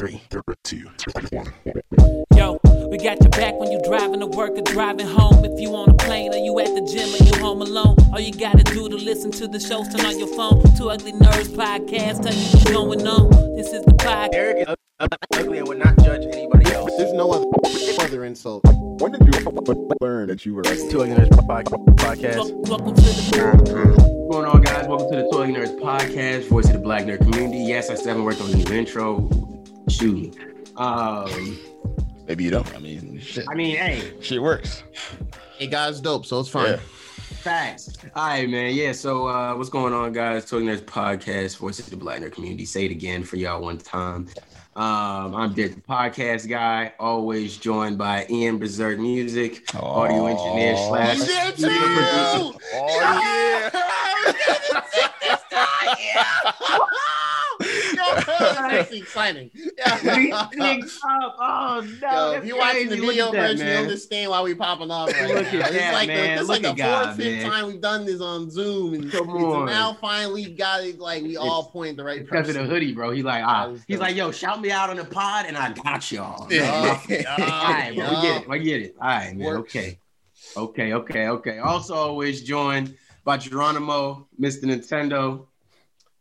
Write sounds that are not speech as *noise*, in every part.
Three, three, two, one. Yo, we got your back when you're driving to work or driving home. If you on a plane or you at the gym or you home alone, all you gotta do to listen to the shows, turn on your phone. Two Ugly Nerds podcast, tell you what's going on. This is the podcast. Eric is ugly and would not judge anybody else. There's no other other insult. When did you learn that you were like Two Ugly Nerds pod- podcast. Welcome to the What's going on, guys? Welcome to the Two Ugly Nerds podcast, voice of the Black Nerd community. Yes, I still haven't worked on the new intro. Shoot. Um, Maybe you don't. I mean, shit. I mean, hey, Shit works. Hey, guy's dope, so it's fine. Yeah. Facts. All right, man. Yeah. So, uh, what's going on, guys? Talking Nerds podcast, voice of the Black Nerd community. Say it again for y'all one time. Um, I'm Dick, the podcast guy, always joined by Ian Berserk Music, audio engineer slash He's there too! video producer. That's exciting. Yeah. Big up. Oh no! Yo, if you watching the crazy. Look video at that, version, you man. understand why we popping off right Look now. at it's that, like the, man. it's Look like the fourth, fifth time we've done this on Zoom, and Come it's on. now finally got it. Like we all point the right because of person. the hoodie, bro. He like, ah, he's dope. like, yo, shout me out on the pod, and I got y'all. *laughs* Yeah. *laughs* *laughs* All right, bro, we get it. I get it. All right, man. Works. Okay, okay, okay, okay. Also, always joined by Geronimo, Mr. Nintendo.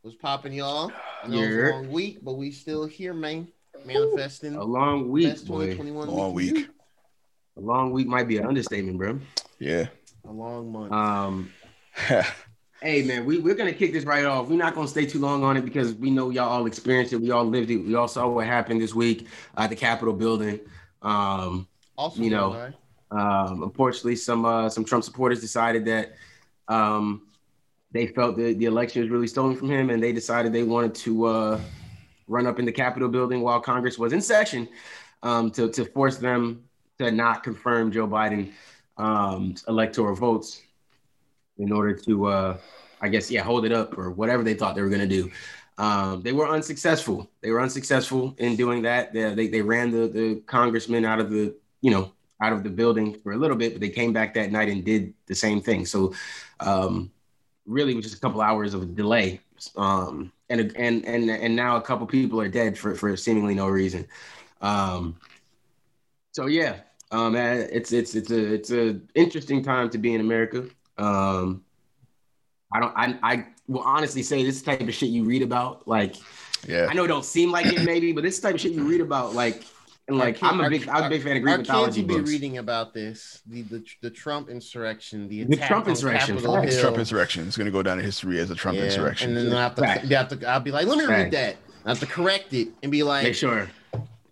What's popping, y'all? I know it's Yeah. a long week, but we still here, man. Manifesting. A long week, Best boy. 2021 Long for week. A long week might be an understatement, bro. Yeah. A long month. Um, *laughs* hey, man, we we're gonna kick this right off. We're not gonna stay too long on it because we know y'all all experienced it. We all lived it. We all saw what happened this week at the Capitol building. Um, also, you know. Um, unfortunately, some uh, some Trump supporters decided that um, they felt that the election was really stolen from him, and they decided they wanted to uh, run up in the Capitol building while Congress was in session um, to to force them to not confirm Joe Biden um, electoral votes in order to, uh, I guess, yeah, hold it up or whatever they thought they were going to do. Um, they were unsuccessful. They were unsuccessful in doing that. They, they, they ran the, the congressman out of the, you know, out of the building for a little bit, but they came back that night and did the same thing. So um, really, was just a couple hours of delay. Um, and, and, and, and now a couple people are dead for, for seemingly no reason. Um, so yeah, um, uh, it's, it's, it's a, it's a interesting time to be in America. Um, I don't, I, I will honestly say this type of shit you read about, like, Yeah. I know it don't seem like it maybe, but this type of shit you read about, like, and like kid- I'm a our- big, I'm a big fan of Our Greek kids mythology will be reading about this the the, the Trump insurrection, the The Trump on insurrection, Capitol facts. Hill. Trump insurrection. It's gonna go down in history as a Trump Yeah, insurrection. And then I have to, Fact. have to, I'll be like, let me Fact. read that. I have to correct it and be like, Make sure.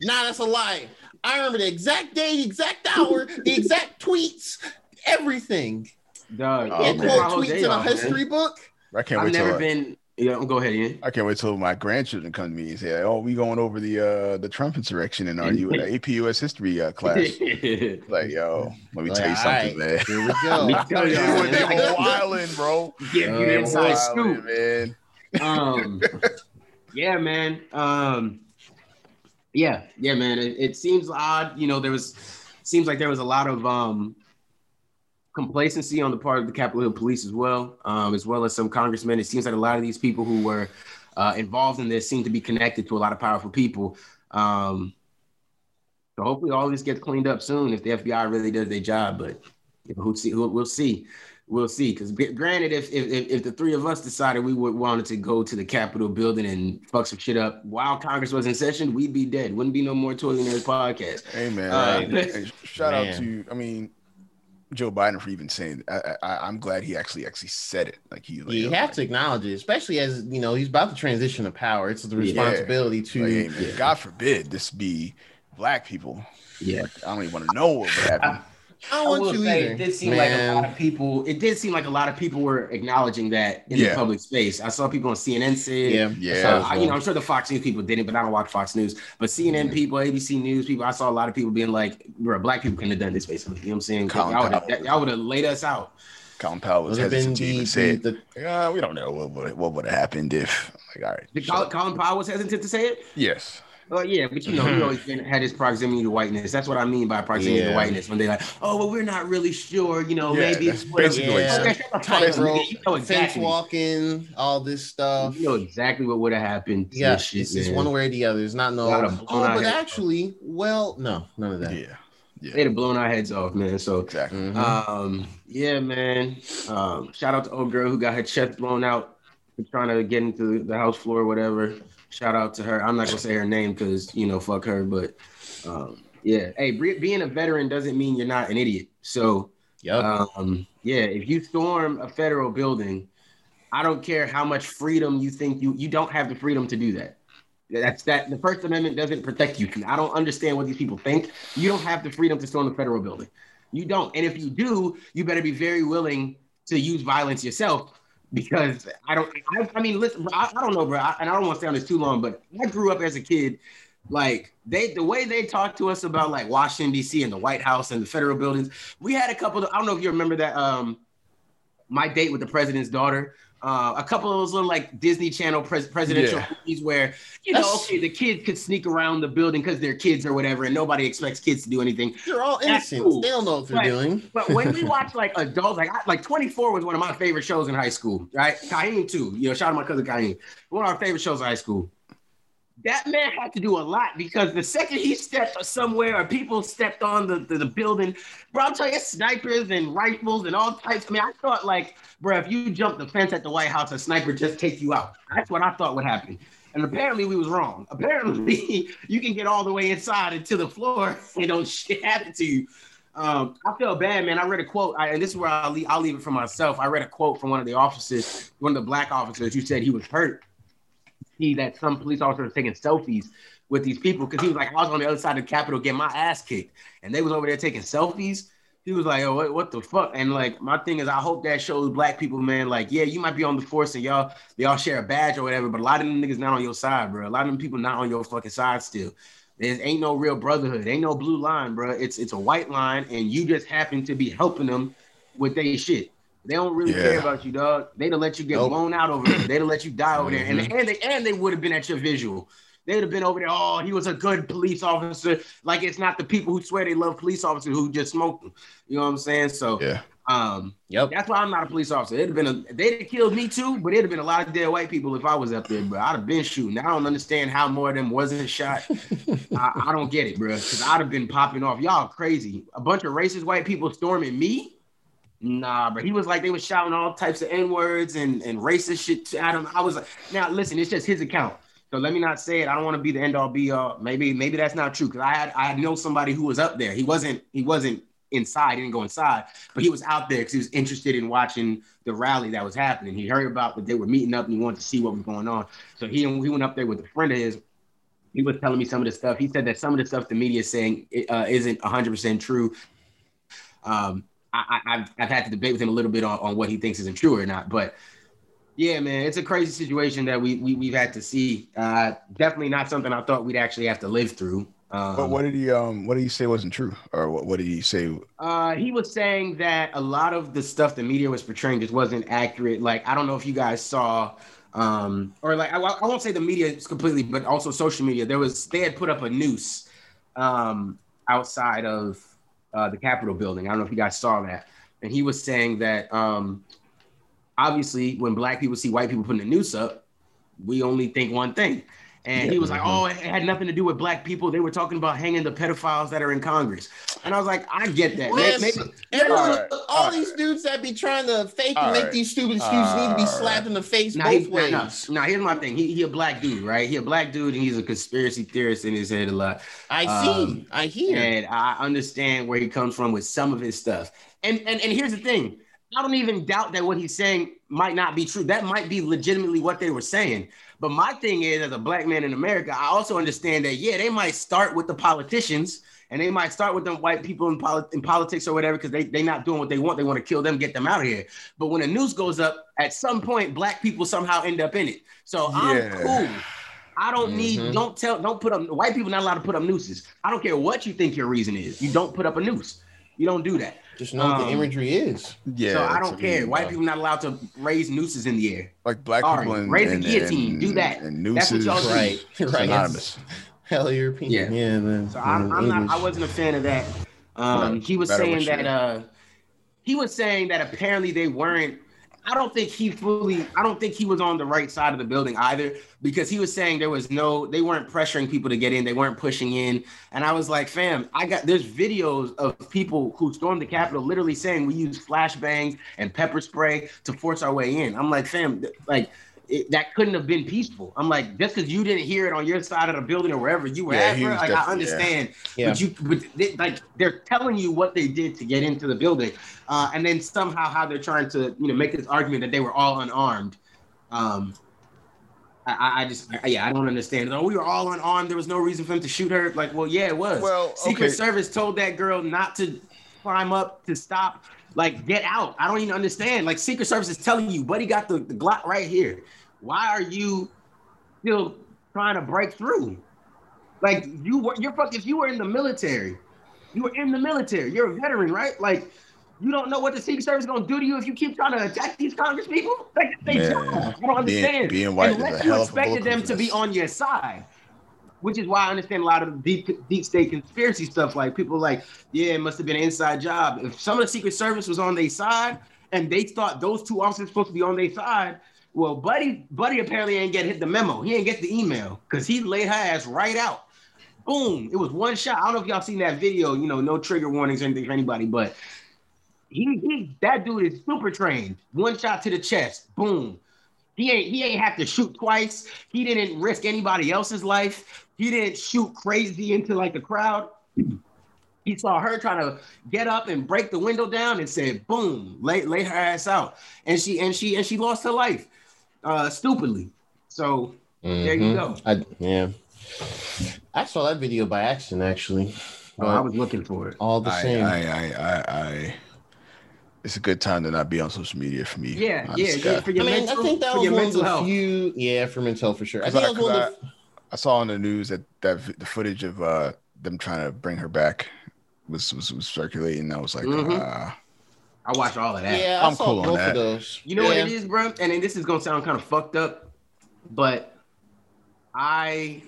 nah, that's a lie. I remember the exact day, the exact hour, the exact tweets, everything. Dog, Oh, Yeah, man. quote tweets in a off, man. history book. I can't I've wait till never been. Yeah, go ahead, Ian. I can't wait till my grandchildren come to me and say, "Oh, we going over the uh the Trump insurrection and are you in our U- *laughs* AP US history uh, class." like, yo, let me Like, tell you something, man. Here we *laughs* go. Me tell You y'all, went there man. whole island, bro. Give you the inside scoop. man. um yeah man um yeah yeah man it, it seems odd you know there was seems like there was a lot of um complacency on the part of the capitol hill police as well um as well as some congressmen it seems like a lot of these people who were uh involved in this seem to be connected to a lot of powerful people um so hopefully all this gets cleaned up soon if the fbi really does their job but you know, who'll see who, we'll see We'll see. Because granted, if, if if if the three of us decided we would wanted to go to the Capitol building and fuck some shit up while Congress was in session, we'd be dead. Wouldn't be no more Two Ugly Nerds podcast. Hey man, Uh, hey, hey, *laughs* shout out Man. to I mean Joe Biden for even saying. I, I, I'm glad he actually actually said it. Like he, like, You have to acknowledge it, especially as you know he's about to transition to power. It's the Yeah. responsibility to. Like, hey, man, Yeah. God forbid this be black people. Yeah. I don't even want to know what would happen. I I don't will want you say, either. it did seem like a lot of people. It did seem like a lot of people were acknowledging that in the public space. I saw people on CNN say. Yeah, Yeah. So, well. I, you know, I'm sure the Fox News people didn't, but I don't watch Fox News. But CNN people, ABC News people, I saw a lot of people being like, "Bro, black people couldn't have done this." Basically, you know what I'm saying? Colin Y'all would have, y'all would have laid us out. Colin Powell was Would hesitant to even say it. the Yeah, we don't know what would what would have happened if. Like, all right, Did Colin. Colin Powell was hesitant to say it? yes, Well, yeah, but you know, he always been, had his proximity to whiteness. That's what I mean by proximity to whiteness. When they're like, "Oh, well, we're not really sure," you know, Yeah, maybe it's whatever. basically what he Yeah. Okay, shut the fuck up, Tightrope, nigga. You know fence exactly. walking, all this stuff. You know exactly what would have happened. Yeah, this shit, it's just man. one way or the other. It's not no. Gotta blow Oh, but head. actually, well, no, none of that. Yeah. Yeah. They'd have blown our heads off, man. So, Exactly. Mhm. um, yeah, man. Um, shout out to old girl who got her chest blown out for trying to get into the house floor or whatever. Shout out to her. I'm not gonna say her name because you know, fuck her. But um, yeah, hey, be- being a veteran doesn't mean you're not an idiot. So, Yep. um, yeah, if you storm a federal building, I don't care how much freedom you think you you don't have the freedom to do that. That's that the First Amendment doesn't protect you. I don't understand what these people think. You don't have the freedom to storm the federal building. You don't. And if you do, you better be very willing to use violence yourself. Because I don't, I, I mean, listen, I, I don't know, bro, I, and I don't want to stay on this too long, but I grew up as a kid, like they, the way they talked to us about like Washington D.C. and the White House and the federal buildings, we had a couple of, I don't know if you remember that, um, my date with the president's daughter. Uh, a couple of those little like Disney Channel pres- presidential Yeah. movies where you know, That's- okay, the kids could sneak around the building because they're kids or whatever, and nobody expects kids to do anything. They're all innocent. cool. They don't know what they're Right. doing. But when we *laughs* watch like adults, like I, like 24 was one of my favorite shows in high school, right? Kaheem too. You know, shout out to my cousin Kaheem. One of our favorite shows in high school. That man had to do a lot because the second he stepped somewhere or people stepped on the, the, the building, bro, I'll tell you, snipers and rifles and all types. I mean, I thought like, bro, if you jump the fence at the White House, a sniper just take you out. That's what I thought would happen. And apparently we was wrong. *laughs* Apparently you can get all the way inside and to the floor *laughs* and don't shit happen to you. Um, I feel bad, man. I read a quote, I, and this is where I'll leave, I'll leave it for myself. I read a quote from one of the officers, one of the black officers, who said he was hurt. He that some police officer was taking selfies with these people because he was like, I was on the other side of the Capitol getting my ass kicked, and they was over there taking selfies. He was like, "Oh, what, what the fuck?" And like, my thing is, I hope that shows black people, man. Like, yeah, you might be on the force and y'all, they all share a badge or whatever, but a lot of them niggas not on your side, bro. A lot of them people not on your fucking side still. There ain't no real brotherhood. Ain't no blue line, bro. It's it's a white line, and you just happen to be helping them with their shit. They don't really Yeah. care about you, dog. They'd have let you get Nope. blown out over there. They'd have let you die over there, and Mm-hmm. and they and they would have been at your visual. They'd have been over there. Oh, he was a good police officer. Like it's not the people who swear they love police officers who just smoke them. You know what I'm saying? So, Yeah. um, Yep. that's why I'm not a police officer. It'd have been a they'd have killed me too, but it'd have been a lot of dead white people if I was up there, bro. I'd have been shooting. I don't understand how more of them wasn't shot. *laughs* I, I don't get it, bro. Because I'd have been popping off. Y'all crazy. A bunch of racist white people storming me. Nah, but he was like they was shouting all types of n words and and racist shit at him. I was like, now listen, it's just his account. So let me not say it. I don't want to be the end all be all. Maybe maybe that's not true because I had I know somebody who was up there. He wasn't he wasn't inside. He didn't go inside, but he was out there because he was interested in watching the rally that was happening. He heard about that they were meeting up and he wanted to see what was going on. So he he went up there with a friend of his. He was telling me some of the stuff. He said that some of the stuff the media is saying uh, isn't 100% true. Um, I, I, I've, I've had to debate with him a little bit on, on what he thinks isn't true or not. But yeah, man, it's a crazy situation that we, we, we've had to see. Uh, definitely not something I thought we'd actually have to live through. Um, But what did he um what did he say wasn't true? Or what, what did he say? Uh, he was saying that a lot of the stuff the media was portraying just wasn't accurate. Like, I don't know if you guys saw, um, or like, I, I won't say the media completely, but also social media. There was they had put up a noose um, outside of uh, the Capitol building. I don't know if you guys saw that, and he was saying that um, obviously when black people see white people putting the noose up, we only think one thing. And he was like, "Oh, it had nothing to do with black people. They were talking about hanging the pedophiles that are in Congress." And I was like, "I get that. May- Yes. Maybe, And All all, right, all all these dudes that be trying to fake and All make right. these stupid excuses need to be slapped right. in the face Now, he, both ways. now, now, here's my thing. He, he a black dude, right? He a black dude, and he's a conspiracy theorist in his head a lot. I see. Um, I hear. And I understand where he comes from with some of his stuff. And and and here's the thing. I don't even doubt that what he's saying might not be true. That might be legitimately what they were saying. But my thing is, as a black man in America, I also understand that yeah, they might start with the politicians and they might start with them white people in, poli- in politics or whatever because they they not doing what they want. They want to kill them, get them out of here. But when the news goes up, at some point, black people somehow end up in it. So I'm Yeah. cool. I don't need. Mhm. Don't tell. Don't put up. White people not allowed to put up nooses. I don't care what you think your reason is. You don't put up a noose. You don't do that. Just know what the um, imagery is. Yeah. so I don't care. mean, White uh, people not allowed to raise nooses in the air. like black Sorry, people and, raise a guillotine, and- do that. And That's what y'all do. Right. It's Right. anonymous. *laughs* Hell European. Yeah. Yeah. then, So I'm, I'm not. I wasn't a fan of that. Um, he was Matter saying that. Uh, he was saying that apparently they weren't. I don't think he fully. I don't think he was on the right side of the building either, because he was saying there was no. They weren't pressuring people to get in. They weren't pushing in. And I was like, fam, I got. There's videos of people who stormed the Capitol literally saying we use flashbangs and pepper spray to force our way in. I'm like, fam, like. It, that couldn't have been peaceful. I'm like, just because you didn't hear it on your side of the building or wherever you were Yeah, at, bro, like I definitely- yeah. understand. Yeah. But you, but they, like they're telling you what they did to get into the building, uh, and then somehow how they're trying to, you know, make this argument that they were all unarmed. Um, I- I, I just, I, yeah, I don't understand. Oh, we were all unarmed. There was no reason for them to shoot her. Like, well, yeah, it was. Well, Secret okay. Service told that girl not to climb up to stop. Like, get out. I don't even understand. Like, Secret Service is telling you, buddy, got the, the Glock right here. Why are you still trying to break through? Like, you were, you're fuck. If you were in the military, you were in the military. You're a veteran, right? Like, you don't know what the Secret Service is gonna do to you if you keep trying to attack these Congress people. Like, they Man, job. I don't being- understand. being white is Unless you hell expected them to be on your side which is why I understand a lot of the deep deep state conspiracy stuff. Like people like, yeah, it must have been an inside job. If some of the Secret Service was on their side and they thought those two officers supposed to be on their side, well, Buddy, Buddy apparently ain't get hit the memo. He ain't get the email because he laid her ass right out. Boom! It was one shot. I don't know if y'all seen that video. You know, no trigger warnings or anything for anybody, but he, he that dude is super trained. One shot to the chest. Boom. He ain't he ain't have to shoot twice. He didn't risk anybody else's life. He didn't shoot crazy into like the crowd. He saw her trying to get up and break the window down and said, boom, lay, lay her ass out. And she and she and she lost her life uh stupidly. So there you Mhm. go. I, yeah. I saw that video by accident, actually. Oh, I was looking for it. all the I, same. I, I, I, I, it's a good time to not be on social media for me. Yeah, yeah, to yeah. For your I mean, mental, I think that for was your one of the health. few. Yeah, for mental health for sure. I 'Cause think I- that was one of 'cause the. I saw on the news that that the footage of uh, them trying to bring her back was was, was circulating. I was like, Mhm. uh, I watched all of that. Yeah, I I'm saw cool on that. of those. You know what it is, bro? And then this is gonna sound kind of fucked up, but I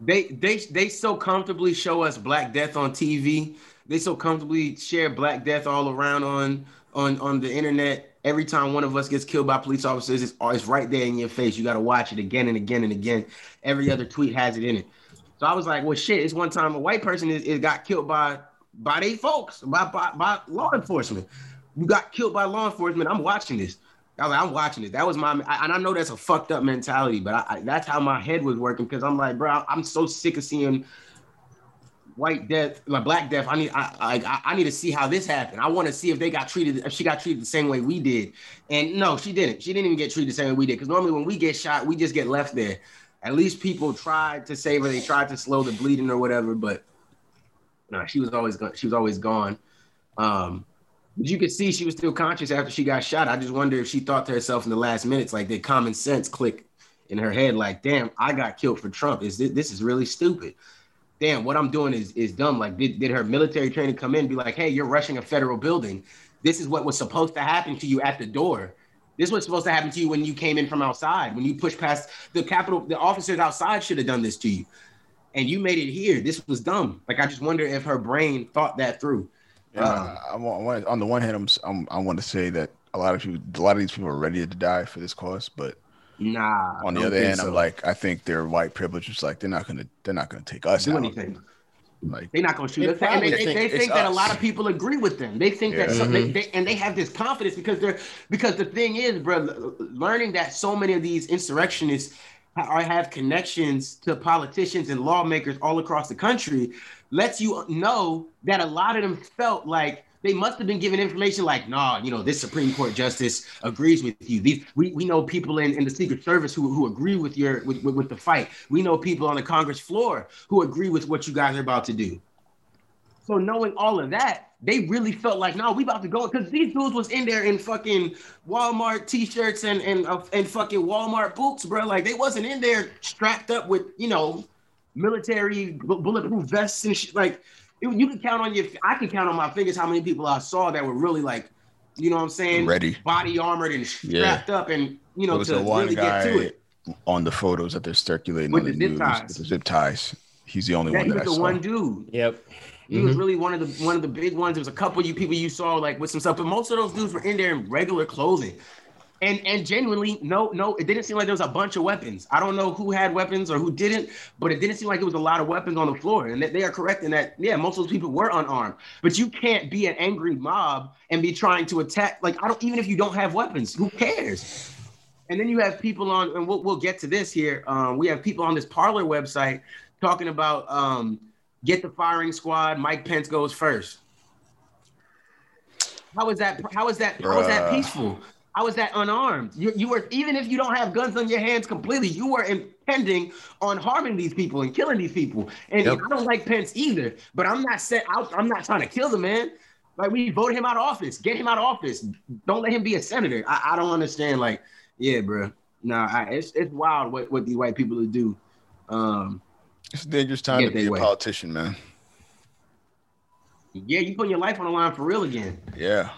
they they they so comfortably show us Black Death on TV. They so comfortably share Black Death all around on on on the internet. Every time one of us gets killed by police officers, it's always right there in your face. You got to watch it again and again and again. Every other tweet has it in it. So I was like, well, shit. It's one time a white person is, is got killed by by they folks by, by by law enforcement. You got killed by law enforcement. I'm watching this. I was like, I'm watching it. That was my, I, and I know that's a fucked up mentality, but I, I, that's how my head was working because I'm like, bro, I'm so sick of seeing white death, like black death. I need, I, I, I need to see how this happened. I want to see if they got treated, if she got treated the same way we did. And no, she didn't. She didn't even get treated the same way we did. Because normally when we get shot, we just get left there. At least people tried to save her. They tried to slow the bleeding or whatever, but no, she was always gone. She was always gone. Um, but you could see she was still conscious after she got shot. I just wonder if she thought to herself in the last minutes, like did common sense click in her head, like, damn, I got killed for Trump. Is this, this is really stupid. Damn, what I'm doing is is dumb. Like, did, did her military training come in and be like, hey, you're rushing a federal building. This is what was supposed to happen to you at the door. This was supposed to happen to you when you came in from outside, when you pushed past the Capitol. The officers outside should have done this to you, and you made it here. This was dumb. Like, I just wonder if her brain thought that through. yeah, uh, I, want, I want, on the one hand, I'm, s- I'm, I want to say that a lot of people, a lot of these people are ready to die for this cause, but Nah. on the other think hand, so. I'm like, I think their white privilege is like they're not gonna, they're not gonna take us do out. anything. Like, They're not gonna shoot They us. And they, they, think they think that a lot of people agree with them. They think that Yeah. some, they, mm-hmm. they, and they have this confidence because they're because the thing is, bro, learning that so many of these insurrectionists are have connections to politicians and lawmakers all across the country lets you know that a lot of them felt like they must have been given information like, nah, you know, this Supreme Court justice agrees with you. These we, we know people in, in the Secret Service who, who agree with your with, with, with the fight. We know people on the Congress floor who agree with what you guys are about to do. So knowing all of that, they really felt like, no, we about to go because these dudes was in there in fucking Walmart t-shirts and and uh, and fucking Walmart boots, bro. Like they wasn't in there strapped up with you know military bu- bulletproof vests and shit. Like it- you can count on your, I can count on my fingers how many people I saw that were really like, you know what I'm saying, ready. body armored and Yeah. strapped up and you know to really guy- get to it. on the photos that they're circulating With on the the, zip news. ties. with the zip ties. He's the only Yeah, one he that I the saw. one dude. Yep. He was really one of the one of the big ones. There was a couple of you people you saw like with some stuff, but most of those dudes were in there in regular clothing. And and genuinely, no, no, it didn't seem like there was a bunch of weapons. I don't know who had weapons or who didn't, but it didn't seem like it was a lot of weapons on the floor. And they- they are correct in that, yeah, most of those people were unarmed. But you can't be an angry mob and be trying to attack. Like, I don't even if you don't have weapons, who cares? And then you have people on, and we'll, we'll get to this here. Um, we have people on this Parler website talking about um, get the firing squad. Mike Pence goes first. How is that? How is that? How is that peaceful? How is that unarmed? You, you were even if you don't have guns on your hands completely, you were intending on harming these people and killing these people. And Yep. I don't like Pence either, but I'm not set out. I'm not trying to kill the man. Like we voted him out of office. Get him out of office. Don't let him be a senator. I, I don't understand. Like, yeah, bro. Nah, it's it's wild what, what these white people do. Um, It's a dangerous time to be a way. politician, man. yeah, you putting your life on the line for real again. Yeah.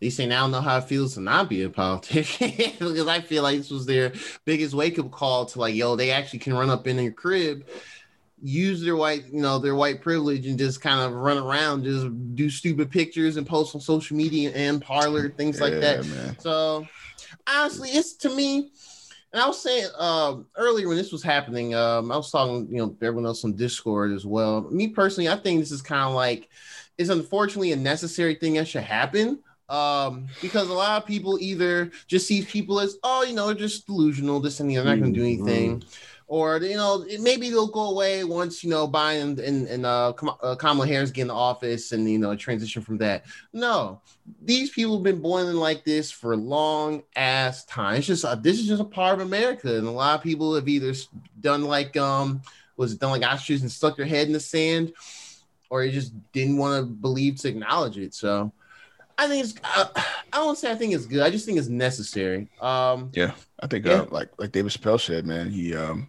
They say now know how it feels to not be a politician *laughs* because I feel like this was their biggest wake up call to like, yo, they actually can run up in your crib, use their white, you know, their white privilege and just kind of run around, just do stupid pictures and post on social media and Parler things like that. man. So honestly, it's to me. And I was saying um, earlier when this was happening, um, I was talking, you know, everyone else on Discord as well. Me personally, I think this is kind of like it's unfortunately a necessary thing that should happen. Um, because a lot of people either just see people as, oh, you know, just delusional, this and the other, not gonna do anything. Or you know, maybe they'll go away once you know Biden and and uh, uh, Kamala Harris get in the office and you know transition from that. No, these people have been boiling like this for a long ass time. It's just uh, this is just a part of America, and a lot of people have either done like um was it done like ostriches and stuck their head in the sand, or they just didn't want to believe to acknowledge it. So I think it's uh, I don't say I think it's good. I just think it's necessary. Um, Yeah. I think Yeah. uh, like like David Chappelle said, man, he um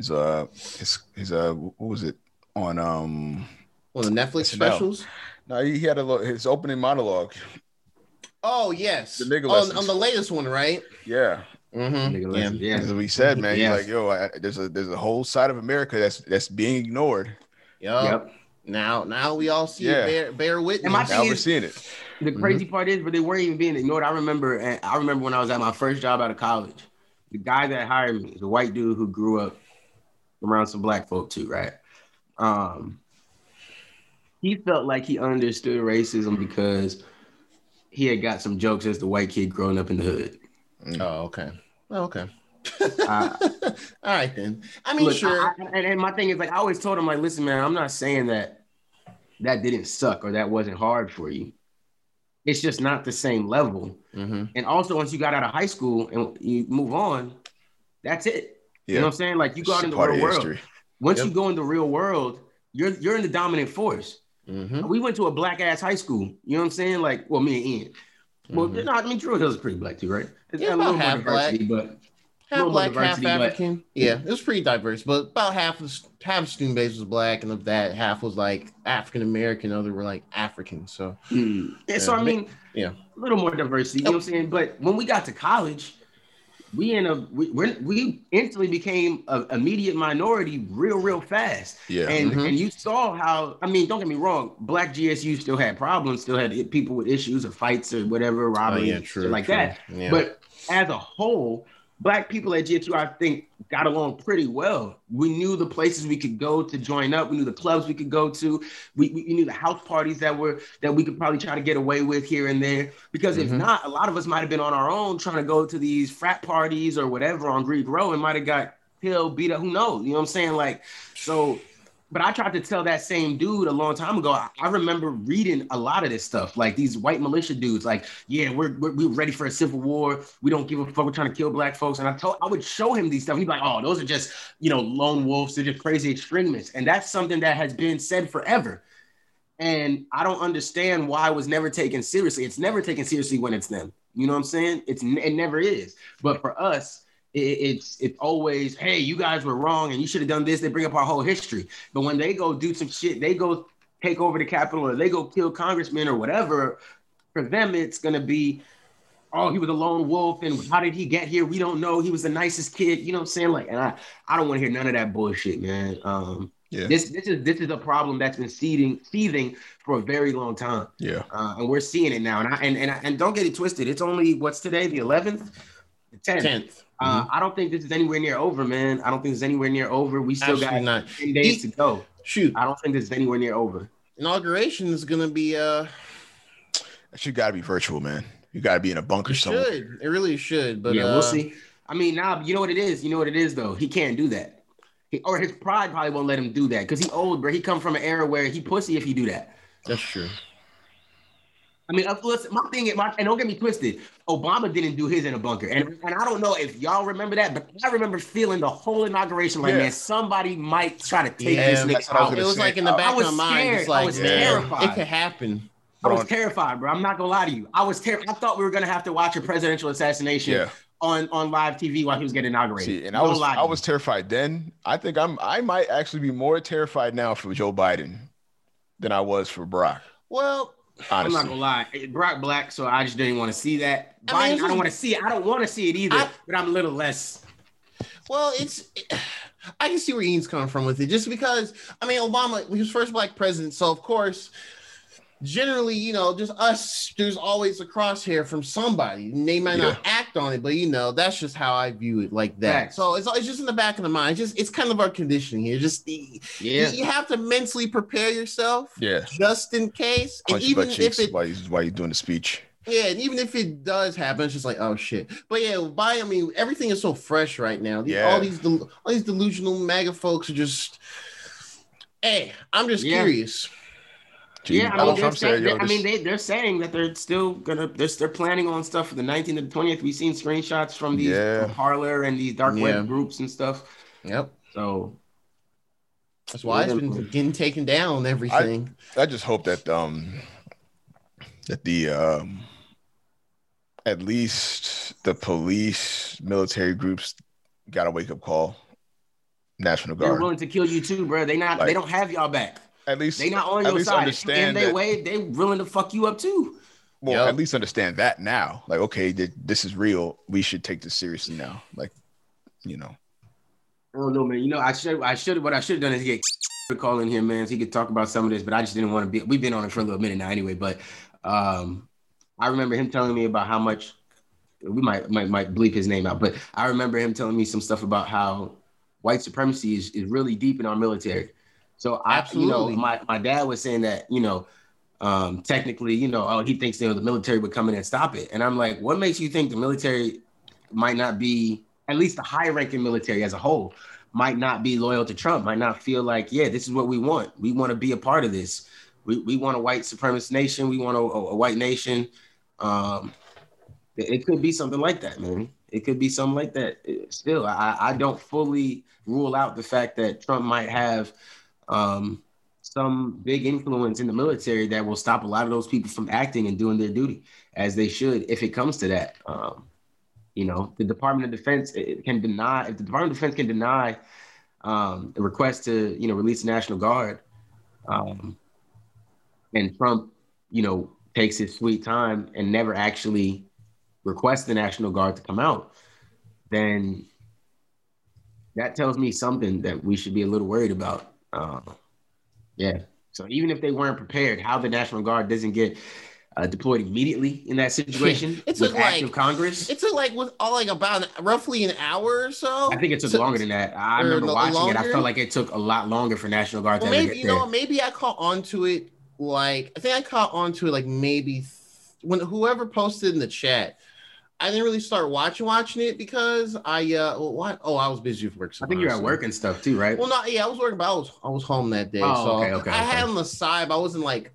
his uh his his uh what was it on um one of the Netflix SNL. specials. no he, he had a lo- his opening monologue. Oh yes, The nigga on, on the latest one, right? Yeah. Mm-hmm. Nigga, yeah. That's what he said, man. Yeah. He's like, yo, I, there's a there's a whole side of America that's that's being ignored. Yep. Yep. Now, now we all see Yeah. it bear, bear witness. And my Now thing we're seeing it. The crazy part is, but they weren't even being ignored. I remember, and I remember when I was at my first job out of college. The guy that hired me is a white dude who grew up around some black folk too, right? Um, he felt like he understood racism because he had got some jokes as the white kid growing up in the hood. oh, okay. Oh, okay. Uh, *laughs* all right then. I mean, Look, sure. I- I- and, and my thing is like I always told him like, listen, man, I'm not saying that that didn't suck or that wasn't hard for you. It's just not the same level. hmm And also, once you got out of high school and you move on, that's it. You know what I'm saying? Like you go out in the real world. history. Once Yep. you go in the real world, you're you're in the dominant force. hmm We went to a black ass high school. You know what I'm saying? Like, well, me and Ian. Well, Mhm. no, I mean Druid Hills pretty black too, right? It's Yeah, got a little about more half black. but Half black, half diversity, but- African. Yeah, it was pretty diverse, but about half of the half the student base was black, and of that, half was like African American. Other were like African. So Mm. And so Yeah. I mean, Yeah. a little more diversity. You know what I'm saying? But when we got to college, we in a we we're, instantly became a immediate minority real real fast. Yeah. And Mhm. and you saw how I mean, don't get me wrong, Black GSU still had problems, still had people with issues or fights or whatever, oh, robberies, yeah, true, like true. that. Yeah. But as a whole, black people at GSU, I think, got along pretty well. We knew the places we could go to join up. We knew the clubs we could go to. We, we knew the house parties that were that we could probably try to get away with here and there. Because if Mhm. not, a lot of us might have been on our own trying to go to these frat parties or whatever on Greek Row and might have got killed, beat up. Who knows? You know what I'm saying? Like, so but I tried to tell that same dude a long time ago. I, I remember reading a lot of this stuff, like these white militia dudes, like, yeah, we're, we're we're ready for a civil war. We don't give a fuck. We're trying to kill black folks. And I told I would show him these stuff. He'd be like, oh, those are just you know lone wolves. They're just crazy extremists. And that's something that has been said forever. And I don't understand why it was never taken seriously. It's never taken seriously when it's them. You know what I'm saying? It's it never is. But for us, it, it's it's always, hey, you guys were wrong and you should have done this. They bring up our whole history. But when they go do some shit, they go take over the Capitol or they go kill congressmen or whatever. For them, it's gonna be, oh, he was a lone wolf, and how did he get here? We don't know. He was the nicest kid. You know what I'm saying? Like, and I, I don't want to hear none of that bullshit, man. Um, Yeah. this this is this is a problem that's been seething seething for a very long time, Yeah. uh, and we're seeing it now. And I, and and and don't get it twisted. It's only what's today, the 11th, the 10th. 10th. Uh, I don't think this is anywhere near over, man. I don't think it's anywhere near over. We still Absolutely got not. 10 days to go. Shoot, I don't think this is anywhere near over. inauguration is gonna be uh That shit got to be virtual, man. You got to be in a bunker it somewhere. should. It really should. But yeah, uh, we'll see. I mean, now you know what it is. You know what it is, though. He can't do that, He- or his pride probably won't let him do that because he old, bro. He come from an era where he pussy if he do that. That's true. I mean, uh, listen, my thing is, my, and don't get me twisted. Obama didn't do his in a bunker, and and I don't know if y'all remember that, but I remember feeling the whole inauguration like, Yeah. man, somebody might try to take Yeah, this nigga what I was out. It was say. like in the back I of my mind, scared. it's like I was Yeah. terrified. it could happen. I was terrified, bro. I'm not gonna lie to you. I was terrified. I thought we were gonna have to watch a presidential assassination Yeah. on on live TV while he was getting inaugurated. See, and I was lie I was terrified then. I think I'm I might actually be more terrified now for Joe Biden than I was for Barack. Well, I'm not gonna lie. Eh, Barack Black, so I just didn't want to see that. Biden, I mean, I, don't want to see it. I don't want to see it either. I- but I'm a little less. well, it's. *sighs* I can see where Ian's coming from with it, just because I mean Obama he was first black president, so of course, generally, you know, just us, there's always a crosshair from somebody. They might not act on it, but you know, that's just how I view it, like that. Facts. So it's, it's just in the back of the mind. It's just it's kind of our conditioning here. Just you, Yeah. you have to mentally prepare yourself, yeah. just in case, and Punch even if it while he's while he's doing the speech. Yeah, and even if it does happen, it's just like, oh shit. But yeah, by I mean, everything is so fresh right now. Yeah. All these all these delusional MAGA folks are just. Hey, I'm just Yeah. curious. Gee, yeah, I mean, they're Trump saying, said, yo, I mean, this- they they're saying that they're still gonna they're, they're planning on stuff for the 19th and 20th. We've seen screenshots from these Yeah. from Parler and these dark Yeah. web groups and stuff. Yep, So that's why it's been getting taken down. Everything. I just hope that um that the um at least the police military groups got a wake up call. National Guard. they're willing to kill you too, bro. They not they don't have y'all back. At least They not on your side. understand and they that, way they willing to fuck you up too. well, Yep. at least understand that now. Like, okay, th- this is real. We should take this seriously now. Like, you know. I don't know, man. You know, I should I should what I should have done is get *laughs* to call in here, man, so he could talk about some of this, but I just didn't want to be we've been on it for a little minute now anyway. But um I remember him telling me about how much we might might might bleep his name out, but I remember him telling me some stuff about how white supremacy is, is really deep in our military. So I Absolutely. you know my, my dad was saying that, you know, um, technically, you know, oh, he thinks you know the military would come in and stop it. And I'm like, what makes you think the military might not be at least the high ranking military as a whole might not be loyal to Trump, might not feel like, yeah, this is what we want. We want to be a part of this. We, we want a white supremacist nation. We want a, a white nation. Um, it, it could be something like that, man. It could be something like that. Still, I, I don't fully rule out the fact that Trump might have um, some big influence in the military that will stop a lot of those people from acting and doing their duty as they should if it comes to that. Um, you know, the Department of Defense it can deny if the Department of Defense can deny um, a request to you know release the National Guard, um, and Trump, you know, takes his sweet time and never actually requests the National Guard to come out, then that tells me something that we should be a little worried about. Uh, yeah. So even if they weren't prepared, how the National Guard doesn't get uh, deployed immediately in that situation *laughs* It with took, active like- Congress. It took like with all like about roughly an hour or so. I think it took to- longer than that. I remember lo- watching it. I felt like it took a lot longer for National Guard Well, to maybe get you there. know, maybe I caught onto it. Like I think I caught onto it like maybe th- when whoever posted in the chat. I didn't really start watching watching it because I uh well, what oh I was busy with work. so I think you're at work and stuff too, right? Well, not yeah, I was working, but I was I was home that day, Oh, so okay, okay, I had on the side, but I wasn't like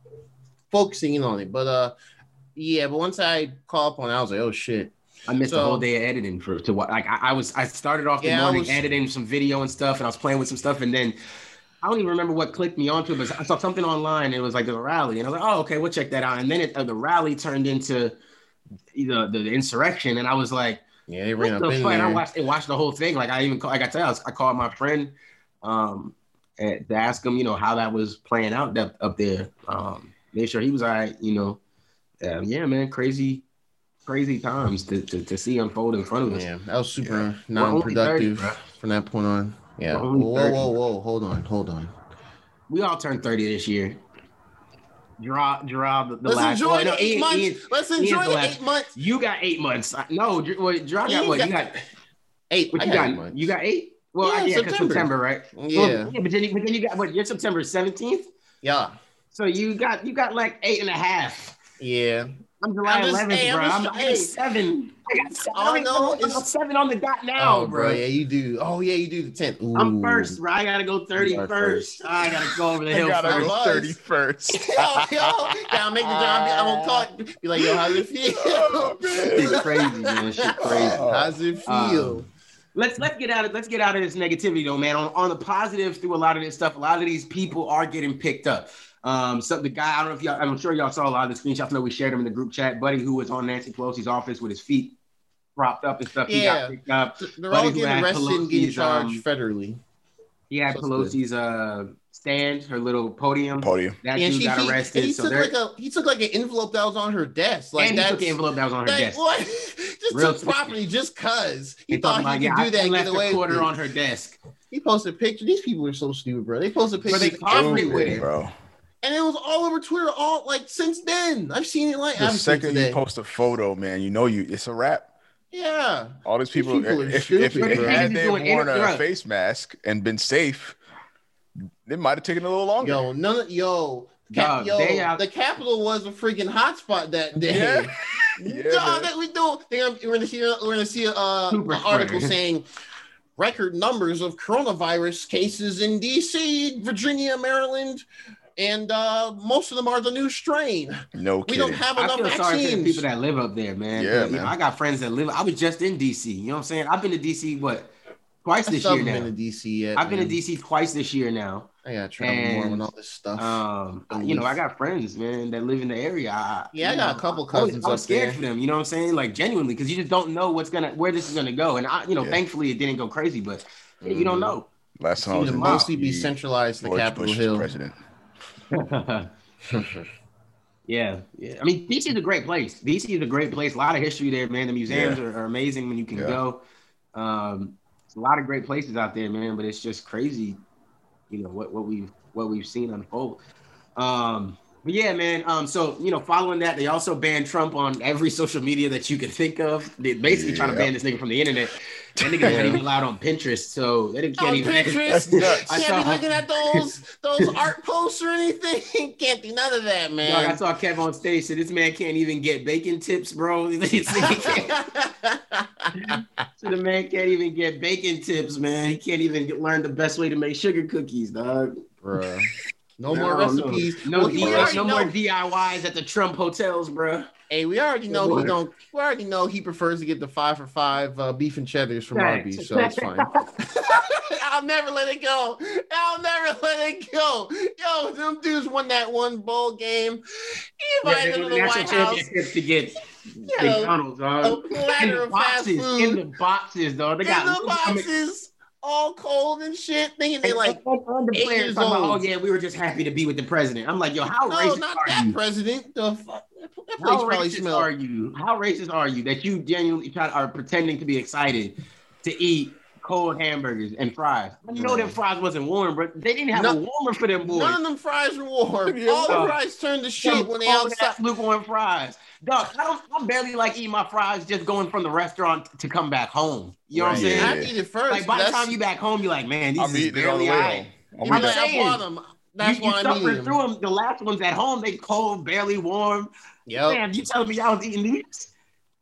focusing in on it. But uh, yeah, but once I called up on, it, I was like, oh shit. I missed the whole day of editing for to what like I, I was I started off the Yeah, morning was- editing some video and stuff, and I was playing with some stuff, and then I don't even remember what clicked me onto it, but I saw something online. And it was like a rally, and I was like, oh okay, we'll check that out. And then it, uh, the rally turned into the, the insurrection, and I was like, Yeah, they ran up the in? And I watched I watched the whole thing. Like I even call, like I tell you, I, was- I called my friend um and to ask him, you know, how that was playing out up, up there. Um, made sure he was all right, you know. Um, yeah, man, crazy, crazy times to, to, to see unfold in front of us. Yeah, that was super 30, non-productive bro. from that point on. Yeah. Whoa, whoa, whoa, whoa! Hold on, hold on. We all turned 30 this year. Draw, draw the, Let's last. enjoy the eight months. Ian- Let's enjoy the eight months. you got eight months. No, well, Draw got what? You got Eight. what you got got? eight months. You got eight. Well, Yeah, yeah, September. September, right? Yeah. Well, yeah, but then, you, but then you got what? You're September 17th. Yeah. So you got you got like eight and a half. Yeah. I'm July I'm just- 11th, hey, I'm bro. just- I'm, I'm seven. I got seven. Oh, I'm, no, I'm it's- seven on the dot now, oh, bro. bro. Yeah, you do. Oh, yeah, you do the tenth. I'm first, bro. I gotta go 31st. first. first. I gotta go over the I hill gotta first. go thirty first. *laughs* yo, yo, gotta make the job. I'm gonna call it. Be like, yo, how's it feel? *laughs* Oh, Shit crazy, man. Shit *laughs* crazy. how's it feel? Um, let's let's get out of let's get out of this negativity though, man. On on the positive through a lot of this stuff, a lot of these people are getting picked up. Um, so the guy, I don't know if y'all, I'm sure y'all saw a lot of the screenshots. I know we shared them in the group chat. Buddy, who was on Nancy Pelosi's office with his feet propped up and stuff, he Yeah. got picked up. They're Buddy all getting had arrested and getting Pelosi's, charged um, federally. He had So. Pelosi's uh stand, her little podium. Podium. That And dude she, got he, arrested. and he so took like a he took like an envelope that was on her desk. Like and he that's took the envelope that was on her like, desk. what? *laughs* just Real took property just cause he He thought talking he could yeah, do that I and left get a away with quarter it. on her desk. He posted a picture. These people are so stupid, bro. They posted Bro, pictures they everywhere. Stupid, bro. And it was all over Twitter. All like since then, I've seen it like The I've seen second today. you post a photo, man, you know you it's a wrap. yeah, All these people, people are if, if, stupid, if bro. had they doing worn a bro. face mask and been safe, it might have taken a little longer. yo, none of yo. Cap, Dog, yo, they out- the capital was a freaking hotspot that day. Yeah. *laughs* Yeah, Dog, man. that we do. They're gonna, we're gonna see. We're gonna see a, uh, an article saying record numbers of coronavirus cases in D.C., Virginia, Maryland, and uh, most of them are the new strain. no We kidding. don't have I enough feel sorry for the people that live up there, man. Yeah, But, you know, man. I got friends that live. I was just in DC. You know what I'm saying? I've been to DC what twice I this year haven't now. been to DC yet. I've been man. to DC twice this year now. I gotta travel more and, all this stuff. Um, I- you know, I got friends, man, that live in the area. I, Yeah, I got know, a couple I was- cousins I was up scared there. for them. You know what I'm saying? Like genuinely, because you just don't know what's gonna where this is gonna go. And I, you know, Yeah. thankfully it didn't go crazy, but you don't Mhm. know. Last time I was to mostly DC, be centralized to George Capitol Bush was Hill. president. *laughs* yeah, yeah. I mean, DC is a great place. DC is a great place. A lot of history there, man. The museums are, are amazing when you can Yeah. go. Um, a lot of great places out there, man. But it's just crazy, you know what what we've what we've seen unfold. Um, but yeah, man. Um, so you know, following that, they also banned Trump on every social media that you could think of. They're basically trying to ban this nigga from the internet. That nigga not even allowed on Pinterest, so they didn't can't On even. Pinterest, *laughs* I can't be looking at those those art posts or anything. *laughs* Can't do none of that, Dog, I saw Kev on stage. So this man can't even get bacon tips, bro. *laughs* This nigga can't- so the man can't even get bacon tips, man. He can't even get, learn the best way to make sugar cookies, dog. Bruh. No No, more recipes. No, Well, D- already no more DIYs at the Trump hotels, bro. Hey, we already know he don't. We already know he prefers to get the five for five uh, beef and cheddars from Facts. Arby's, so it's fine. *laughs* I'll never let it go. I'll never let it go. Yo, them dudes won that one bowl game. He Yeah, invited they them to the the White House. to get Yeah, McDonald's, a dog. In platter the of fast boxes, food. in the boxes, dog. They in got the boxes, all cold and shit, thinking they like, on the eight years talking about, oh yeah, we were just happy to be with the president. I'm like, yo, how no, racist not are that you? president. The fuck, that place How probably racist smelled. are you? How racist are you that you genuinely try are pretending to be excited to eat cold hamburgers and fries? I know them mm. fries wasn't warm, but they didn't have No- a warmer for them boys. None of them fries were warm. *laughs* All the fries turned to shit when they cold outside. ass lukewarm fries. Dog, I don't. I barely like eating my fries just going from the restaurant to come back home. You know what I'm saying? yeah. I eat it first. Like by the time you back home, you're like, man, these I'm is eating it on barely alright. home. I'm I'm eating I them. That's you, you I'm suffered through them. The last ones at home, they cold, barely warm. Yep. Man, you telling me y'all was eating these?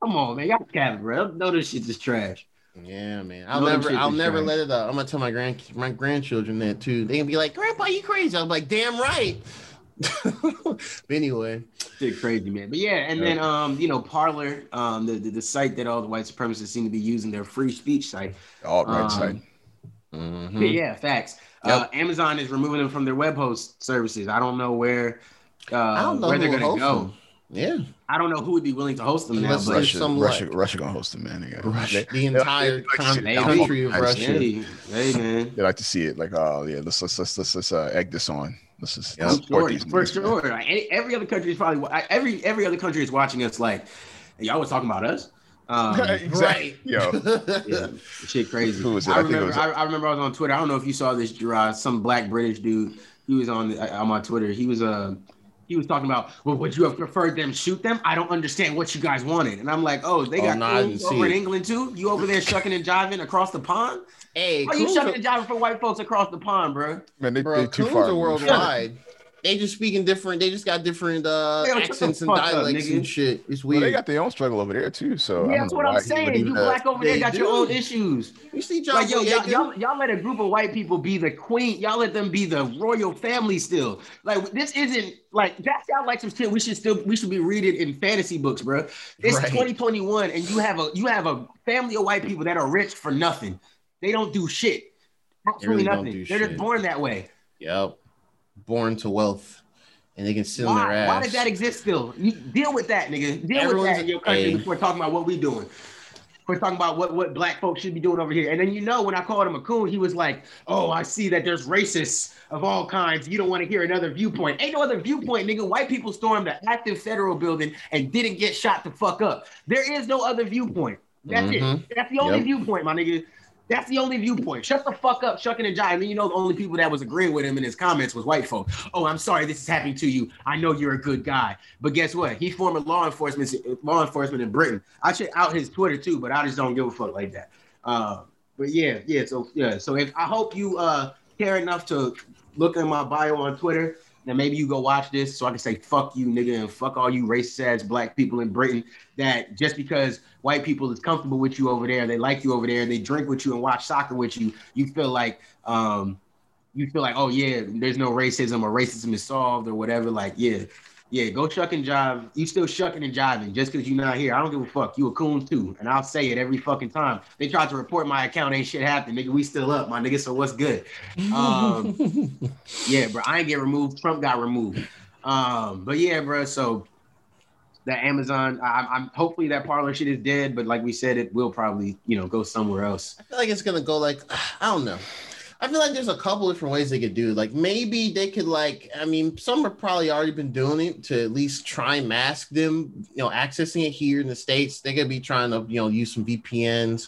Come on, man, y'all capping, bro. No, this shit is trash. Yeah, man. I'll No, never, I'll never trash. let it uh, up. I'm gonna tell my grand, my grandchildren that too. They gonna be like, "Grandpa, you crazy?" I'm like, "Damn right." *laughs* but anyway, Shit crazy, man. But yeah, and then um, you know, Parler, um, the, the the site that all the white supremacists seem to be using, their free speech site. Alt right Um, side. Mhm. Yeah, yeah, facts. Uh, Amazon is removing them from their web host services. I don't know where uh, I don't know where they're gonna go. them. Yeah, I don't know who would be willing to host them now, but Russia, some, Russia, like- Russia gonna host them, man. Russia, the entire like con- shit down country of Russia. hey, hey, man. they like to see it. Like, oh yeah, let's let's let's let's, let's uh, egg this on. Let's just I'm support sure, these for niggas, sure. Like, every other country is probably every every other country is watching us like, Y'all was talking about us. Um, *laughs* exactly. Yo, *laughs* yeah, shit crazy. Who was it? I, I think it remember. was- I, I remember I was on Twitter. I don't know if you saw this, Gerard. Some black British dude. He was on uh, on my Twitter. He was uh, he was talking about, well, would you have preferred them shoot them? I don't understand what you guys wanted. And I'm like, oh, they Oh, got no, I coons didn't over in. England too. You over there shucking and jiving across the pond? hey, Why you shucking are, and jiving for white folks across the pond, bro? man, they, bro, they too coons far. are worldwide. They just speaking different. They just got different uh, Yo, shut the accents and fuck up, dialects and shit. It's Well, weird. they got their own struggle over there too. So Yeah, that's what I'm saying. You black over there they got your own issues. you see, John Like yo, y'all, y'all, y'all let a group of white people be the queen. Y'all let them be the royal family still. Like this isn't like that sounds like some shit we should still we should be reading in fantasy books, bro. It's Right. 2021, and you have a you have a family of white people that are rich for nothing. They don't do shit. Absolutely really don't nothing. do They're shit. just born that way. Yep. Born to wealth, and they can sit on their Why? ass. Why does that exist still? You deal with that, nigga. Deal with that in your country a- before talking about what we doing. We're talking about what, what black folks should be doing over here. And then you know when I called him a coon, he was like, Oh, I see that there's racists of all kinds. You don't want to hear another viewpoint. Ain't no other viewpoint, nigga. White people stormed the active federal building and didn't get shot the fuck up. There is no other viewpoint. That's Mhm. it. That's the only Yep. viewpoint, my nigga. That's the only viewpoint. Shut the fuck up, shucking and then you know the only people that was agreeing with him in his comments was white folk. Oh, I'm sorry this is happening to you. I know you're a good guy, but guess what? He's former law enforcement law enforcement in Britain. I should out his Twitter too, but I just don't give a fuck like that. Uh, but yeah, yeah. So yeah, so if I hope you uh care enough to look in my bio on Twitter. Then maybe you go watch this so I can say fuck you, nigga, and fuck all you racist ass black people in Britain that just because white people is comfortable with you over there, they like you over there, they drink with you and watch soccer with you, you feel like um you feel like, oh yeah, there's no racism or racism is solved or whatever. Like, yeah, yeah, go shuck and jive. You still shucking and jiving just because you're not here. I don't give a fuck. You a coon too. And I'll say it every fucking time. They tried to report my account, ain't shit happened. Nigga, we still up, my nigga. So what's good? Um, *laughs* yeah, bro. I ain't get removed. Trump got removed. Um, but yeah, bro. So the Amazon, I, I'm hopefully that Parler shit is dead, but like we said, it will probably, you know, go somewhere else. I feel like it's gonna go like *sighs* I don't know. I feel like there's a couple different ways they could do. Like maybe they could like I mean some have probably already been doing it to at least try and mask them, you know, accessing it here in the states. They could be trying to you know use some VPNs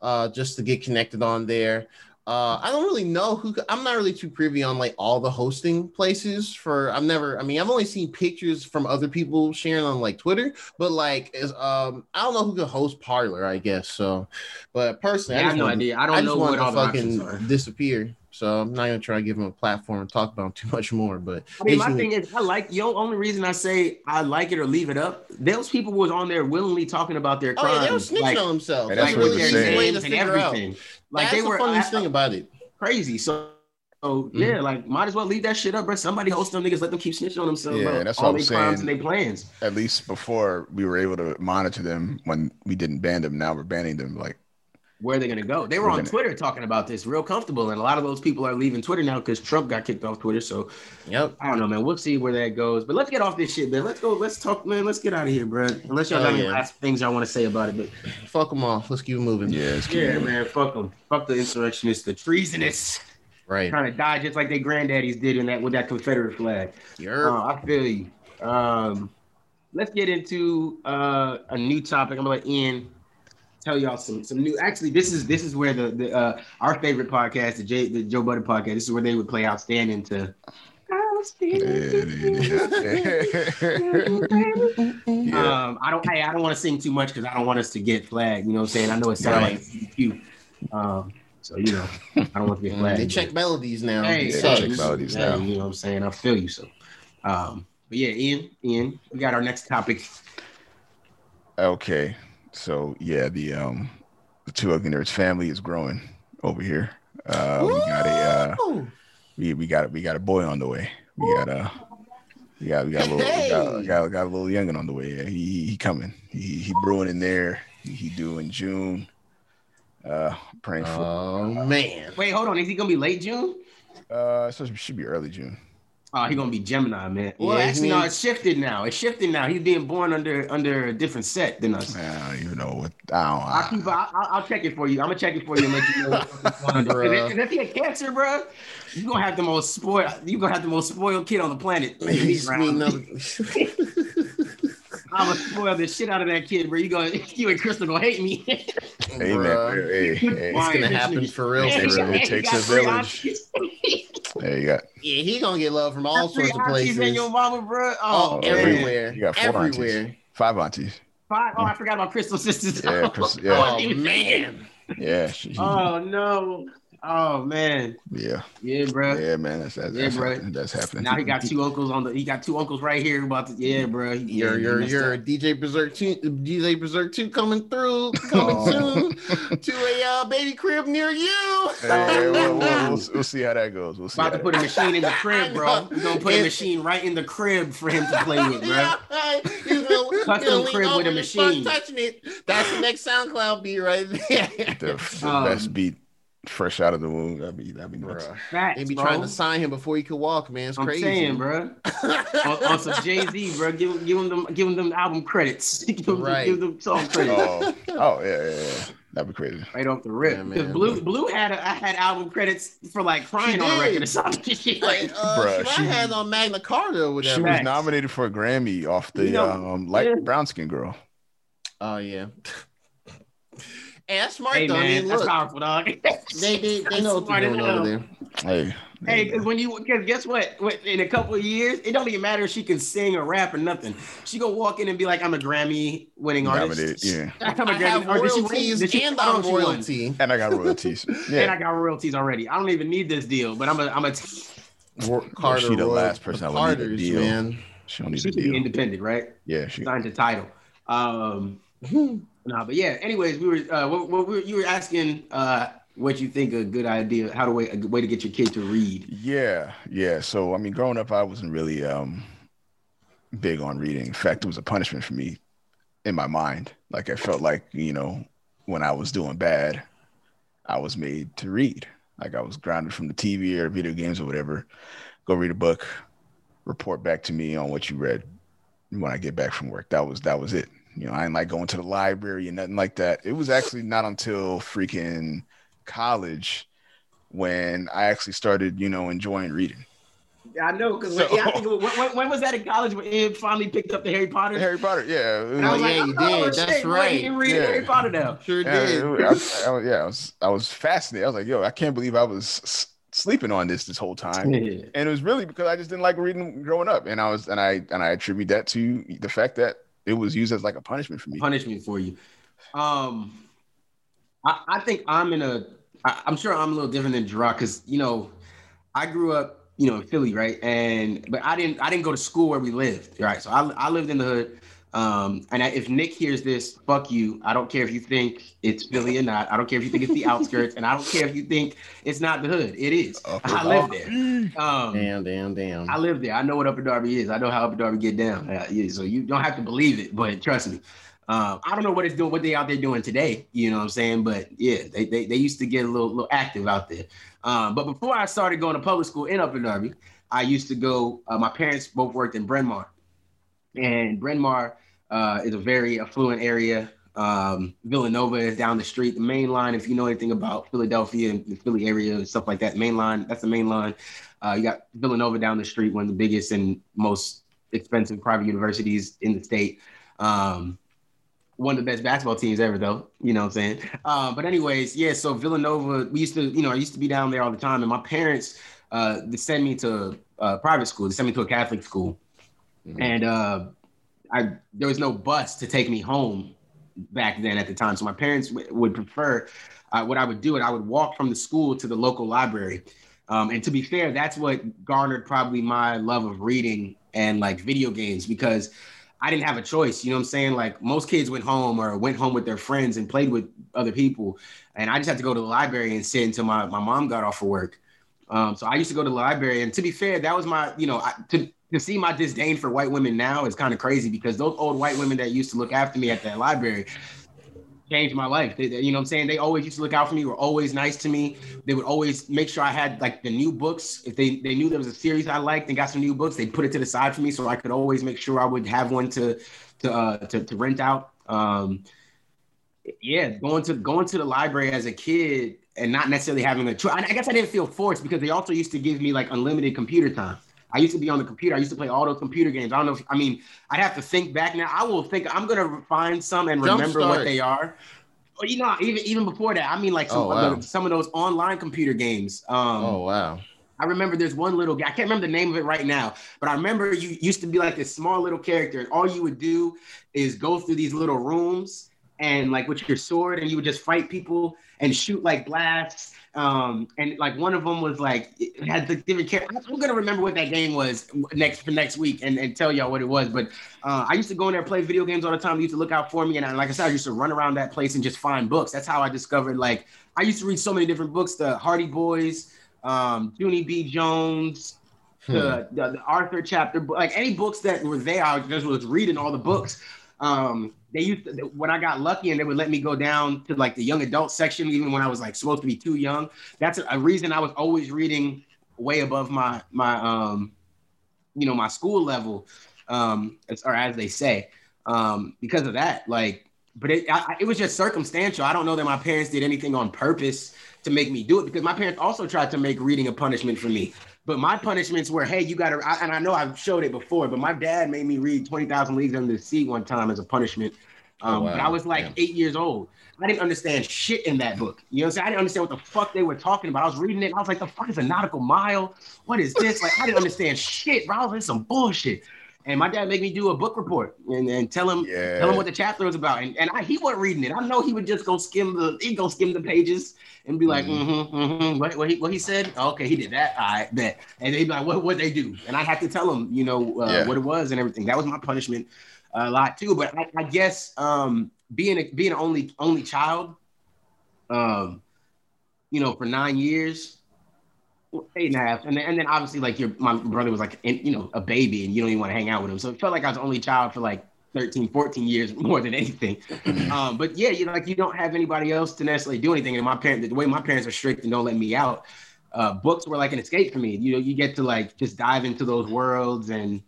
uh just to get connected on there. Uh, I don't really know who. I'm not really too privy on like all the hosting places for. I've never. I mean, I've only seen pictures from other people sharing on like Twitter, but like, is um, I don't know who could host Parler. I guess so, but personally, Yeah, I I have no idea. I don't I know what all fucking disappear. So I'm not gonna try to give him a platform and talk about him *laughs* too much more. But I mean, my basically- thing is, I like the only reason I say I like it or leave it up. Those people was on there willingly talking about their crimes. oh yeah, they were snitching like, on themselves. And that's like what they're their was saying. Way to names and out. everything. Like That's they the were funniest I- thing about it. crazy. So, so Mm-hmm. yeah, like might as well leave that shit up, bro. Somebody host them niggas, let them keep snitching on themselves Yeah, about that's all what I'm their crimes saying. and their plans. At least before we were able to monitor them when we didn't ban them. Now we're banning them. Like Where are they gonna go? They were We're on Twitter talking about this, real comfortable, and a lot of those people are leaving Twitter now because Trump got kicked off Twitter. So Yep. I don't know, man. We'll see where that goes. But let's get off this shit, man. Let's go. Let's talk, man. Let's get out of here, bro. Unless y'all Oh, have any yeah. last things y'all want to say about it, but Fuck them all. Let's keep moving. yeah, it's yeah, man. Fuck them. Fuck the insurrectionists, the treasonous, Right. trying to die just like their granddaddies did in that with that Confederate flag. You're Uh, I feel you. Um, let's get into uh, a new topic. I'm gonna let Ian tell y'all some some new. Actually, this is this is where the the uh, our favorite podcast, the J the Joe Budden podcast. This is where they would play outstanding to. yeah. *laughs* Um, I don't. Hey, I don't want to sing too much because I don't want us to get flagged. You know what I'm saying? I know it sounds Right. like CQ. Um, so you know, I don't want to get flagged. they check melodies now. Hey, Yeah, hey, check melodies hey, now. You know what I'm saying? I feel you. So, um, but yeah, Ian, Ian, we got our next topic. Okay, so yeah, the um, the two ugly nerds family is growing over here. Uh, we got a uh, we we got we got a boy on the way. We got a we got we got a little we got, got, got a little youngin on the way. Yeah, he he, he coming. He he brewing in there. He, he due in June. Uh, praying for. Oh man. Wait, hold on. Is he gonna be late June? Uh, so it should be early June. Oh, he gonna be Gemini, man. Well, Yeah, actually, he- no, it's shifted now. It's shifted now. He's being born under under a different set than us. Man, I know what. I don't. I'll keep. I, I'll, I'll check it for you. I'm gonna check it for you and let you know. what's going on. If, if he a cancer, bro, you gonna have the most spoiled. You gonna have the most spoiled kid on the planet. He's Around. mean up- I'm gonna spoil the shit out of that kid, bro. You going *laughs* you and Crystal gonna hate me. *laughs* Hey, man. Bruh. Hey, hey, It's gonna happen for real. It For real. really takes a village. there *laughs* you go. Yeah, he gonna get love from all Three sorts of places. and your mama, bro. Oh, Oh, yeah. man. everywhere. You got four aunties. five aunties. Five. Oh, I forgot about Crystal sisters. Yeah, Chris- oh, yeah. Oh man. Yeah, she, Oh no. Oh man. yeah, Yeah, bro. yeah, man. That's that's, Yeah, that's, happening. that's happening. Now he got two uncles on the. He got two uncles right here about to. Yeah, bro. You're yeah, you're you're up. DJ Berserk two DJ Berserk two coming through *laughs* coming Oh. soon to a uh, baby crib near you. Hey, we'll, we'll, we'll, we'll see how that goes. We'll see. About to put a machine in the crib, bro. *laughs* We're gonna put a machine right in the crib for him to play with, bro. *laughs* Yeah, he's gonna, Custom he's gonna lean crib with a machine. touching it. That's the next SoundCloud beat right there. the, the Um, best beat, fresh out of the womb. That'd be that'd be nuts. Facts, They be bro. trying to sign him before he could walk, man. It's I'm crazy. saying, bro. *laughs* on, on some Jay Z, bro. Give him, give him them, give him them album credits. *laughs* give, him, Right. give them song credits Oh, oh yeah, yeah, yeah. That'd be crazy. right off the rip. Yeah, man. Blue, Blue had a, I had album credits for like crying on a did. record or something. *laughs* Like, uh, Bruh, she, she- had on Magna Carta or She was nominated for a Grammy off the You know, um light yeah. brown skin girl. Oh yeah. And that's smart hey though. I man, mean, that's look, powerful, dog. they they, they know what smart they're doing over there. Hey, Hey, because when you, because guess what? What- In a couple of years, it don't even matter if she can sing or rap or nothing. She gonna walk in and be like, "I'm a Grammy-winning nominated. artist." Yeah, *laughs* I'm a I have Grammy- or did she royalties Did she- and I don't I'm know if she won. royalty. and I got royalties. *laughs* Yeah, And I got royalties already. I don't even need this deal, but I'm a, I'm a. Ro- Carter she the Roy- last person the I would need a deal. man. she don't need She a should be deal. independent, right? Yeah, she. Signed to title. Um, nah, but yeah. Anyways, we were, uh, what, what we were, you were asking, uh, what you think a good idea, how to way, a way to get your kid to read. Yeah, yeah. So I mean, growing up, I wasn't really um big on reading. In fact, it was a punishment for me in my mind. Like I felt like you know when I was doing bad, I was made to read. Like I was grounded from the TV or video games or whatever. Go read a book, report back to me on what you read when I get back from work. That was that was it. You know, I didn't like going to the library and nothing like that. It was actually not until freaking college when I actually started, you know, enjoying reading. Yeah, I know, because So- yeah, I think when, when was that in college when Ed finally picked up the Harry Potter? Harry Potter, yeah, And I was- was Oh, yeah, like, you oh, did. That's shit, right. He can read Yeah. Harry Potter now. Sure yeah, did. it- I, I- yeah, I was, I was fascinated. I was like, yo, I can't believe I was sleeping on this this whole time. Yeah. and it was really because I just didn't like reading growing up, and I was, and I, and I attribute that to the fact that it was used as like a punishment for me. punishment for you. Um, I, I think I'm in a. I, I'm sure I'm a little different than Gerard because you know, I grew up, you know, in Philly, right? And but I didn't. I didn't go to school where we lived, right? So I, I lived in the hood. Um, and I, if Nick hears this, fuck you. I don't care if you think it's Philly or not. I don't care if you think it's the outskirts, and I don't care if you think it's not the hood. It is. Upper I live there. Um, Damn, damn, damn. I live there. I know what Upper Darby is. I know how Upper Darby get down. Uh, yeah, so you don't have to believe it, but trust me. Um, I don't know what it's doing, what they out there doing today. You know what I'm saying? But yeah, they they, they used to get a little little active out there. Um, but before I started going to public school in Upper Darby, I used to go. Uh, my parents both worked in Bryn Mawr, and Bryn Mawr uh, is a very affluent area. Um, Villanova is down the street. The main line, if you know anything about Philadelphia and the Philly area and stuff like that, main line, that's the main line. Uh, you got Villanova down the street, one of the biggest and most expensive private universities in the state. Um, one of the best basketball teams ever, though. You know what I'm saying? Uh, but anyways, yeah. So Villanova, we used to, you know, I used to be down there all the time, and my parents, uh, they sent me to uh, private school. They sent me to a Catholic school, Mhm. and uh, I there was no bus to take me home back then at the time. So my parents w- would prefer uh, what I would do, and I would walk from the school to the local library. Um, and to be fair, that's what garnered probably my love of reading and like video games because I didn't have a choice. You know what I'm saying? Like most kids went home or went home with their friends and played with other people. And I just had to go to the library and sit until my, my mom got off of work. Um, so I used to go to the library. And to be fair, that was my, you know, I, to, to see my disdain for white women now is kind of crazy because those old white women that used to look after me at that library changed my life. They, they- you know what I'm saying? They always used to look out for me, were always nice to me. They would always make sure I had like the new books. If they, they knew there was a series I liked and got some new books, they'd put it to the side for me so I could always make sure I would have one to to uh, to, to rent out. Um, yeah, going to going to the library as a kid and not necessarily having a choice. I guess I didn't feel forced because they also used to give me like unlimited computer time. I used to be on the computer. I used to play all those computer games. I don't know. If, I mean, I'd have to think back now. I will think. I'm gonna find some and Jump remember what they are. But you know, even even before that, I mean, like some, Oh, wow. some of those online computer games. Um, Oh wow. I remember there's one little guy. I can't remember the name of it right now, but I remember you used to be like this small little character, and all you would do is go through these little rooms and like with your sword, and you would just fight people and shoot like blasts. Um, and like one of them was like had the different character. I'm gonna remember what that game was next for next week and, and tell y'all what it was. But uh, I used to go in there play video games all the time. They used to look out for me, and I, like I said, I used to run around that place and just find books. That's how I discovered like I used to read so many different books. The Hardy Boys, um, Junie B. Jones, the, the, the Arthur chapter, like any books that were there, I just was reading all the books. Um, they used to, when I got lucky and they would let me go down to like the young adult section, even when I was like supposed to be too young. That's a, reason I was always reading way above my my um, you know, my school level, um, or as they say, um, because of that. Like, but it I- it was just circumstantial. I don't know that my parents did anything on purpose to make me do it because my parents also tried to make reading a punishment for me. But my punishments were, hey, you got to, and I know I've showed it before, but my dad made me read 20,000 Leagues Under the Sea one time as a punishment. Um, Oh, wow. But I was like eight years old. I didn't understand shit in that book. You know what I'm saying? I didn't understand what the fuck they were talking about. I was reading it and I was like, the fuck is a nautical mile? What is this? Like, I didn't understand shit, bro. I was like, some bullshit. And my dad made me do a book report and, and tell him Yeah. tell him what the chapter was about. And, and I, he wasn't reading it. I know he would just go skim the he'd go skim the pages and be like, mm-hmm, mm-hmm. What, what, he, what he said? Okay, he did that. I bet. And they'd be like, what what they do? And I had to tell him, you know, uh, Yeah. what it was and everything. That was my punishment a lot too. But I, I guess um, being a, being an only only child, um, you know, for nine years, eight and a half, and then, and then obviously like your my brother was like in, you know a baby and you don't even want to hang out with him, so it felt like I was the only child for like 13, 14 years *laughs* more than anything. um, but yeah, you know, like you don't have anybody else to necessarily do anything. And my parents, the way my parents are strict and don't let me out, uh, books were like an escape for me. You know, you get to like just dive into those worlds and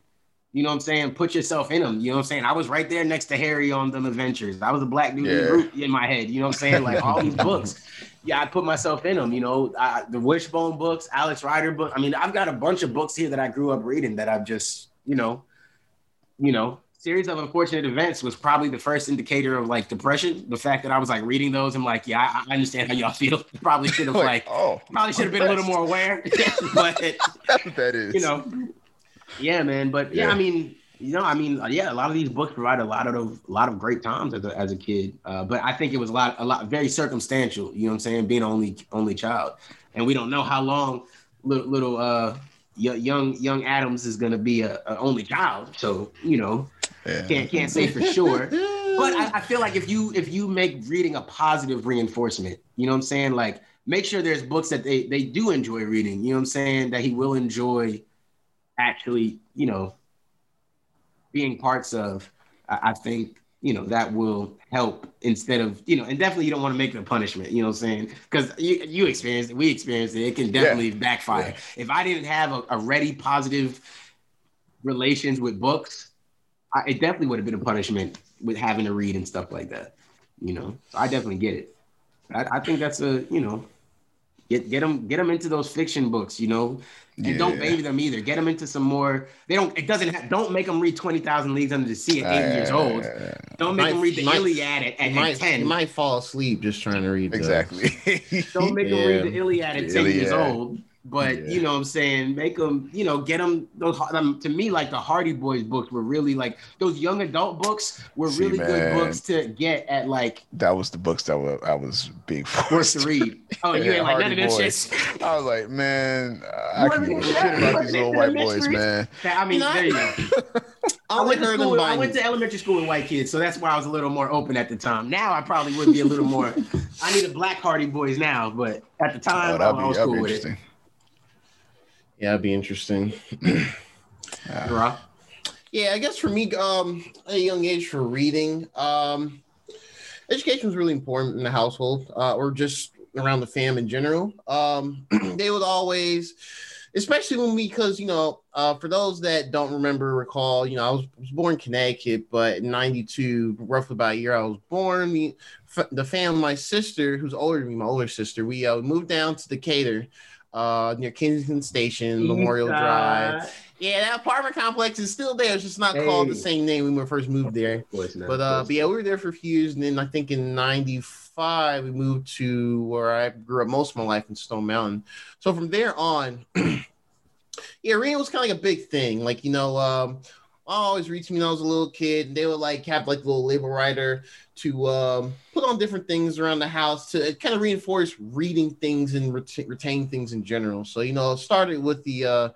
you know what I'm saying, put yourself in them. You know what I'm saying? I was right there next to Harry on them adventures. I was a black dude in, the Yeah. group in my head. You know what I'm saying? Like all these *laughs* books. Yeah, I put myself in them. You know, I, the Wishbone books, Alex Rider book. I mean, I've got a bunch of books here that I grew up reading that I've just, you know, you know, series of unfortunate events was probably the first indicator of like depression. The fact that I was like reading those, I'm like, yeah, I, I understand how y'all *laughs* feel. Probably should have *laughs* like, oh, probably should have been a little more aware. but that's what that is. you know, yeah, man. But yeah, Yeah. I mean, you know, I mean, uh, yeah, a lot of these books provide a lot of a lot of great times as a, as a kid. Uh, but I think it was a lot, a lot, very circumstantial. You know what I'm saying? Being only only child, and we don't know how long little little uh young young Adams is gonna be a, a only child. So you know, yeah. can't can't say for sure. But I, I feel like if you if you make reading a positive reinforcement, you know what I'm saying? Like make sure there's books that they they do enjoy reading. You know what I'm saying? That he will enjoy actually, you know, being parts of. I, I think you know that will help instead of you know, and definitely you don't want to make it a punishment. You know what I'm saying? Because you you experienced it, we experienced it. It can definitely backfire. If I didn't have a, a ready positive relations with books, I, it definitely would have been a punishment with having to read and stuff like that. You know, so I definitely get it. I, I think that's a you know, get get them get them into those fiction books. You know, and don't baby them either. Get them into some more. They don't. It doesn't. Have, don't make them read Twenty Thousand Leagues Under the Sea at eight years old. Don't make Might- them read the might- Iliad at, You at, might, at ten. you might fall asleep just trying to read. Exactly. Don't make them read the *laughs* Iliad at The 10 years old. But Yeah. you know what I'm saying? Make them, you know, get them those um, to me like the Hardy Boys books were really like those young adult books were See, really good books to get at like that was the books that were, I was big for. to read. Oh, you *laughs* Yeah, ain't like none of this shit. I was like, man, I You can ever give a shit about these ever little white boys, man. I mean, there you go. *laughs* I I went, to school, I went to elementary school with white kids, so that's why I was a little more open at the time. Now I probably would be a little more. I need a black Hardy Boys now, but at the Oh, time I that'd be, was cool with it. Interesting. Yeah, it'd be interesting. Right? Yeah, I guess for me, um, at a young age for reading, um, education was really important in the household, uh, or just around the fam in general. Um, *clears throat* they would always, especially when we, because you know, uh, for those that don't remember, recall, you know, I was, was born in Connecticut, but in '92, roughly about a year I was born. The, the fam, my sister, who's older than me, my older sister, we uh, moved down to Decatur uh, near Kensington Station, Memorial Drive. Yeah, that apartment complex is still there. It's just not called the same name when we first moved there. Of course not, But uh, course but yeah, we were there for a few years, and then I think in '95 we moved to where I grew up most of my life in Stone Mountain. So from there on, *clears throat* yeah, reading was kind of like a big thing. Like you know, um, I always read to me when I was a little kid, and they would like have like a little label writer to um, put on different things around the house to kind of reinforce reading things and ret- retain things in general. So you know, started with the. Uh,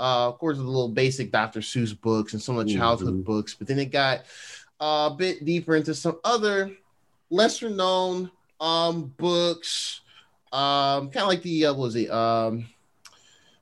uh, of course, the little basic Dr. Seuss books and some of the childhood Mhm. books, but then it got uh, a bit deeper into some other lesser known um, books. Um, kind of like the uh, what was it? Um, I'm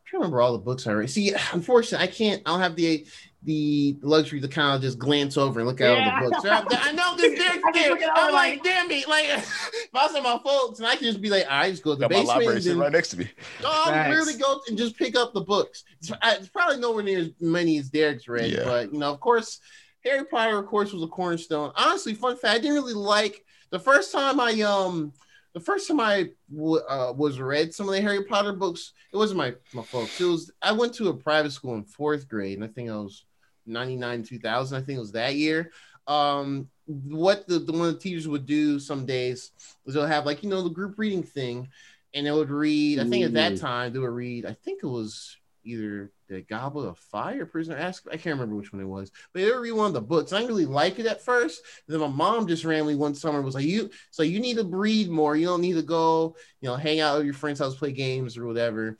trying to remember all the books I read. See, unfortunately, I can't. I don't have the the luxury to kind of just glance over and look at Yeah. all the books. I, I know this there. *laughs* I just look it over I'm like, like- damn it! Like, *laughs* if I was at my folks, and I could just be like, I just go to the Got my basement. library and sitting then- right next to me. no, I'll Facts. really go and just pick up the books. It's, it's probably nowhere near as many as Derek's read, Yeah. but you know, of course, Harry Potter, of course, was a cornerstone. Honestly, fun fact, I didn't really like the first time I um the first time I w- uh, was read some of the Harry Potter books. It wasn't my my folks. It was I went to a private school in fourth grade, and I think I was ninety nine two thousand. I think it was that year. Um, what the, the one of the teachers would do some days was they'll have like you know the group reading thing, and they would read. I think at that Mm. time they would read. I think it was either the Goblet of Fire, Prisoner Ask. I can't remember which one it was, but they would read one of the books. I didn't really like it at first. Then my mom just randomly one summer was like, "You, so you need to read more. You don't need to go, you know, hang out at your friend's house, play games or whatever."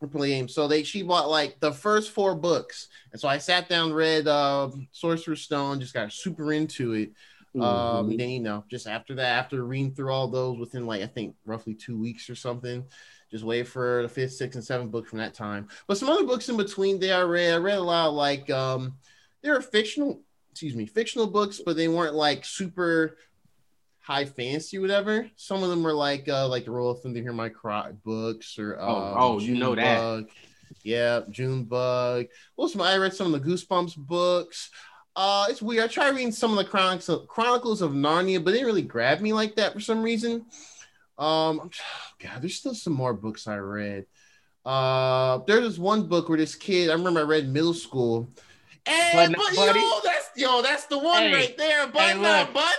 Games. So they she bought like the first four books, and so I sat down, read uh, Sorcerer's Stone, just got super into it. Um, Mhm. and then you know, just after that, after reading through all those within like I think roughly two weeks or something, just wait for the fifth, sixth, and seventh book from that time. But some other books in between there I read. I read a lot of, like um, they're fictional, excuse me, fictional books, but they weren't like super high fantasy, whatever. Some of them were like uh like the Roll of Thunder Hear My Cry books or um, Oh, oh, you know that. Junebug. Yeah, Junebug. Well, some I read some of the Goosebumps books. Uh, it's weird. I tried reading some of the Chronicles of, Chronicles of Narnia, but it didn't really grab me like that for some reason. Um, *sighs* God, there's still some more books I read. Uh, there's this one book where this kid I remember I read middle school. Hey, But- buddy- yo, that's yo, that's the one Hey, right there, but hey, not buddy.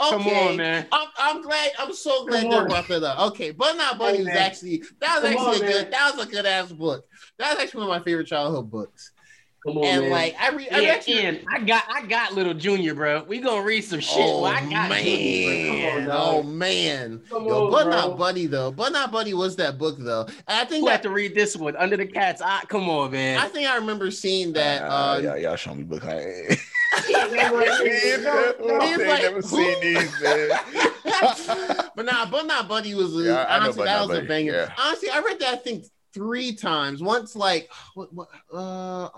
Come Okay, on, man. I'm, I'm glad. I'm so glad Come they on. brought that up. Okay, Bud Not Buddy Hey, was actually that was Come actually on, a good. man. That was a good ass book. That was actually one of my favorite childhood books. Come on, and man. like I read, I yeah, actually. and I got I got little Junior, bro. We gonna read some shit. Oh Well, I got man! Junior, bro. Come oh man! Come Yo, on, but bro. not buddy though. Bud Not Buddy was that book though. And I think Who have to read this one? Under the cat's eye. Come on, man. I think I remember seeing that. Uh, Uh, y'all, y'all show me book. I ain't, He's I never seen these, man. *laughs* but nah, Bud Not Buddy was a, Yeah, I know honestly that Not was a banger. yeah. Honestly, I read that I think three times. Once like what what uh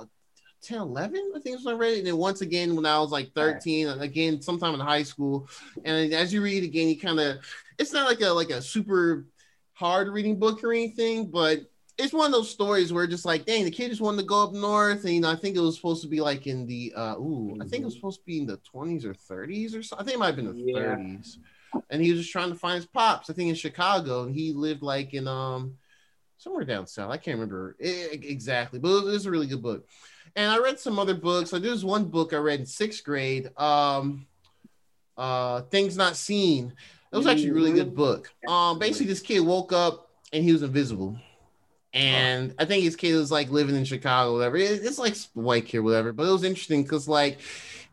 10, 11, I think is when I read it. And then once again when I was like 13, and again sometime in high school. And as you read again, you kind of it's not like a like a super hard reading book or anything, but it's one of those stories where just like, dang, the kid just wanted to go up north, and you know, I think it was supposed to be like in the uh ooh, I think it was supposed to be in the 20s or 30s or something. I think it might have been the Yeah. 30s. And he was just trying to find his pops, I think in Chicago, and he lived like in um somewhere down south. I can't remember exactly, but it was a really good book. And I read some other books. Like there's one book I read in sixth grade, um, uh, Things Not Seen. It was actually a really good book. Um, basically, this kid woke up and he was invisible. And I think his kid was like living in Chicago, whatever. It- it's like white kid, whatever. But it was interesting because like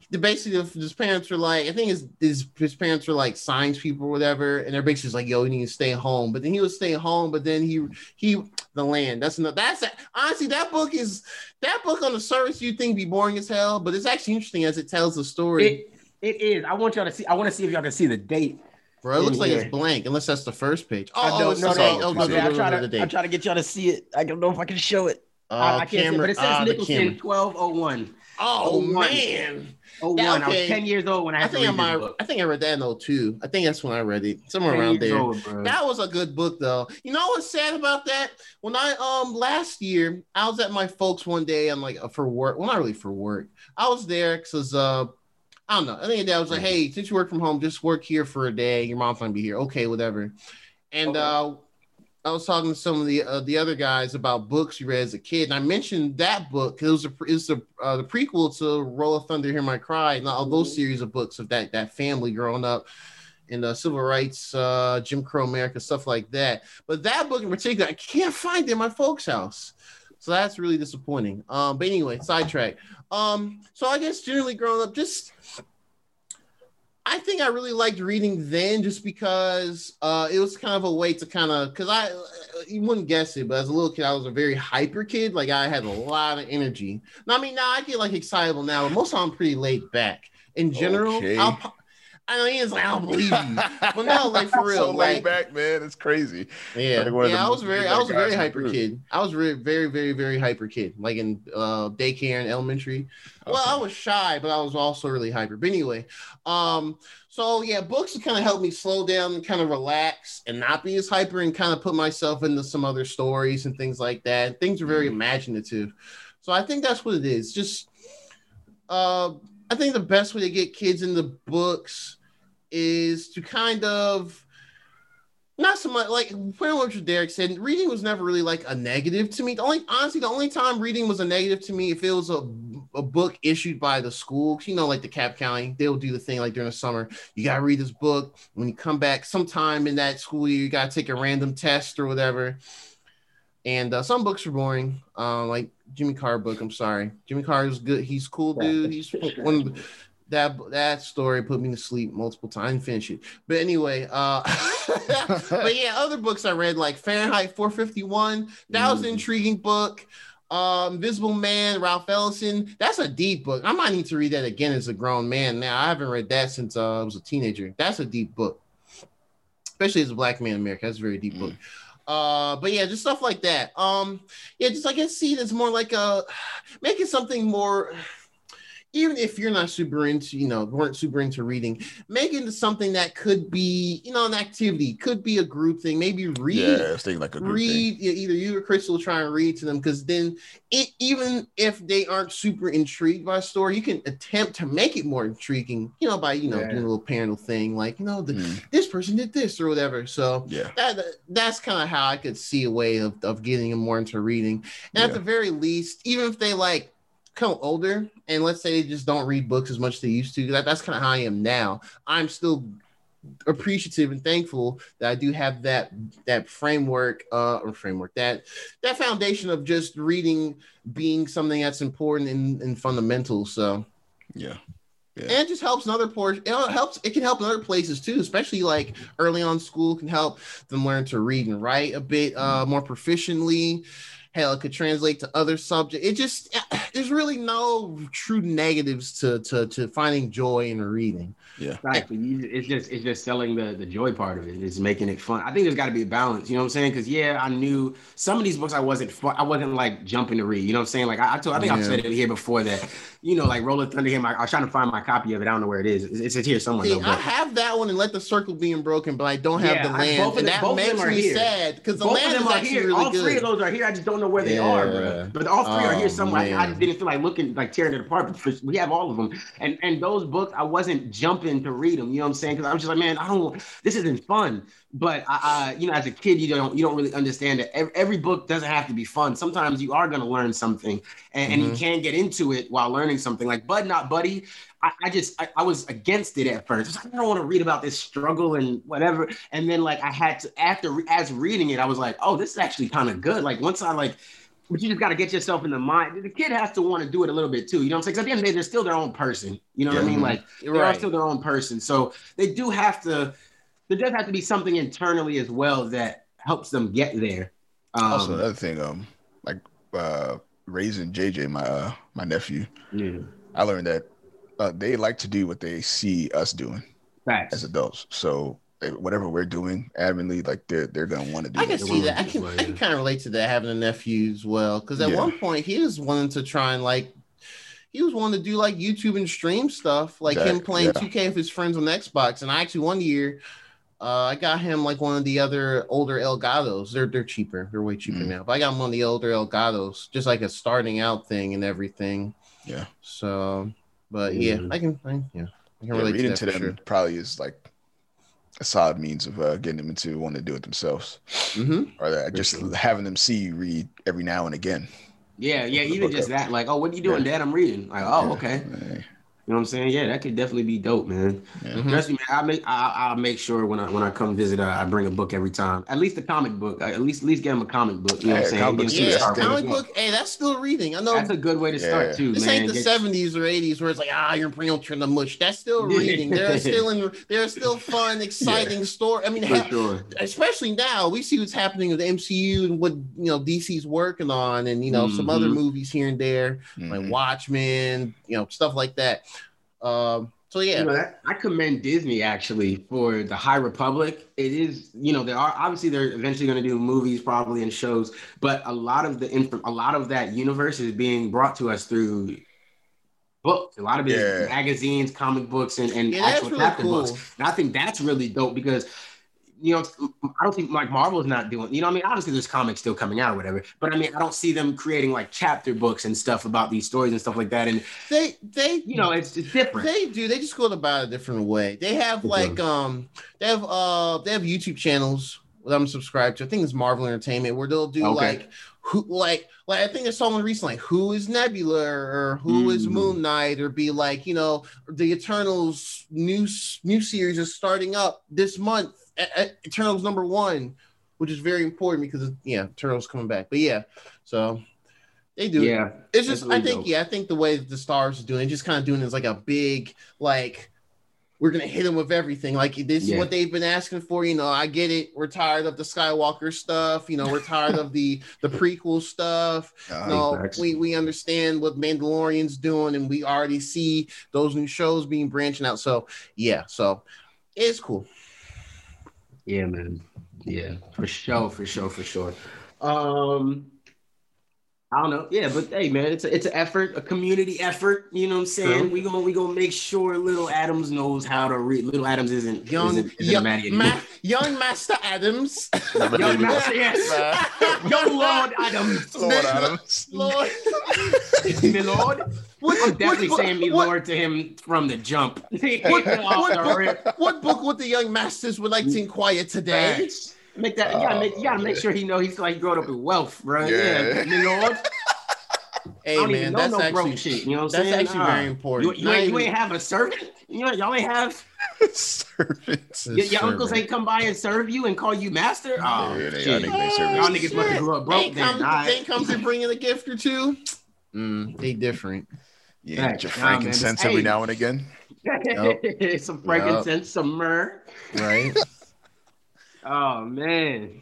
the basically his parents were like, I think his, his his parents were like science people or whatever, and they're basically like, yo, you need to stay home. But then he was staying home, but then he he the land. That's not that's honestly that book is that book on the surface you think be boring as hell, but it's actually interesting as it tells the story. It, it is. I want y'all to see. I want to see if y'all can see the date. Bro, it looks like Yeah. it's blank unless that's the first page. Oh, I oh, don't know. the No, date. no, Oh, okay, no, I no, try no, to. the date. I try to get y'all to see it. I don't know if I can show it. Uh, I, I can't see it, camera- but it says ah, the Nicholson camera. twelve oh one. Oh, Oh, man. Oh Yeah, one. I was okay. ten years old when I I think I to read might, this book. I think I read that in 02. I think that's when I read it. Somewhere around there. old. That was a good book though. You know what's sad about that? When I um last year I was at my folks one day and like for work. Well, not really for work. I was there because uh I don't know. I think dad was like, "Hey, since you work from home, just work here for a day. Your mom's gonna be here. Okay, whatever." And Okay. uh I was talking to some of the uh, the other guys about books you read as a kid, and I mentioned that book. It was a, it was the uh, the prequel to Roll of Thunder, Hear My Cry, and all those series of books of that that family growing up in the civil rights, uh, Jim Crow America, stuff like that. But that book in particular, I can't find it in my folks' house. So that's really disappointing. Um, but anyway, sidetrack. Um, so I guess generally growing up, just I think I really liked reading then just because uh, it was kind of a way to kind of because I you wouldn't guess it, but as a little kid, I was a very hyper kid. Like I had a lot of energy. Now, I mean, now I get like excitable now, but most of I'm pretty laid back. In general, Okay. I'll, I know he is like, I don't believe you. *laughs* But no, like for real, so laid like back, man. It's crazy. yeah, Like one of the yeah. I was very, I was a very guys in the hyper group. kid. I was very, very, very, very hyper kid. Like in uh, daycare and elementary. Well, I was shy, but I was also really hyper. But anyway, um, so yeah, books kind of helped me slow down and kind of relax and not be as hyper and kind of put myself into some other stories and things like that. Things are very Mm-hmm. imaginative. So I think that's what it is. Just, uh, I think the best way to get kids into books is to kind of not so much like pretty much what Derek said. Reading was never really like a negative to me. The only honestly, the only time reading was a negative to me if it was a, a book issued by the school, You know, like DeKalb County, they'll do the thing like during the summer. You gotta read this book. When you come back sometime in that school year, you gotta take a random test or whatever. And uh, some books are boring, uh, like Jimmy Carr book. I'm sorry, Jimmy Carr is good. He's cool, dude. He's one of the, that that story put me to sleep multiple times. Finish it, but anyway, uh, *laughs* but yeah, other books I read like Fahrenheit 451. That was an Mm. intriguing book. Um, Invisible Man, Ralph Ellison. That's a deep book. I might need to read that again as a grown man. Now I haven't read that since uh, I was a teenager. That's a deep book, especially as a black man in America. That's a very deep book. Uh, but yeah, just stuff like that. Um, yeah, just like I guess see as more like a *sighs* making something more. Even if you're not super into, you know, weren't super into reading, make it into something that could be, you know, an activity, could be a group thing. Maybe read Yeah, it's thinking like a group thing. read yeah, either you or Crystal will try and read to them because then it, even if they aren't super intrigued by a story, you can attempt to make it more intriguing, you know, by you know Yeah. doing a little parental thing like you know the, Mm, this person did this or whatever. So yeah. that that's kind of how I could see a way of, of getting them more into reading. And at the very least, even if they like come older and let's say they just don't read books as much as they used to, that, that's kind of how I am now. I'm still appreciative and thankful that I do have that that framework uh or framework that that foundation of just reading being something that's important and, in fundamentals. So Yeah. and it just helps in other portions. It helps. It can help in other places too, especially like early on school can help them learn to read and write a bit uh, more proficiently. Hell, it could translate to other subjects. It just *clears throat* there's really no true negatives to to to finding joy in reading. Right. but you- It's just it's just selling the the joy part of it. It's making it fun. I think there's got to be a balance. You know what I'm saying? Because yeah, I knew some of these books I wasn't fu- I wasn't like jumping to read. You know what I'm saying? Like I, I told I think I've said it here before that. You know, like Roll of Thunder. Here, my, I was trying to find my copy of it. I don't know where it is. It's, it's here somewhere. See, though, I have that one and Let the Circle Be Unbroken, but I don't have Yeah, the I- land, both of and them- that both of them makes are me here. sad because the Both land of them is are actually here. really all good. three of those are here. I just don't know where they are, Yeah. bro. But all three are Oh, here somewhere. I, I didn't feel like looking like tearing it apart. But we have all of them, and and those books I wasn't jumping to read them. You know what I'm saying? Because I was just like, man, I don't. This isn't fun. But I, I, you know, as a kid, you don't you don't really understand that every, every book doesn't have to be fun. Sometimes you are going to learn something, and, and you Mhm. can get into it while learning something. Like Bud Not Buddy, I, I just I, I was against it at first. I, like, don't want to read about this struggle and whatever. And then like I had to after as reading it, I was like, oh, this is actually kind of good. Like once I like. But you just got to get yourself in the mind. The kid has to want to do it a little bit too. You know what I'm saying? 'Cause at the end of the day, they're still their own person. You know what I mean? Like they are Right. still their own person. So they do have to. There does have to be something internally as well that helps them get there. Um, Also, another thing, um, like uh, raising JJ, my uh, my nephew, yeah, I learned that uh, they like to do what they see us doing facts. as adults. So whatever we're doing, adamantly, like they're they're gonna want to do. I can that. see that. I can. I can kind of relate to that having a nephew as well. Because at Yeah. one point he was wanting to try and like, he was wanting to do like YouTube and stream stuff, like him playing yeah. 2K with his friends on Xbox. And I actually one year, uh, I got him like one of the other older Elgatos. They're they're cheaper. They're way cheaper Mm. now. But I got him one of the older Elgatos, just like a starting out thing and everything. Yeah. So, but yeah, Mm. I can, I, yeah, I can Yeah, relate reading to to that them sure. probably is like a solid means of uh, getting them into wanting to do it themselves, Mm-hmm. or that just sure. having them see you read every now and again. Yeah, yeah, even just up. that, like, oh, what are you doing, Dad? I'm reading. Like, oh, okay. Hey, You know what I'm saying? Yeah, that could definitely be dope, man. Mhm. Trust me, man. I make I, I'll make sure when I when I come visit, I, I bring a book every time. At least a comic book. I- At least at least get him a comic book. You know what I'm Yeah, saying? comic Get books him too, to Yeah, start that's with. comic book. Hey, that's still reading. I know That's a good way to start too, this man. ain't the Get- seventies or eighties where it's like ah, you're bringing to the mush. That's still *laughs* reading. They're still in. They're still fun, *laughs* exciting story. I mean, For hell, sure. especially now we see what's happening with the MCU and what you know DC's working on, and you know some other Mhm. movies here and there like mhm. Watchmen, you know stuff like that. Um, so yeah, You know, that, I commend Disney actually for the High Republic. It is, you know, there are obviously they're eventually going to do movies probably and shows, but a lot of the inf- a lot of that universe is being brought to us through books. A lot of it is Yeah. magazines, comic books, and, and yeah, actual really chapter cool. books. And I think that's really dope because you know, I don't think like Marvel's not doing, you know, I mean, obviously there's comics still coming out or whatever, but I mean, I don't see them creating like chapter books and stuff about these stories and stuff like that. And They they you know, it's, it's different. They do. They just go about it a different way. They have like um they have uh they have YouTube channels that I'm subscribed to. I think it's Marvel Entertainment where they'll do Okay. like who like like I think I saw one recently like who is Nebula or who is Mm. Moon Knight or be like you know the Eternals new new series is starting up this month. Eternals number one, which is very important because yeah Eternals coming back. But yeah, so they do. yeah. It's just, I think, dope. yeah, I think the way that the stars are doing, it, just kind of doing is like a big, like, we're gonna hit them with everything. Like this is what they've been asking for. You know, I get it. We're tired of the Skywalker stuff. You know, we're tired of the the prequel stuff. *laughs* Uh, we we understand what Mandalorian's doing, and we already see those new shows being branching out. So yeah, so it's cool. Yeah, man. Yeah, for sure, for sure, for sure. Um, I don't know. Yeah, but hey, man, it's a, it's an effort, a community effort. You know what I'm saying? True. We gonna we gonna make sure Little Adams knows how to read. Little Adams isn't Young, isn't, isn't young, a Maddie anymore. Ma- young Master Adams, Young Master, yes. *laughs* Young Lord Adams. Lord Adams. Lord. *laughs* Me Lord. What, I'm definitely what- saying me what- Lord to him from the jump. What, *laughs* Off the book, what book would the young masters would like to inquire today? Facts. Make that. You gotta make. You gotta make sure he know he's like growing up in wealth, bro. Yeah, Yeah. me Lord. *laughs* Hey man, that's no broke actually shit. You know what that's I'm saying? That's actually Nah. very You, important. you, Not ain't, you ain't have a servant. You know, y'all ain't have *laughs* Servants. your, your uncles servant. ain't come by and serve you and call you master. Oh, Yeah, they- shit. y'all niggas ain't Y'all niggas must have grew up broke They then. come, Alright. they come to bring in a gift or two. Mm, they different. Yeah, get your Nah, man, frankincense it's- every hey. now and again. *laughs* some frankincense, some myrrh. Right? Oh man.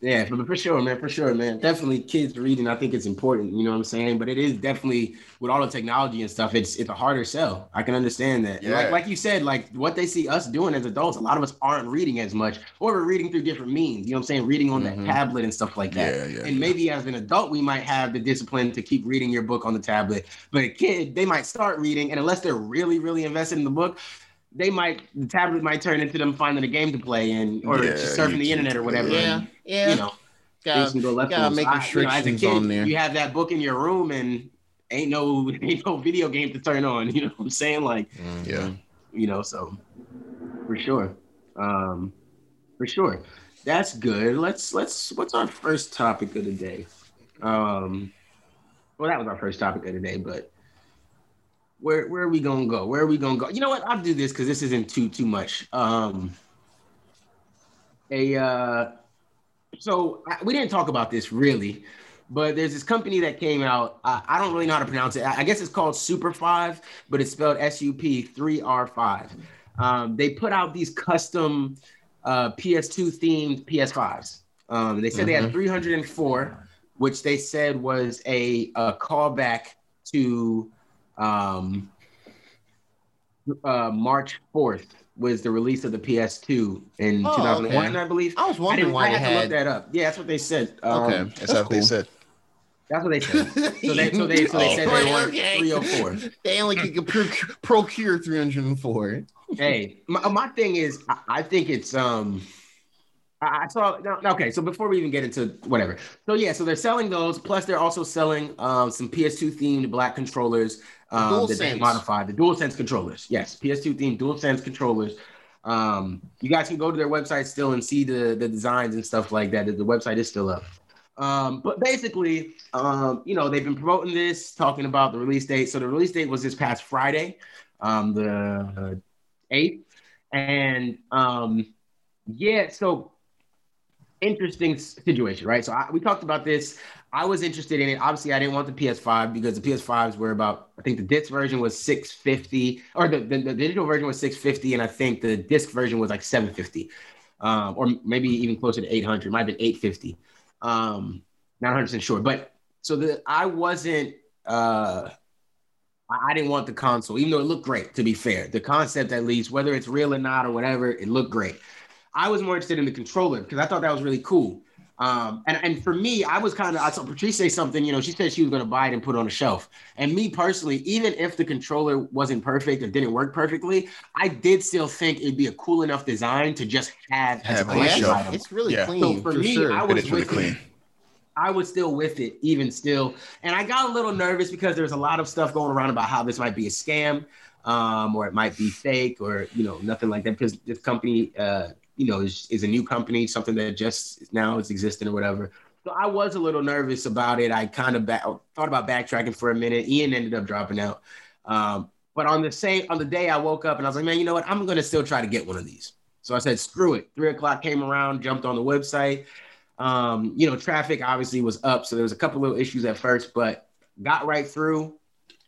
Yeah, for, for sure, man, for sure, man. Definitely kids reading, I think it's important, you know what I'm saying? But it is definitely with all the technology and stuff, it's it's a harder sell. I can understand that. And Like Yeah. like you said, like what they see us doing as adults, a lot of us aren't reading as much, or we're reading through different means, you know what I'm saying? Reading on Mhm. the tablet and stuff like that. Yeah, yeah. And maybe as an adult, we might have the discipline to keep reading your book on the tablet. But a kid, they might start reading, and unless they're really, really invested in the book, they might the tablet might turn into them finding a game to play and or Yeah, just surfing the YouTube. internet or whatever. Yeah. and, Yeah. You know, things Gotta, can go left. gotta make them. I- you know, as a kid, on there. You have that book in your room and ain't no *laughs* ain't no video game to turn on. You know what I'm saying? Like, Yeah. you know, so for sure. Um for sure. That's good. Let's let's what's our first topic of the day? Um well that was our first topic of the day, but where where are we gonna go? Where are we gonna go? You know what? I'll do this because this isn't too too much. Um a uh so I, we didn't talk about this really, but there's this company that came out. I, I don't really know how to pronounce it. I, I guess it's called Super Five, but it's spelled S U P three R five. Um, they put out these custom uh, PS2 themed PS5s. Um, they said they had 304, which they said was a, a callback to um, uh, March 4th was the release of the PS2 in Oh, 2001, okay. I believe. I was I, wondering didn't, why I they had to look that up. Yeah, that's what they said. Um, Okay. That's, That's how they said. That's what they said. *laughs* So they, so they, so they Oh. said they were Okay. 304. They only could procure, procure 304. hey, my, my thing is, I, I think it's um. I I saw no, no, okay. So before we even get into whatever, so yeah, so they're selling those. Plus, they're also selling um, some PS2 themed black controllers um, that they modified the DualSense controllers. Yes, PS2 themed DualSense controllers. Um, you guys can go to their website still and see the the designs and stuff like that. The website is still up. Um, but basically, um, you know, they've been promoting this, talking about the release date. So the release date was this past Friday, um, the eighth, and um, yeah, so interesting situation, right? So I, we talked about this. I was interested in it. Obviously, I didn't want the PS5 because the PS5s were about, I think the disc version was 650, or the, the, the digital version was 650, and I think the disc version was like 750, um, or maybe even closer to 800. It might have been 850. Um, not 100% sure. But so the I wasn't, uh, I didn't want the console, even though it looked great, to be fair. The concept, at least, whether it's real or not or whatever, it looked great. I was more interested in the controller because I thought that was really cool. Um, and, and for me, I was kind of, I saw Patrice say something, you know, she said she was going to buy it and put it on a shelf. And me personally, even if the controller wasn't perfect or didn't work perfectly, I did still think it'd be a cool enough design to just have, as a Have a collection shelf. item. It's really Yeah. clean. So for for me, sure. I was is really with it. clean. I was still with it, even still. And I got a little nervous because there's a lot of stuff going around about how this might be a scam, um, or it might be fake, or you know, nothing like that. Because this company, uh, you know, is, is a new company, something that just now is existing or whatever. So I was a little nervous about it. I kind of back, thought about backtracking for a minute. Ian ended up dropping out. Um, but on the same on the day I woke up and I was like, man, you know what? I'm gonna still try to get one of these. So I said, screw it. Three o'clock came around, jumped on the website. Um, you know, traffic obviously was up, so there was a couple little issues at first, but got right through,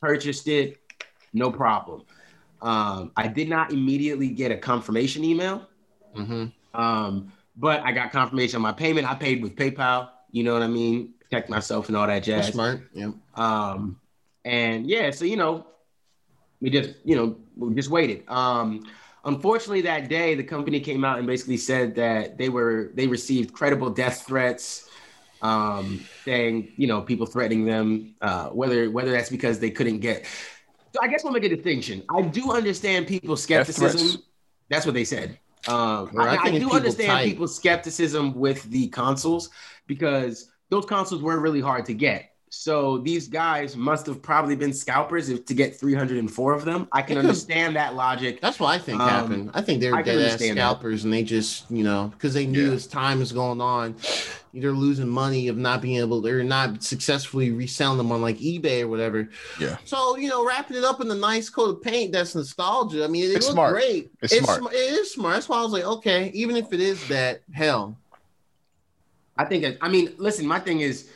purchased it, no problem. Um, I did not immediately get a confirmation email, Mhm. um, but I got confirmation on my payment. I paid with PayPal. You know what I mean? Protect myself and all that jazz. That's smart. Yeah. Um, and yeah, so you know, we just you know we just waited. Um, unfortunately, that day the company came out and basically said that they were they received credible death threats, um, saying you know people threatening them, uh, whether whether that's because they couldn't get. So I guess we'll make a distinction. I do understand people's skepticism. That's what they said. Um, I I, I do people understand type. people's skepticism with the consoles because those consoles were really hard to get. So these guys must have probably been scalpers if, to get 304 of them. I can understand that logic. That's what I think Um, happened. I think they're I dead ass understand that. scalpers and they just, you know, because they knew Yeah. as time is going on, they're losing money of not being able, they're not successfully reselling them on like eBay or whatever. Yeah. So, you know, wrapping it up in the nice coat of paint that's nostalgia. I mean, it It's looks smart. great. It's smart. sm- It is smart. That's why I was like, okay, even if it is that, hell, I think, I mean, listen, my thing is,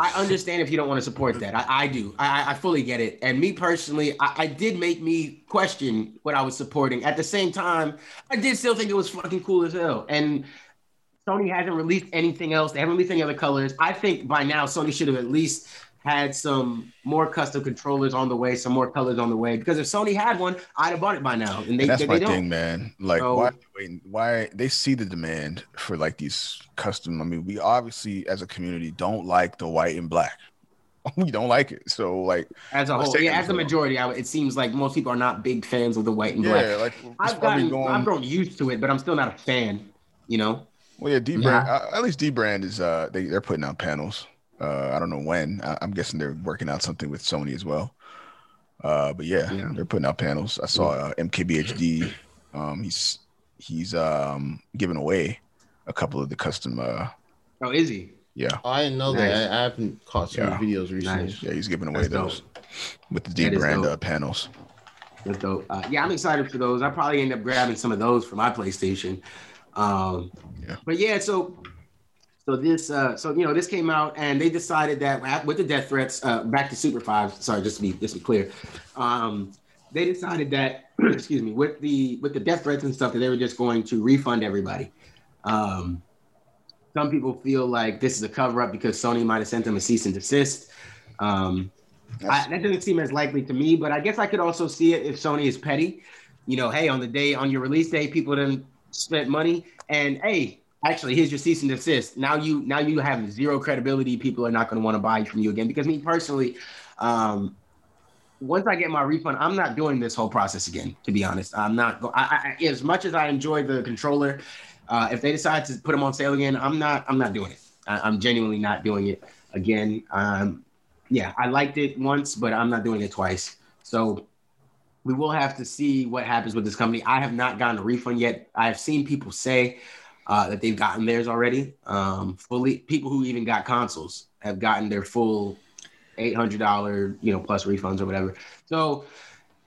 I understand if you don't want to support that. I, I do. I, I fully get it. And me personally, I, I did make me question what I was supporting. At the same time, I did still think it was fucking cool as hell. And Sony hasn't released anything else. They haven't released any other colors. I think by now Sony should have at least had some more custom controllers on the way, some more colors on the way. Because if Sony had one, I'd have bought it by now. And they, and that's they, my they don't. thing, man. Like, So- why waiting? Why they see the demand for like these custom? I mean, we obviously as a community don't like the white and black. *laughs* We don't like it. So like, As a whole, yeah, as a majority, I, it seems like most people are not big fans of the white and black. yeah, like I've gotten, going. I've grown used to it, but I'm still not a fan. You know, Well, yeah, dbrand. Uh, at least dbrand is uh they they're putting out panels. Uh, I don't know when. I, I'm guessing they're working out something with Sony as well. Uh, but yeah, Yeah. they're putting out panels. I saw uh, MKBHD. Um, he's he's um giving away a couple of the custom. Uh, oh, is he? yeah, I didn't know Nice. that. I, I haven't caught some Yeah. videos recently. Nice. yeah, he's giving away That's those with the dbrand uh, panels. That's dope. Uh, yeah, I'm excited for those. I probably end up grabbing some of those for my PlayStation. Um, Yeah. But yeah, so so this uh, so you know this came out and they decided that with the death threats, uh, back to Super Five. Sorry, just to be just to be clear, um, they decided that *clears throat* excuse me with the with the death threats and stuff that they were just going to refund everybody. Um, some people feel like this is a cover up because Sony might have sent them a cease and desist. Um, I, that doesn't seem as likely to me, but I guess I could also see it if Sony is petty. You know, hey, on the day on your release day, people didn't spend money, and hey, actually, here's your cease and desist. Now you now you have zero credibility. People are not going to want to buy from you again. Because me personally, um, once I get my refund, I'm not doing this whole process again. To be honest, I'm not. Go- I, I, as much as I enjoy the controller, uh, if they decide to put them on sale again, I'm not. I'm not doing it. I, I'm genuinely not doing it again. Um, yeah, I liked it once, but I'm not doing it twice. So we will have to see what happens with this company. I have not gotten a refund yet. I have seen people say uh, that they've gotten theirs already. Um, fully, people who even got consoles have gotten their full eight hundred dollar, you know, plus refunds or whatever. So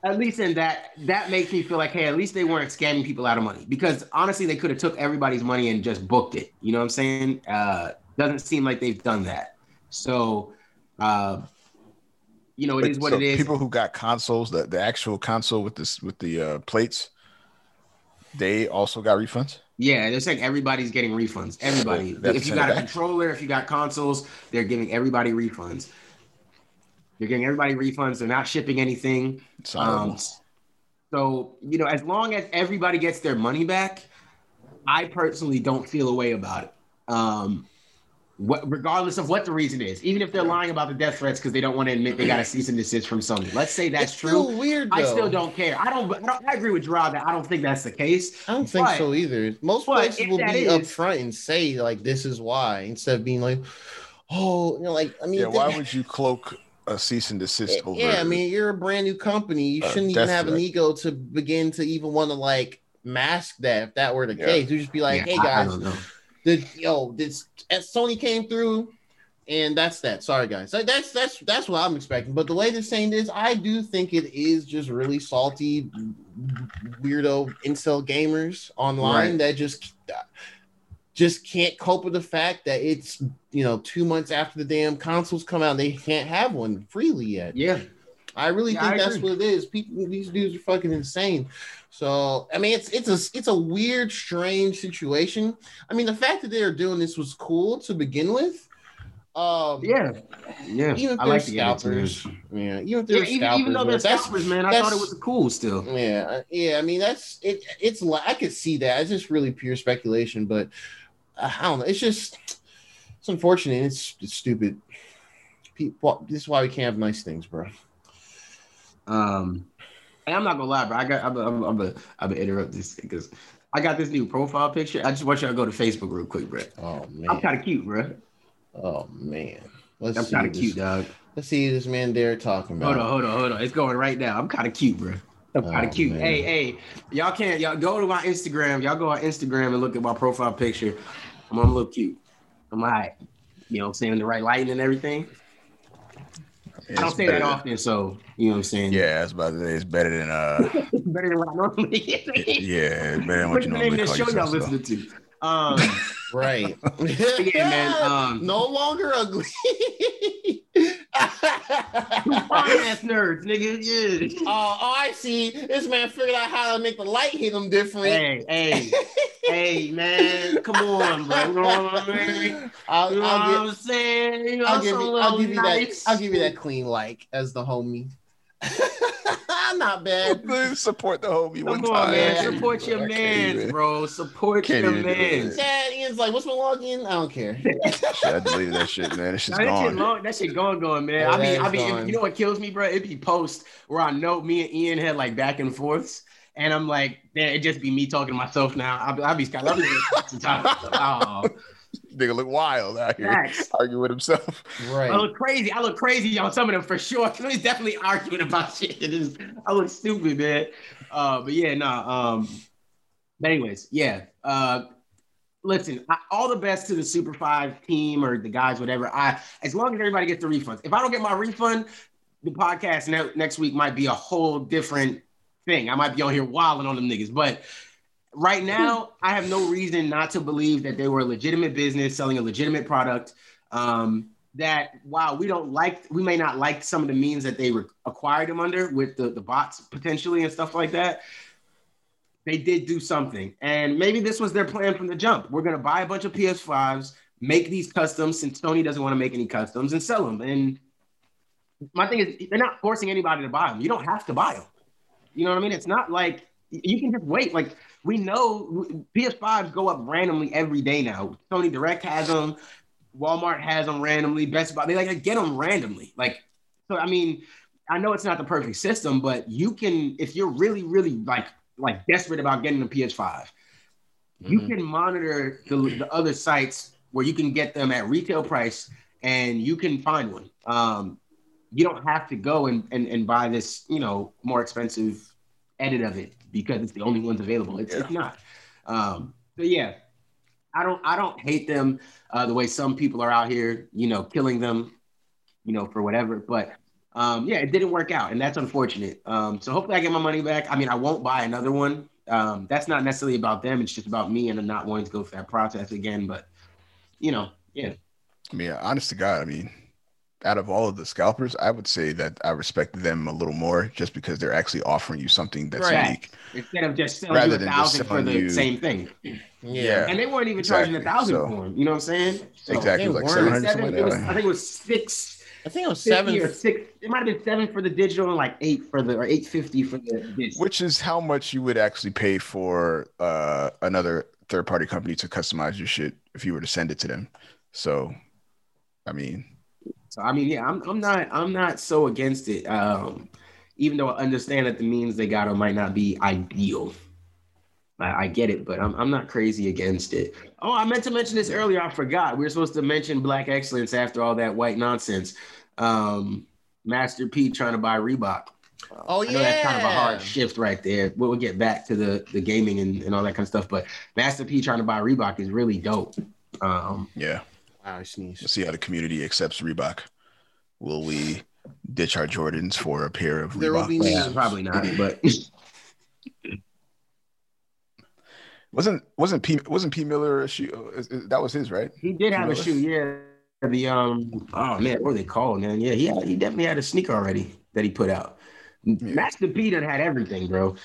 at least in that, that makes me feel like, hey, at least they weren't scamming people out of money. Because honestly, they could have took everybody's money and just booked it. You know what I'm saying? Uh, doesn't seem like they've done that. So, uh, you know, it is what so it is. People who got consoles, the, the actual console with this with the uh, plates, they also got refunds. Yeah, they're saying everybody's getting refunds. Everybody. If you got a *laughs* controller, if you got consoles, they're giving everybody refunds. They're giving everybody refunds. They're not shipping anything. It's. Um, so you know, as long as everybody gets their money back, I personally don't feel a way about it. Um, what, regardless of what the reason is, even if they're lying about the death threats because they don't want to admit they got a cease and desist from Sony. Let's say that's it's true. still weird. Though. I still don't care. I don't. I, don't, I agree with Gerard that I don't think that's the case. I don't think so either. Most but places will be is- upfront and say like this is why instead of being like, oh, you know, like I mean, yeah, why would you cloak a cease and desist over? yeah, I mean, you're a brand new company. You shouldn't even death have an ego to begin to even want to like mask that if that were the Yeah. case. You just be like, Yeah, hey I- I guys, don't know. The yo, this as Sony came through, and that's that. Sorry guys, that's that's that's what I'm expecting. But the way they're saying this, I do think it is just really salty, weirdo incel gamers online Right. that just just can't cope with the fact that it's you know two months after the damn consoles come out, they can't have one freely yet. Yeah. I really Yeah, think I that's agree. what it is. People, these dudes are fucking insane. So I mean, it's it's a it's a weird, strange situation. I mean, the fact that they are doing this was cool to begin with. Um, Yeah. Yeah. even if I they're like to get into scalpers, yeah, even if they're even, scalpers, even though they're scalpers, man, I thought it was cool still. yeah, uh, yeah. I mean, that's it. It's like I could see that. It's just really pure speculation, but uh, I don't know. It's just it's unfortunate. It's it's stupid. People, this is why we can't have nice things, bro. Um, and I'm not gonna lie, bro. I got I'm I'm I'm gonna I'm gonna interrupt this because I got this new profile picture. I just want y'all to go to Facebook real quick, bro. Oh man, I'm kind of cute, bro. Oh man. Let's I'm kind of cute, dog. Let's see this man there talking about. Hold on, hold on, hold on. It's going right now. I'm kind of cute, bro. I'm kind Oh, of cute. man. Hey, hey, y'all can't y'all go to my Instagram. Y'all go on Instagram and look at my profile picture. I'm, I'm a little cute. I'm all right. You know what I'm saying? The right lighting and everything. I don't It's say that often, so you know what I'm saying. Yeah, I was about to say it's better than uh, *laughs* better than what I normally *laughs* get. yeah, it's better than what What's you the name normally of the call show y'all yourself. so. listening to? Um, Right. *laughs* yeah, man. Um, no longer ugly. Ass nerds, nigga. Yeah. Oh, oh, I see. This man figured out how to make the light hit him different. Hey, hey, hey, man. Come on, bro. You know what I mean? I'll, You know I'll, what give, I'm saying? You know, I'll give you, I'll give you nice- that. I'll give you that clean like as the homie. *laughs* Not bad. Support the homie one Come on, time. man. Support your man, bro. Support Can't your even do it. man. Chad Ian's like, what's my login? I don't care. *laughs* Shit, I deleted that shit, man. It's just Nah, that, shit gone. long, that shit going, going, man. Yeah, I mean, I is mean, gone. you know what kills me, bro? It'd be post where I know me and Ian had like back and forths, and I'm like, man, it'd just be me talking to myself now. I'll, be- I'll be, I'll be sometimes. *laughs* Oh, Nigga look wild out here, facts. arguing with himself. Right. I look crazy. I look crazy on some of them for sure. Cause *laughs* he's definitely arguing about *laughs* shit. It is, I look stupid, man. Uh, but yeah, nah. Um, but anyways, yeah. Uh, listen, I, all the best to the Super Five team or the guys, whatever. I as long as everybody gets the refunds. If I don't get my refund, the podcast ne- next week might be a whole different thing. I might be on here wilding on them niggas, but. Right now, I have no reason not to believe that they were a legitimate business selling a legitimate product. Um, that while we don't like, we may not like some of the means that they re- acquired them under with the, the bots potentially and stuff like that. They did do something, and maybe this was their plan from the jump. We're gonna buy a bunch of PS5s, make these customs since Sony doesn't want to make any customs, and sell them. And my thing is, they're not forcing anybody to buy them. You don't have to buy them. You know what I mean? It's not like you can just wait. Like we know PS5s go up randomly every day now. Sony Direct has them. Walmart has them randomly. Best Buy, they like get them randomly. Like, so I mean, I know it's not the perfect system, but you can, if you're really, really like like desperate about getting a PS5, you Mhm. can monitor the, the other sites where you can get them at retail price and you can find one. Um, you don't have to go and, and, and buy this, you know, more expensive edit of it because it's the only ones available. It's, it's not. Um, so yeah, I don't I don't hate them uh, the way some people are out here, you know, killing them, you know, for whatever. But um, yeah, it didn't work out, and that's unfortunate. Um, so hopefully I get my money back. I mean, I won't buy another one. Um, that's not necessarily about them. It's just about me and I'm not wanting to go through that process again. But you know, yeah. I mean, honest to God, I mean, out of all of the scalpers, I would say that I respect them a little more just because they're actually offering you something that's Right. unique. Instead of just selling Rather you a thousand for the you- same thing, Yeah. and they weren't even charging a thousand So- for them. You know what I'm saying? So, Exactly, like weren't. seven hundred Seven, something it was, like I think it was six I think it was seven seven. or six. It might have been seven for the digital and like eight for the or eight fifty for the disc. Which is how much you would actually pay for uh, another third party company to customize your shit if you were to send it to them. So, I mean, So I mean, yeah, I'm I'm not I'm not so against it. Um, even though I understand that the means they got or might not be ideal. I, I get it, but I'm I'm not crazy against it. Oh, I meant to mention this earlier. I forgot. We were supposed to mention black excellence after all that white nonsense. Um, Master P trying to buy Reebok. Oh I yeah, know that's kind of a hard shift right there. We'll, we'll get back to the the gaming and, and all that kind of stuff, but Master P trying to buy Reebok is really dope. Um, yeah, Wow, I sneezed. we'll see how the community accepts Reebok. Will we ditch our Jordans for a pair of There will Reebok? be yeah, probably not, but *laughs* Wasn't wasn't P wasn't P Miller a shoe? is- is- That was his, right? He did have a shoe, yeah. The um, oh man, what are they called, man? Yeah, he had, he definitely had a sneaker already that he put out. Master P done had everything, bro.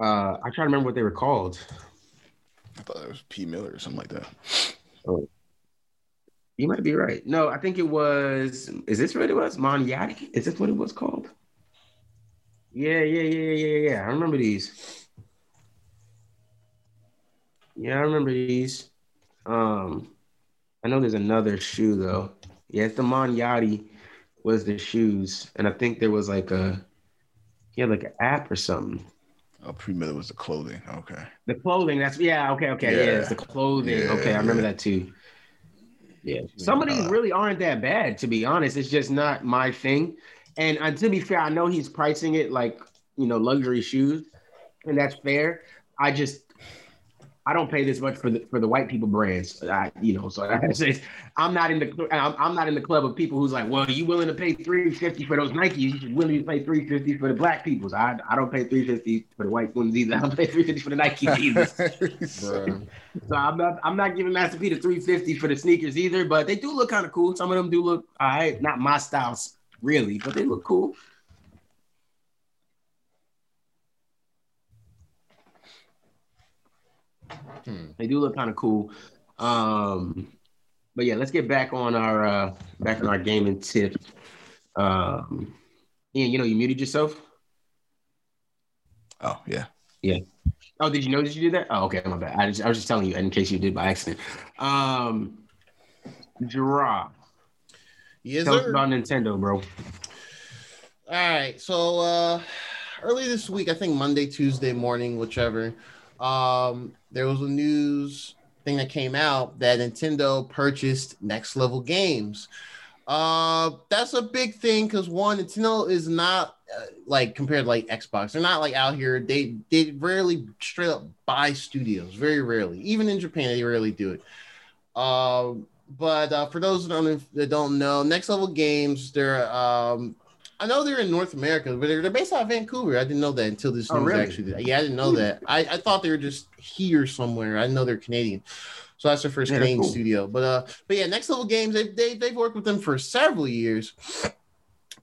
Uh, I try to remember what they were called. I thought it was P Miller or something like that. You might be right. No, I think it was. Is this what it was? Monyati? Is this what it was called? Yeah, yeah, yeah, yeah, yeah. I remember these. Yeah, I remember these. Um, I know there's another shoe though. Yeah, it's the Monyati was the shoes, and I think there was like a, he had like an app or something. Oh, P Miller was the clothing. Okay. The clothing. That's yeah. Okay. Okay. Yeah. Yeah. it's the clothing. Yeah, okay, I remember yeah. that too. Yeah. Some of these really aren't that bad, to be honest. It's just not my thing. And uh, to be fair, I know he's pricing it like you know luxury shoes, and that's fair. I just I don't pay this much for the for the white people brands. I, you know, so *laughs* I say I'm not in the I'm, I'm not in the club of people who's like, well, are you willing to pay three fifty for those Nikes? You should willing to pay three fifty for the black people's. I I don't pay three fifty for the white ones either. *laughs* I don't pay three fifty for the Nikes either. *laughs* Bruh. So I'm not I'm not giving Master P the 350 for the sneakers either, but they do look kind of cool. Some of them do look all right, not my styles really, but they look cool. Hmm. They do look kind of cool. Um, but yeah, let's get back on our uh back on our gaming tip. Um, Ian, you know you muted yourself. oh yeah. Yeah. Oh, did you know that you did that? Oh, okay, my bad. I, just, I was just telling you in case you did by accident. Um, Gerard, Yes, tell us about Nintendo, bro. All right. So uh early this week, I think Monday, Tuesday morning, whichever, um, there was a news thing that came out that Nintendo purchased Next Level Games. Uh, that's a big thing because one, Nintendo is not uh, like compared to like Xbox. They're not like out here. They they rarely straight up buy studios. Very rarely. Even in Japan, they rarely do it. Um, but uh, for those that don't, that don't know, Next Level Games, they're um, I know they're in North America, but they're, they're based out of Vancouver. I didn't know that until this Oh, news really? actually. Yeah, I didn't know that. I, I thought they were just here somewhere. I know they're Canadian. So that's their first Yeah, Canadian cool. studio. But uh, but yeah, Next Level Games, they, they they've worked with them for several years.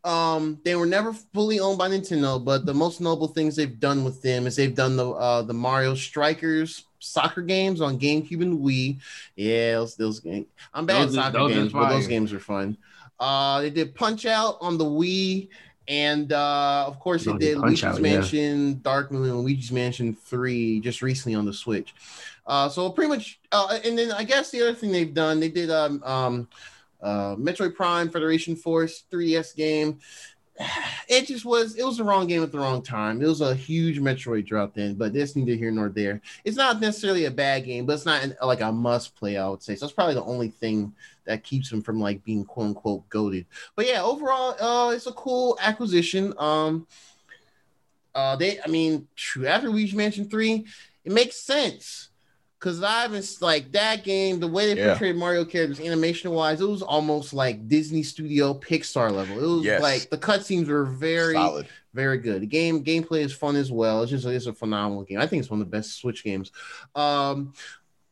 Um, they were never fully owned by Nintendo, but the most notable things they've done with them is they've done the uh the Mario Strikers soccer games on GameCube and Wii. Yeah, those, those games. I'm bad Those at soccer games, but those games are fun. Uh, they did Punch Out on the Wii, and uh, of course they Oh, did Punch Luigi's Out, yeah. Mansion, Dark Moon, and Luigi's Mansion Three just recently on the Switch. Uh, so pretty much, uh, and then I guess the other thing they've done, they did um, um, uh, Metroid Prime Federation Force 3DS game. *sighs* It just was, it was the wrong game at the wrong time. It was a huge Metroid drop then, but that's neither here nor there. It's not necessarily a bad game, but it's not an, like a must play, I would say. So that's probably the only thing that keeps him from like being quote unquote goaded. But yeah, overall, uh, it's a cool acquisition. Um, Uh, they, I mean, true, after Luigi Mansion Three, it makes sense because I've been like that game, the way they Yeah. portrayed Mario characters animation wise, it was almost like Disney Studio Pixar level. It was Yes. like the cutscenes were very, Solid. very good. The game gameplay is fun as well. It's just it's a phenomenal game. I think it's one of the best Switch games. Um,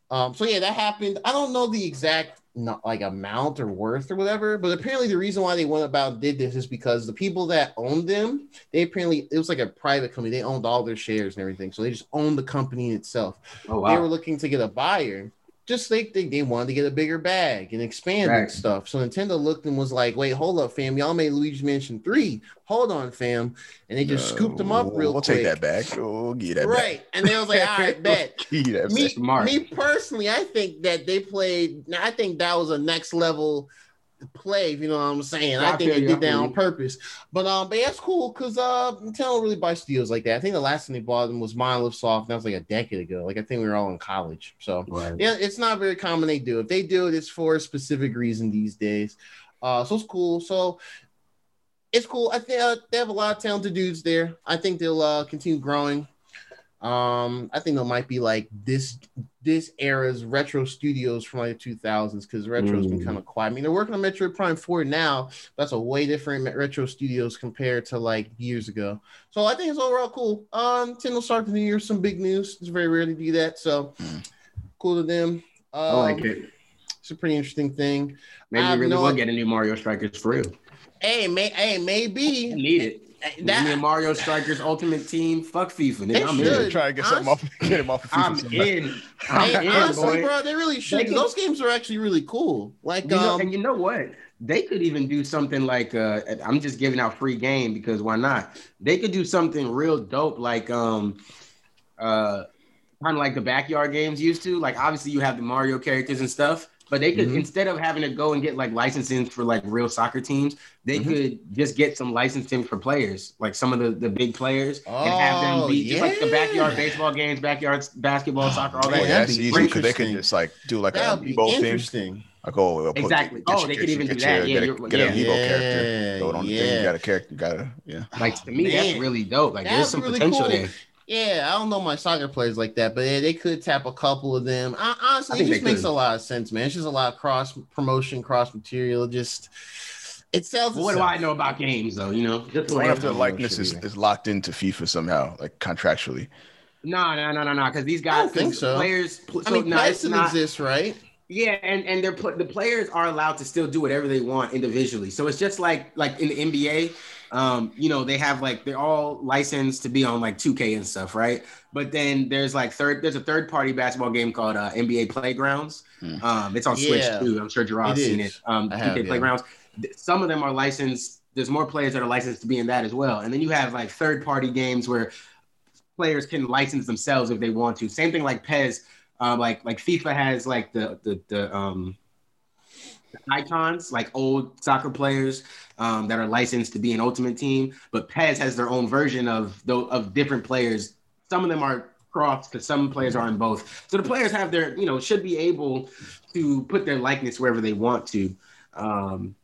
um, so yeah, that happened. I don't know the exact not like amount or worth or whatever, but apparently the reason why they went about did this is because the people that owned them, they apparently it was like a private company. They owned all their shares and everything, so they just owned the company itself. Oh They were looking to get a buyer. Just like they, they wanted to get a bigger bag and expand and stuff. So Nintendo looked and was like, wait, hold up, fam. Y'all made Luigi's Mansion 3. Hold on, fam. And they just scooped them up real We'll quick. take that back. We'll get you that back. Right. And they was like, all right, *laughs* bet. back. Give Me, back. Me personally, I think that they played. I think that was a next level play. If you know what I'm saying. I, I think they you, I did that on you. purpose. But um, but that's cool because uh, Nintendo don't really buy deals like that. I think the last time they bought them was Monolith Soft. That was like a decade ago. Like I think we were all in college. So Right. yeah, it's not very common they do. If they do it, it's for a specific reason these days. Uh, so it's cool. So it's cool. I think uh, they have a lot of talented dudes there. I think they'll uh, continue growing. Um, I think there might be like this this era's retro studios from like the 2000s because retro's been Mm. kind of quiet. I mean, they're working on Metroid Prime 4 now. That's a way different retro studios compared to like years ago. So I think it's overall cool. Um, Nintendo started the new year some big news. It's very rare to do that. So Mm. cool to them. Um, I like it. It's a pretty interesting thing. Maybe I we really no- will get a new Mario Strikers for real. Hey, may, hey, I maybe need it. Give me a that. Mario Strikers Ultimate Team. Fuck FIFA. They Nigga, I'm should. in. Try to get something off, get him off of FIFA I'm somehow. in. I'm Hey, in, honestly, boy. bro, they really should. They can- Those games are actually really cool. Like, You know, um, and you know what? They could even do something like uh, I'm just giving out free game because why not? They could do something real dope like um uh kind of like the backyard games used to. Like obviously you have the Mario characters and stuff, but they could Mhm. instead of having to go and get like licensing for like real soccer teams, they Mhm. could just get some licensing for players, like some of the, the big players, and have Oh, them be just like the backyard baseball games, backyard basketball, soccer, all Oh, that. Man, yeah, that'd that's be easy because they can just like do like that a would be amiibo thing. interesting. Like, oh, we'll put, Exactly. Get Oh, your- they get could even do get that. your- Yeah, Get, a, you're- get an yeah. amiibo character. Throw it on the thing. yeah. You got a character. You gotta, yeah. Like to me, that's really dope. Like That'd there's some really potential cool. there. Yeah, I don't know my soccer players like that, but yeah, they could tap a couple of them. I, honestly, I it just makes could. a lot of sense, man. It's just a lot of cross promotion, cross material. Just it sells. But what do. I know about games though? You know, just What like if the likeness is, is locked into FIFA somehow, like contractually? no, no, no, no, no. Because these I guys, don't think 'cause so. Players, pl- I so mean, no, it's not. exists, right? Yeah, and and they're pl- the players are allowed to still do whatever they want individually. So it's just like like in the NBA, um, you know, they have like they're all licensed to be on like 2K and stuff, right? But then there's like third there's a third party basketball game called uh, NBA Playgrounds. Hmm. Um, it's on Switch Yeah. too. I'm sure Gerard's seen it. Um, I 2K have, yeah. Playgrounds. Some of them are licensed. There's more players that are licensed to be in that as well. And then you have like third party games where players can license themselves if they want to. Same thing like PES, Um, like like FIFA has like the the the um the icons like old soccer players um, that are licensed to be an ultimate team, but PES has their own version of of different players. Some of them are crossed because some players are in both. So the players have their you know should be able to put their likeness wherever they want to. Um,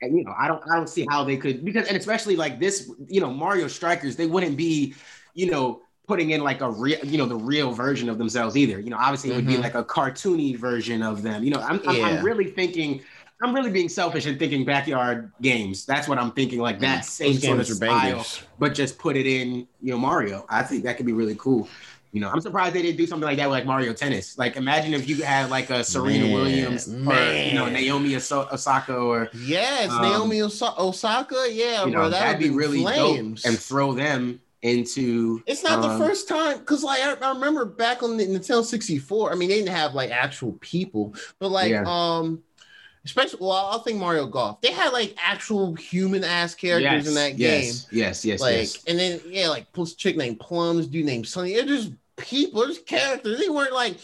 and, you know, I don't I don't see how they could because and especially like this, you know, Mario Strikers, they wouldn't be, you know, putting in like a real, you know, the real version of themselves either. You know, obviously it would be Mhm. like a cartoony version of them. You know, I'm I'm, Yeah. I'm really thinking. I'm really being selfish and thinking backyard games. That's what I'm thinking. Like that same sort of style, bangers. but just put it in, you know, Mario. I think that could be really cool. You know, I'm surprised they didn't do something like that with like Mario Tennis. Like, imagine if you had like a Serena Man, Williams or you know. Naomi Osa- Osaka or Yes, Um, Naomi Osa- Osaka. Yeah, you bro, know that that'd would be really flames. dope and throw them into. It's not um, the first time because like I, I remember back on the Nintendo 64. I mean, they didn't have like actual people, but like Yeah. um, especially well, I'll think Mario Golf. They had like actual human ass characters yes, in that game. yes, game. Yes, yes, like, yes. and then yeah, like plus chick named Plums, dude named Sonny. They're just people, they're just characters. They weren't like.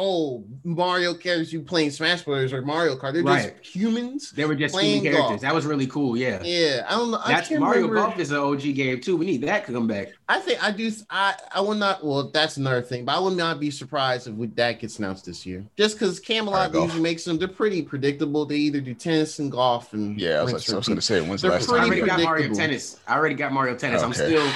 Oh, Mario characters you playing Smash Bros. or Mario Kart. They're Right. just humans. They were just playing human characters. golf. That was really cool. Yeah. Yeah, I don't know. I That's can't Mario remember. Golf is an OG game too. We need that to come back. I think I do. I I will not. Well, that's another thing, but I would not be surprised if we, that gets announced this year. Just because Camelot Alright, golf. usually makes them, they're pretty predictable. They either do tennis and golf, and Yeah, I was, like, I was gonna say, when's the They're last I already got? Mario. Tennis. I already got Mario Tennis. I'm still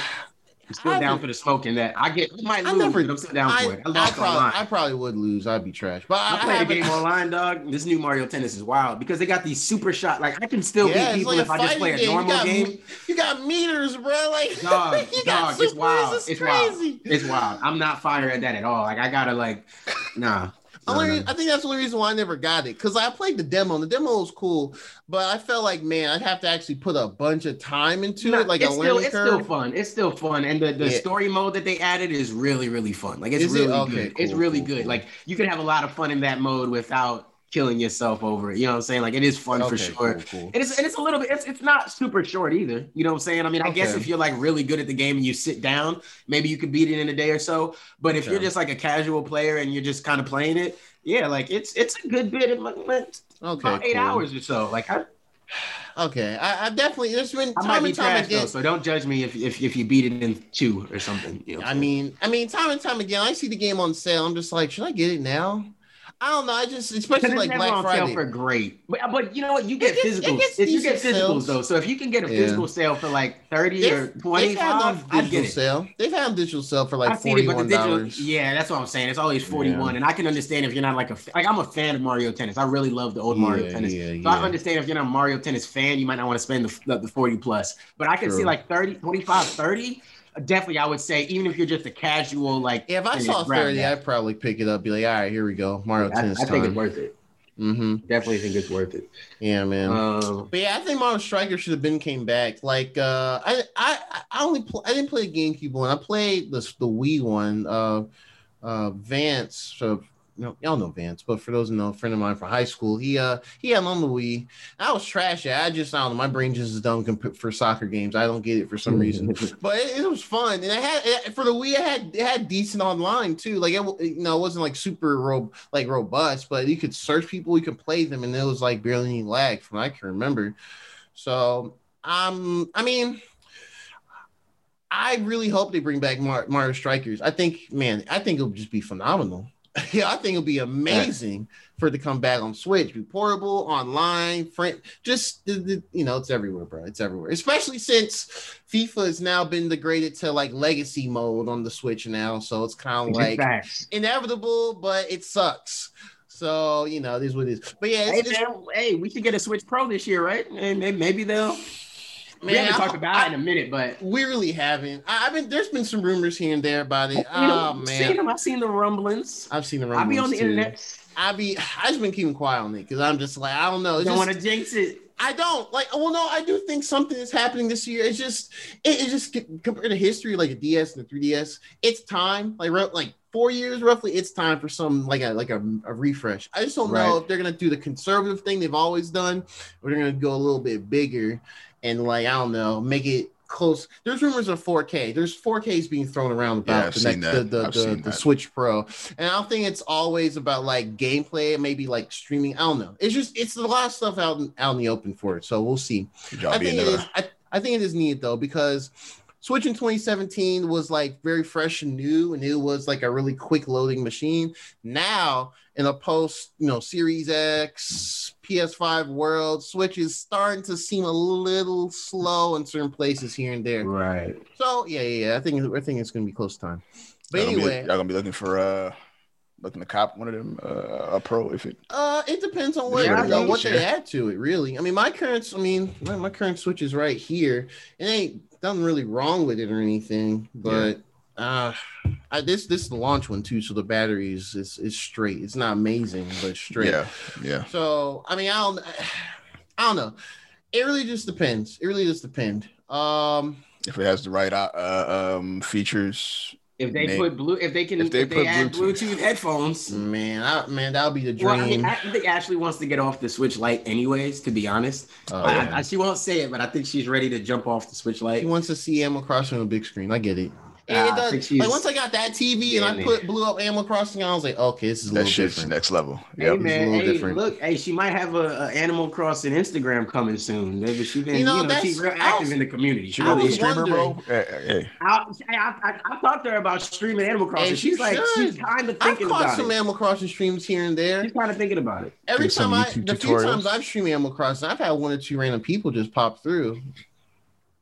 I'm still I down haven't- for the smoking. that. I get I might I lose, never- but I'm still down I, for it. I I lost probably, online. I probably would lose. I'd be trash. But I, I played the game online, dog. This new Mario Tennis is wild because they got these super shot. Like I can still Yeah, beat people like if I just play a game. You normal got game. You got meters, bro. Like *laughs* Dog, you got dog, it's wild. It's, It's wild. crazy. It's wild. I'm not fire at that at all. Like I gotta like, nah. Only, no. I think that's the only reason why I never got it because I played the demo and the demo was cool, but I felt like man, I'd have to actually put a bunch of time into No, it, like it's still it's curve. still fun. It's still fun, and the, the Yeah. story mode that they added is really really fun. Like it's Is it? really Okay, good. it's really cool, good. cool. Like you can have a lot of fun in that mode without killing yourself over it. You know what I'm saying? Like it is fun for sure. cool, cool. And it's and it's a little bit. It's it's not super short either. You know what I'm saying? I mean, I guess if you're like really good at the game and you sit down, maybe you could beat it in a day or so. But if you're just like a casual player and you're just kind of playing it, yeah, like it's it's a good bit. Of, like, Okay, eight cool. hours or so. Like I, Okay, I, I definitely there's been I might time be and time trash again. though, so don't judge me if, if if you beat it in two or something. You know I mean, I mean, time and time again, I see the game on sale. I'm just like, should I get it now? I don't know. I just, especially like never Black on sale Friday. for great, but uh, but you know what? You get gets- it physicals. gets you get decent physicals sales. though, so if you can get a Yeah. physical sale for like thirty or They've- twenty They've had five, digital get sale. They've had them digital sale for like I've forty it, but the one digital, dollars. yeah, that's what I'm saying. It's always 41, and I can understand if you're not like a like I'm a fan of Mario Tennis. I really love the old Mario Tennis. yeah, So yeah. I understand if you're not a Mario Tennis fan, you might not want to spend the, the, the 40 plus. But I can see like 30, 25, 30. Definitely, I would say even if you're just a casual like. Yeah, if I saw thirty. I'd probably pick it up. Be like, all right, here we go, Mario I, I Tennis think it's worth it. mm-hmm. Definitely think it's worth it. Yeah, man. Um, But yeah, I think Mario Striker should have been came back. Like uh I I I only pl- I didn't play the GameCube one. I played the the Wii one. Uh uh Vance so you know, y'all know Vance, but for those who know, a friend of mine from high school, he uh he had on the Wii. I was trash. I just I don't know. My brain just is dumb comp- for soccer games. I don't get it for some reason. *laughs* but it, it was fun, and it had it, for the Wii. It had it had decent online too. Like it, you know, it wasn't like super ro- like robust, but you could search people, you could play them, and it was like barely any lag from what I can remember. So um, I mean, I really hope they bring back Mar- Mario Strikers. I think, man, I think it'll just be phenomenal. *laughs* yeah, I think it'll be amazing for it to come back on Switch, be portable, online, friend, just you know, it's everywhere, bro. It's everywhere. Especially since FIFA has now been degraded to like legacy mode on the Switch now, so it's kind of like facts. inevitable, but it sucks. So you know, it is what it is. But yeah, Hey, it's, it's, man, hey, we should get a Switch Pro this year, right? And maybe, maybe they'll. we Man, haven't I- talked about it in a minute, but we really haven't. I, I've been there's been some rumors here and there about it. you know, Oh I've seen man, them. I've seen the rumblings. I've seen the rumblings. I'll be on the too. internet. I be I just been keeping quiet on it because I'm just like I don't know. It's Don't want to jinx it. I don't like. Well, no, I do think something is happening this year. It's just it, it just compared to history, like a DS and a 3DS, it's time. Like like four years roughly, it's time for some like a like a, a refresh. I just don't know if they're gonna do the conservative thing they've always done, or they're gonna go a little bit bigger and like I don't know, make it close. There's rumors of 4K. There's 4Ks being thrown around about I've the next the the, the, the. Switch Pro, and I don't think it's always about like gameplay, maybe like streaming. I don't know. It's just it's a lot of stuff out in, out in the open for it. So we'll see. I think it is. I, I think it is needed though because Switch in 2017 was like very fresh and new, and it was like a really quick loading machine. Now in a post, you know, Series X, PS5 world, Switch is starting to seem a little slow in certain places here and there. Right. So yeah, yeah, yeah. I think I think it's gonna be close time. But Y'all gonna be- anyway, y'all gonna be looking for uh looking to cop one of them uh a pro if it Uh, it depends on what Yeah, you what think they add to it. Really, I mean, my current, I mean, my, my current switch is right here. It ain't nothing really wrong with it or anything, but uh, I, this this is the launch one too, so the battery is is, is straight. It's not amazing, but straight. yeah yeah So I mean, I don't, I don't know. It really just depends. It really just depends. Um, if it has the right uh, um features If they May- put blue, if they can, if if they they, put add Bluetooth. Bluetooth headphones. man, I, man, that would be the dream. Well, I mean, I think Ashley wants to get off the Switch Lite anyways. To be honest, Oh, I- yeah. I, she won't say it, but I think she's ready to jump off the Switch He She wants to see Animal Crossing on a big screen. I get it. And Nah, it does- like once I got that TV and I Yeah, put blew up Animal Crossing, I was like, okay, this is a that little shit's different. next level Hey yep. man, little hey, different. look, hey, she might have a, a Animal Crossing Instagram coming soon. Maybe she been, You you know, know, she's real active was- in the community. She I Really a is. streamer bro hey, eh, eh, hey. I, I, I, I talked to her about streaming Animal Crossing. Hey, she's she like, she's kind of thinking I've thinking caught about some it. Animal Crossing streams here and there. She's kind of thinking about it. Every Do time I, YouTube the few times I've streamed Animal Crossing, I've had one or two random people just pop through.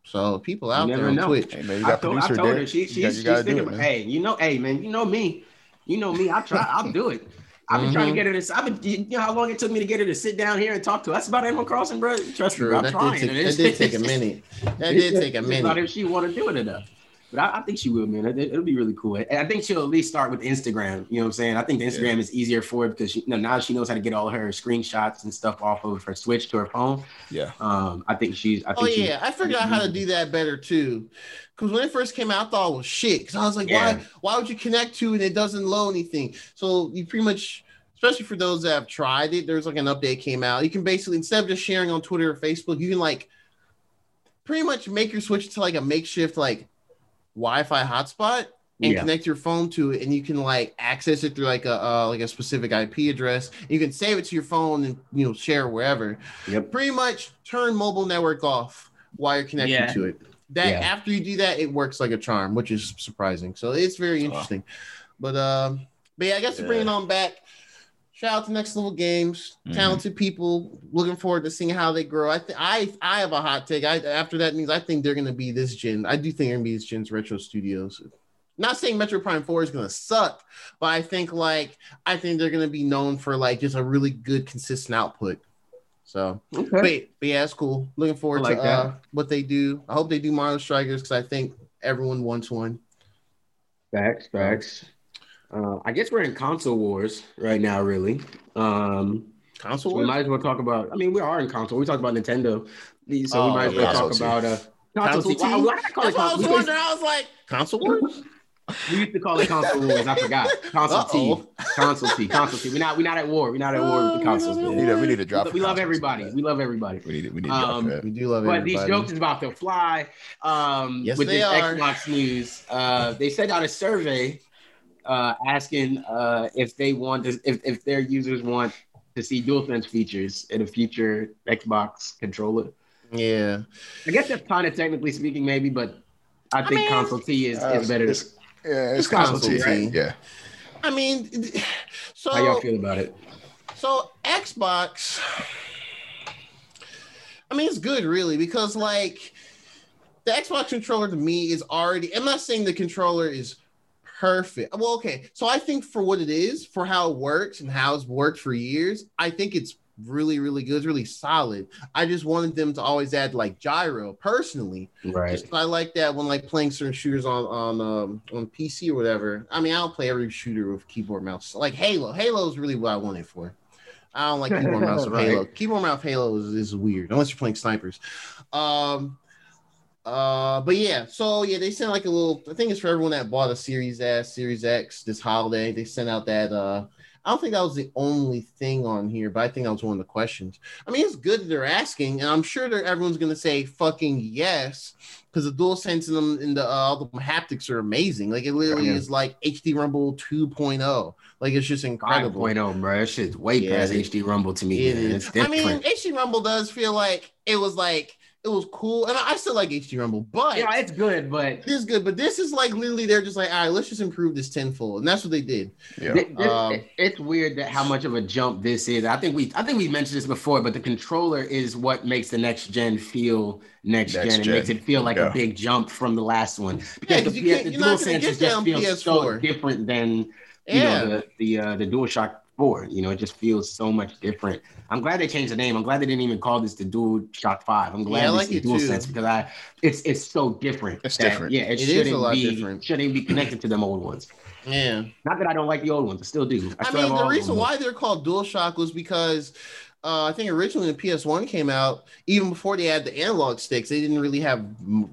So people out there on know. Twitch. Hey man, I told, I told her she, got- you she's thinking, it, hey, you know, hey man, you know me, you know me. I try, I'll do it. I've been trying to Mhm. get her to. I've been, you know how long it took me to get her to sit down here and talk to us about Animal Crossing, bro. Trust True, me, I'm that trying. did, take, *laughs* that did take a minute. That did take a minute. Not if she want to do it enough. But I, I think she will, man. It, it'll be really cool. And I think she'll at least start with Instagram. You know what I'm saying? I think the Instagram is easier for her because she, you know, now she knows how to get all her screenshots and stuff off of her Switch to her phone. Yeah. Um, I think she's. I think Oh she- yeah, I figured out how to do that better too. Because when it first came out, I thought it was shit. Because I was like, Yeah. why? Why would you connect to and it doesn't load anything? So you pretty much, especially for those that have tried it, there's like an update came out. You can basically instead of just sharing on Twitter or Facebook, you can like pretty much make your switch to like a makeshift like Wi-Fi hotspot and Yeah. connect your phone to it, and you can like access it through like a uh, like a specific IP address. You can save it to your phone and you know share wherever Yep. pretty much turn mobile network off while you're connected Yeah. to it. That Yeah. after you do that, it works like a charm, which is surprising. So it's very interesting. But um, but yeah, I guess to bring it on back. Shout out to Next Level Games, Mhm. talented people. Looking forward to seeing how they grow. I think I I have a hot take. I after that means I think they're gonna be this gen. I do think they're gonna be this gen's retro studios. Not saying Metroid Prime 4 is gonna suck, but I think like I think they're gonna be known for like just a really good consistent output. So Okay. but, but yeah, it's cool. Looking forward like to uh, what they do. I hope they do Mario Strikers because I think everyone wants one. Facts, facts. Uh, I guess we're in console wars right now, really. Um, Console so we might as well talk about. I mean, we are in console. We talked about Nintendo, so Oh, we might as well yeah. talk Console about uh, console. Console team. Why, why did I call That's it what I was console? We wondering. I was like, console wars? we used to call it console wars. I forgot. Console Uh-oh. team, console team, console team. We're not. We're not at war. We're not at war with the consoles. we We need to, we need to drop. We a love everybody. for. We love everybody. We need to, we need Um, drop that. We do love everybody. But everybody. these jokes is about to fly. Um, Yes, with they this are. Xbox news, uh, they sent out a survey uh, asking uh, if they want to, if, if their users want to see DualSense features in a future Xbox controller. yeah. I guess that's kind of technically speaking, maybe, but I think mean, console T is, Uh, is better. it's- Yeah, it's It's console console T. T. Yeah. I mean, so How y'all feel about it? So Xbox, I mean, it's good really because like the Xbox controller to me is already. I'm not saying the controller is perfect. Well, okay. So I think for what it is, for how it works and how it's worked for years, I think it's really, really good. It's really solid. I just wanted them to always add like gyro personally. Right. Just, I like that when like playing certain shooters on on um, on PC or whatever. I mean, I don't play every shooter with keyboard mouse. Like Halo, Halo is really what I want it for. I don't like keyboard mouse *laughs* Right. Halo. Keyboard mouse Halo is, is weird unless you're playing snipers. Um, uh, but yeah, so yeah, they sent like a little. I think it's for everyone that bought a Series S, Series X this holiday. They sent out that. uh I don't think that was the only thing on here, but I think that was one of the questions. I mean, it's good that they're asking, and I'm sure that everyone's gonna say fucking yes because the DualSense in them in the uh, all the haptics are amazing. Like it literally Yeah. is like HD Rumble 2.0. Like it's just incredible. 5.0, bro. That shit's way Yeah, past it- HD Rumble to me. I mean, HD Rumble does feel like it was like it was cool, and I still like HD Rumble, but yeah, it's good, but it is good. But this is like literally they're just like, all right, let's just improve this tenfold, and that's what they did. Yeah. Thi- this- Um, it's weird that how much of a jump this is. I think we I think we mentioned this before, but the controller is what makes the next gen feel next, Next gen. It makes it feel like Yeah. a big jump from the last one. Yeah, the, you can't- the you're not dual gonna get senses that just on feels so PS4. different than you Yeah, know the the uh, the DualShock 4. You know, it just feels so much different. I'm glad they changed the name. I'm glad they didn't even call this the DualShock 5. I'm glad Yeah, I like is it DualSense too. because I it's it's so different. It's that, different. Yeah, it, It shouldn't lot be different. shouldn't be connected to them old ones. yeah. Not that I don't like the old ones, I still do. I still mean, the reason why they're called DualShock was because uh, I think originally the PS1 came out, even before they had the analog sticks, they didn't really have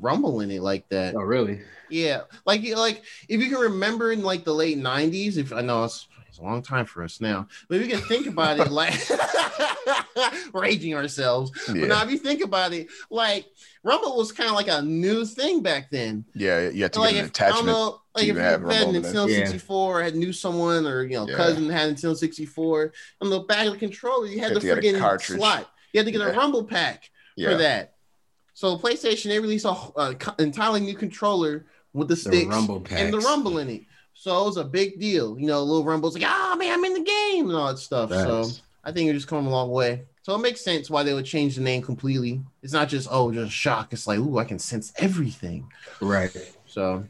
rumble in it like that. Oh, really? Yeah, like like if you can remember in like the late '90s, if I know it's, it's a long time for us now, but if you can think about it, like *laughs* raging ourselves. But now, if you think about it, like Rumble was kind of like a new thing back then. Yeah. You have to like get an if, I don't know, like if you had Rumble in Nintendo it. Yeah. 64, had knew someone or you know Yeah. cousin had Nintendo 64, on the back of the controller you had You the to get a freaking slot. You had to get a Rumble pack Yeah. for that. So PlayStation they released a uh, entirely new controller with the The sticks Rumble and the Rumble in it. So it was a big deal. You know, little Rumble's like, ah man, I'm in the game and all that stuff. So I think you're just coming a long way. So it makes sense why they would change the name completely. It's not just oh, just shock. It's like ooh, I can sense everything. Right. So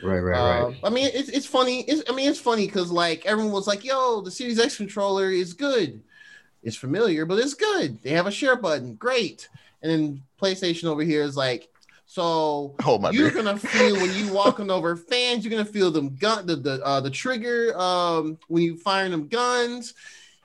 Right. Right. uh, Right. I mean, it's it's funny. It's, I mean, it's funny because like everyone was like, "Yo, the Series X controller is good. It's familiar, but it's good. They have a share button, great." And then PlayStation over here is like, "So Hold my you're beer. gonna feel when you walking over fans. You're gonna feel them gun the the uh, the trigger um when you firing them guns.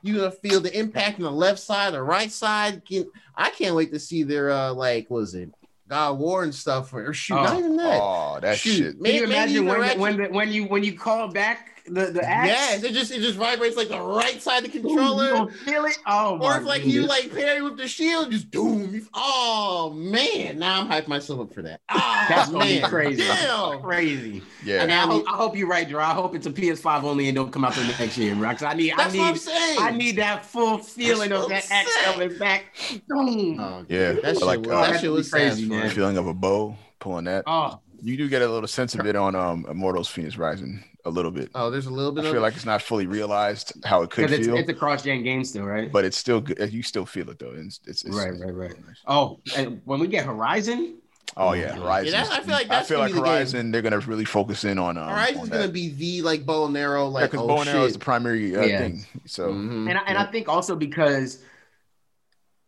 You're gonna feel the impact on the left side or right side. Can- I can't wait to see their uh like was it God of War and stuff or, or shoot Oh. not even that. Oh, that Shoot, shit. Can may- you imagine when, when, when you when you call back the the axe? Yes, it just it just vibrates like the right side of the Ooh, you controller. gonna feel it? Oh my Or if like you like parry with the shield, just doom. Oh man, now I'm hyping myself up for that. Oh, *laughs* That's gonna be man. crazy. Damn. Crazy. Yeah. And I hope, I hope you're right, Drew. I hope it's a PS5 only and don't come out till next year, bro. Because I need, I That's I'm need. I need that full feeling That's of that I'm axe coming back. Boom. Oh, Yeah. that shit like was, uh, that shit was crazy, crazy, man. feeling of a bow pulling that. Oh, You do get a little sense of it on um Immortals Fenyx Rising a little bit. Oh, there's a little bit. I bit feel of like it's not fully realized how it could it's, feel, it's a cross-gen game still, right? but it's still good. You still feel it though. It's, it's, it's Right, right, right. oh, and when we get Horizon, Oh yeah, Horizon. Yeah, I feel like I feel like be the. Horizon. They're gonna really focus in on. Um, Horizon's on gonna be the like bow and arrow, like because oh, bow and arrow is the primary uh, Yeah. thing. So Mhm. and I, and I think also because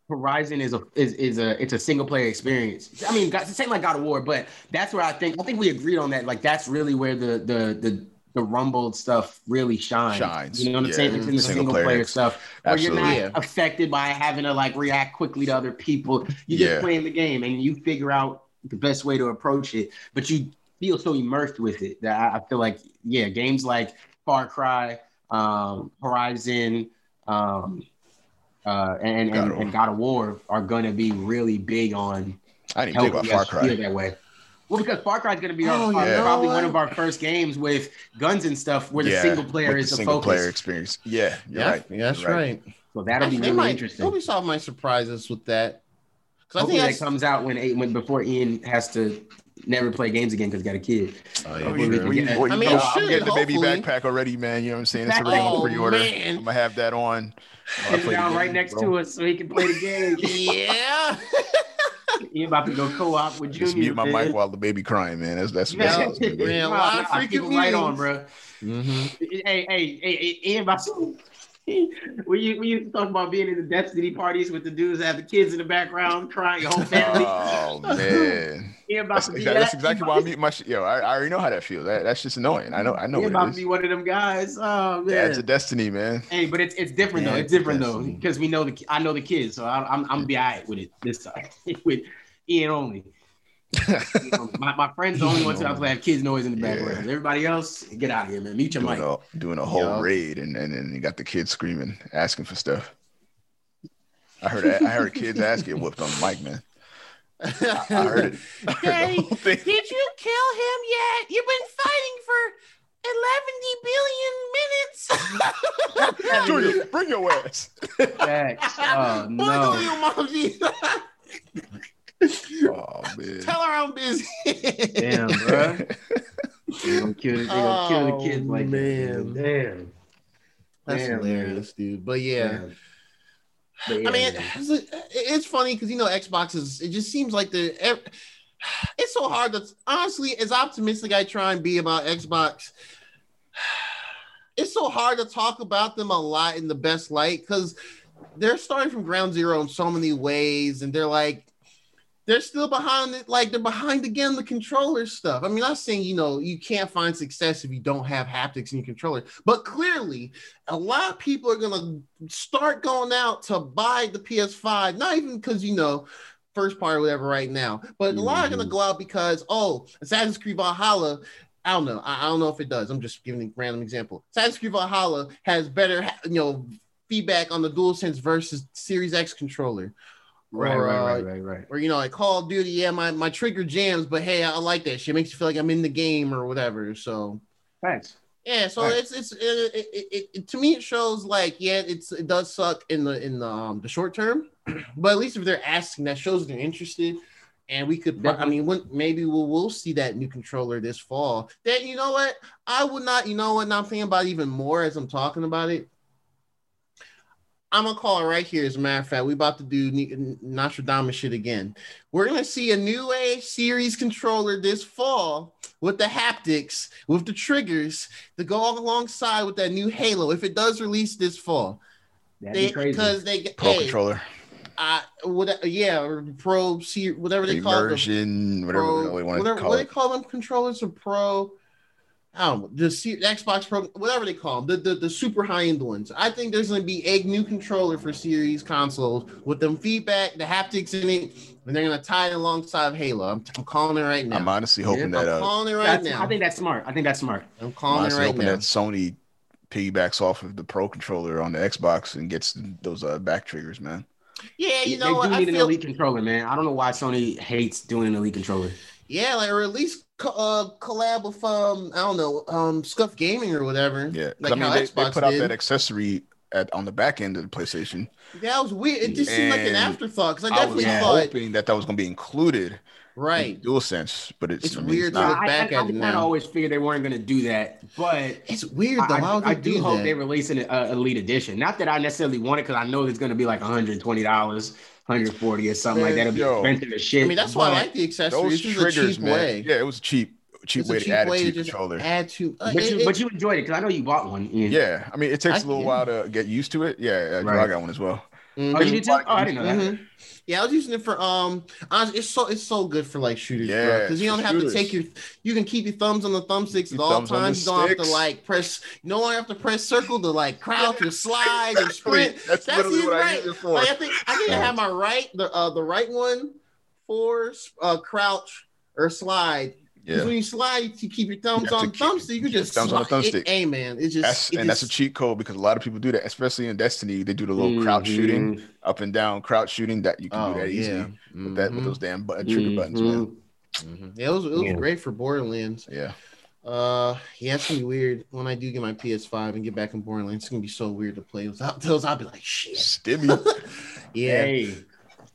Horizon is a is, is a it's a single player experience. I mean, it's the same like God of War, but that's where I think I think we agreed on that. Like that's really where the the the the rumbled stuff really shines. Shines. You know what I'm Yeah. saying? It's in the Single single, player. player, stuff where you're Absolutely. not affected by having to like react quickly to other people. You're Yeah. just playing the game and you figure out the best way to approach it, but you feel so immersed with it that I, I feel like yeah, games like Far Cry, um, Horizon, um, uh, and, God and, of and God of War are going to be really big on I didn't think helping about us Far feel Cry. that way. Well, because Far Cry is going to be our, Oh, our- probably one of our first games with guns and stuff, where the Yeah, single player with is the the single focus. player experience. Yeah, you're yeah, right. yeah, that's You're right. So that'll be really might- interesting. Ubisoft might surprise us with that. Because I Hopefully think that comes out when when before Ian has to never play games again because he's got a kid. Oh, yeah, you- true. well, you- I you mean, know, it I'm should, getting the baby hopefully. backpack already, man. You know what I'm saying? It's already on Oh, pre-order. man. I'm gonna have that on. I'll Sit play the down right next bro. to us so he can play the game. *laughs* yeah. Ian about to go co-op with Junior. Just mute my man. mic while the baby crying, man. That's that's Man, that's- that's- man, nah, live nah, freaking keep right on, meetings. bro. Mhm. Hey, hey, hey, hey, Ian about to. We used, we used to talk about being in the Destiny parties with the dudes that have the kids in the background crying, your whole *laughs* family. Oh *laughs* man, Ian about that's, to be that's that. exactly why I mute my. Yo, I, I already know how that feels. That, that's just annoying. I know. I know about to be one of them guys. Oh man. That's a destiny, man. Hey, but it's it's different though. Yeah, It's different it's though because we know the I know the kids, so I, I'm I'm gonna be alright with it this time *laughs* with Ian only. You know, my, my friends the only ones that I have kids noise in the Yeah. background. Everybody else, get out of here, man. Mute your Doing mic. a, doing a whole Yup. raid, and, and then you got the kids screaming, asking for stuff. I heard I heard kids *laughs* ass get whooped on the mic, man. I heard it. I heard Daddy, did you kill him yet? You've been fighting for 11 billion minutes. *laughs* Junior, bring your ass. Facts. *laughs* Oh Boy, go no. your mom, G. Oh man. Tell her I'm busy. Damn, *laughs* bro. They gonna kill, they gonna kill Oh, the kids like man. that. Damn. That's Damn, hilarious, dude. But yeah. Damn. But yeah, I mean, man. it's, it's funny because you know Xbox is. It just seems like the. ev- *sighs* It's so hard to honestly, as optimistic I try and be about Xbox, *sighs* it's so hard to talk about them a lot in the best light because they're starting from ground zero in so many ways, and they're like. They're still behind it, like they're behind again the controller stuff. I mean, I'm saying you know you can't find success if you don't have haptics in your controller, but clearly a lot of people are gonna start going out to buy the PS5, not even because you know first party or whatever right now, but a lot are gonna mm-hmm. go out because oh, Assassin's Creed Valhalla. I don't know. I, I don't know if it does. I'm just giving a random example. Assassin's Creed Valhalla has better, you know, feedback on the DualSense versus Series X controller. Right, or, right, uh, right, right, right. Or you know, like Call of Duty, yeah, my, my trigger jams, but hey, I like that shit. It makes you feel like I'm in the game or whatever. So thanks. yeah, so Right. it's it's it, it, it, it, to me it shows like yeah, it's it does suck in the in the um the short term, *clears throat* but at least if they're asking, that shows they're interested, and we could. pro- I mean, when, maybe we'll we'll see that new controller this fall. Then you know what? I would not. You know what? Now I'm thinking about even more as I'm talking about it. I'm gonna call it right here. As a matter of fact, we about to do N- Nostradamus shit again. We're gonna see a new age series controller this fall with the haptics, with the triggers to go alongside with that new Halo. If it does release this fall, That'd they crazy. because they get Pro hey, controller, I what yeah, or pro see whatever they call it. the immersion, whatever Pro, they whatever call what they call them controllers or pro. I don't know, the C- Xbox Pro, whatever they call them, the, the, the super high end ones. I think there's going to be a new controller for series consoles with them feedback, the haptics in it, and they're going to tie it alongside of Halo. I'm, I'm calling it right now. I'm honestly hoping Yeah, that I'm uh, calling it right now. I think that's smart. I think that's smart. I'm I'm calling it honestly right hoping now. that Sony piggybacks off of the Pro controller on the Xbox and gets those uh, back triggers, man. Yeah, you they know what? do I need an feel elite controller, man. I don't know why Sony hates doing an elite controller. yeah, like or at least co- uh, collab with um I don't know um Scuff Gaming or whatever. Yeah, 'Cause, like I mean how they, they Xbox put out did. that accessory at on the back end of the PlayStation. Yeah that was weird. It just seemed like an afterthought because I I definitely was Yeah. thought hoping that that was going to be included right. in DualSense, but it's, It's I mean, weird to not. look I, back I, at I it kind now. of always figured they weren't going to do that, but It's weird though. I, Why would I, I do do hope that? they release an uh, elite edition. Not that I necessarily want it because I know it's going to be like 120 dollars, 140 or something like that. It'll be Yo. expensive as shit. I mean, that's why I like the accessories. those This a triggers, cheap man. way. Yeah, it was a cheap, cheap It's way cheap to add way it to to your just controller. add to. Uh, But it- you, it- but you enjoyed it because I know you bought one. Ian. Yeah, I mean, it takes I- a little yeah. while to get used to it. Yeah, I Right. got one as well. Mhm. Oh, you did too? Oh, I didn't know that. Mhm. Yeah, I was using it for um. honestly, It's so it's so good for like shooters, bro. Yeah, Because you don't have shooters. to take your. You can keep your thumbs on the thumbsticks at all the times. You don't have to like press. You no longer have to press circle to like crouch or slide or *laughs* sprint. That's, That's literally even what I right. use it for. Like I think I think I have my right the uh the right one for uh crouch or slide. 'Cause yeah, when you slide, you keep your thumbs You on the thumbstick. You can just thumbs on the slide. It- thumbstick. Hey man, it's just that's it and that's a cheat code because a lot of people do that, especially in Destiny. They do the little crouch Mhm. shooting, up and down crouch shooting. That you can Oh do that easily yeah, with that with those damn button, trigger buttons, man. Mhm. Mhm. Yeah, it was it was Yeah. great for Borderlands. Yeah, Uh, yeah, it's gonna be weird when I do get my PS5 and get back in Borderlands. It's gonna be so weird to play without those. I'll be like, shit. Stimmy. *laughs* Yeah, Hey,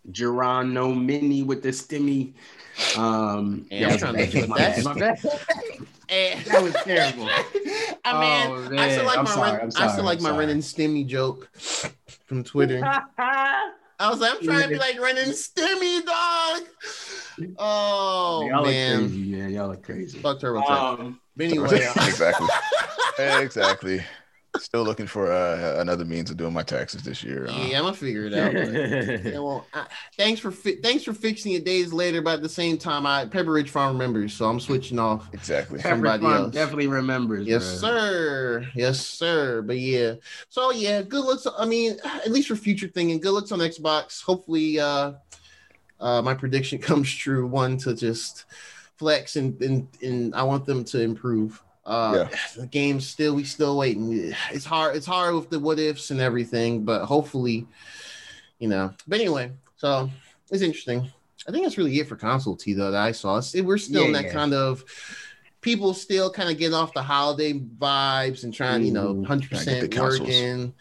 Geronimo Mini with the stimmy. Um, Yeah, I'm trying to that was put bad. that- My bad. *laughs* *laughs* That was terrible. *laughs* I mean, Oh, I man. still like I'm my sorry, Ren, I'm I still like I'm my sorry. Ren and Stimmy joke from Twitter. I was like, I'm trying to be like Ren and Stimmy, dog. Oh Y'all man, are crazy, man. Y'all are crazy. fuck TurboTax. Um, but anyway, exactly. exactly. Still looking for uh, another means of doing my taxes this year. Uh, yeah, I'm gonna figure it out. but- Yeah, well, I, thanks for fi- thanks for fixing it days later, but at the same time, I Pepperidge Farm remembers, so I'm switching off. Exactly. Pepper Somebody Farm else. definitely remembers. Yes, bruh. sir. Yes, sir. But yeah, so yeah, good looks. I mean, at least for future thinking, good looks on Xbox. Hopefully, uh, uh, my prediction *laughs* comes true. One to just flex and and, and I want them to improve. Uh, *sighs* the game's still we still waiting. *sighs* It's hard. It's hard with the what ifs and everything, but hopefully, you know. But anyway, so it's interesting. I think that's really it for console T though that I saw. It's- we're still in that yeah. kind of people still kind of getting off the holiday vibes and trying, you know, hundred Trying to get percent working.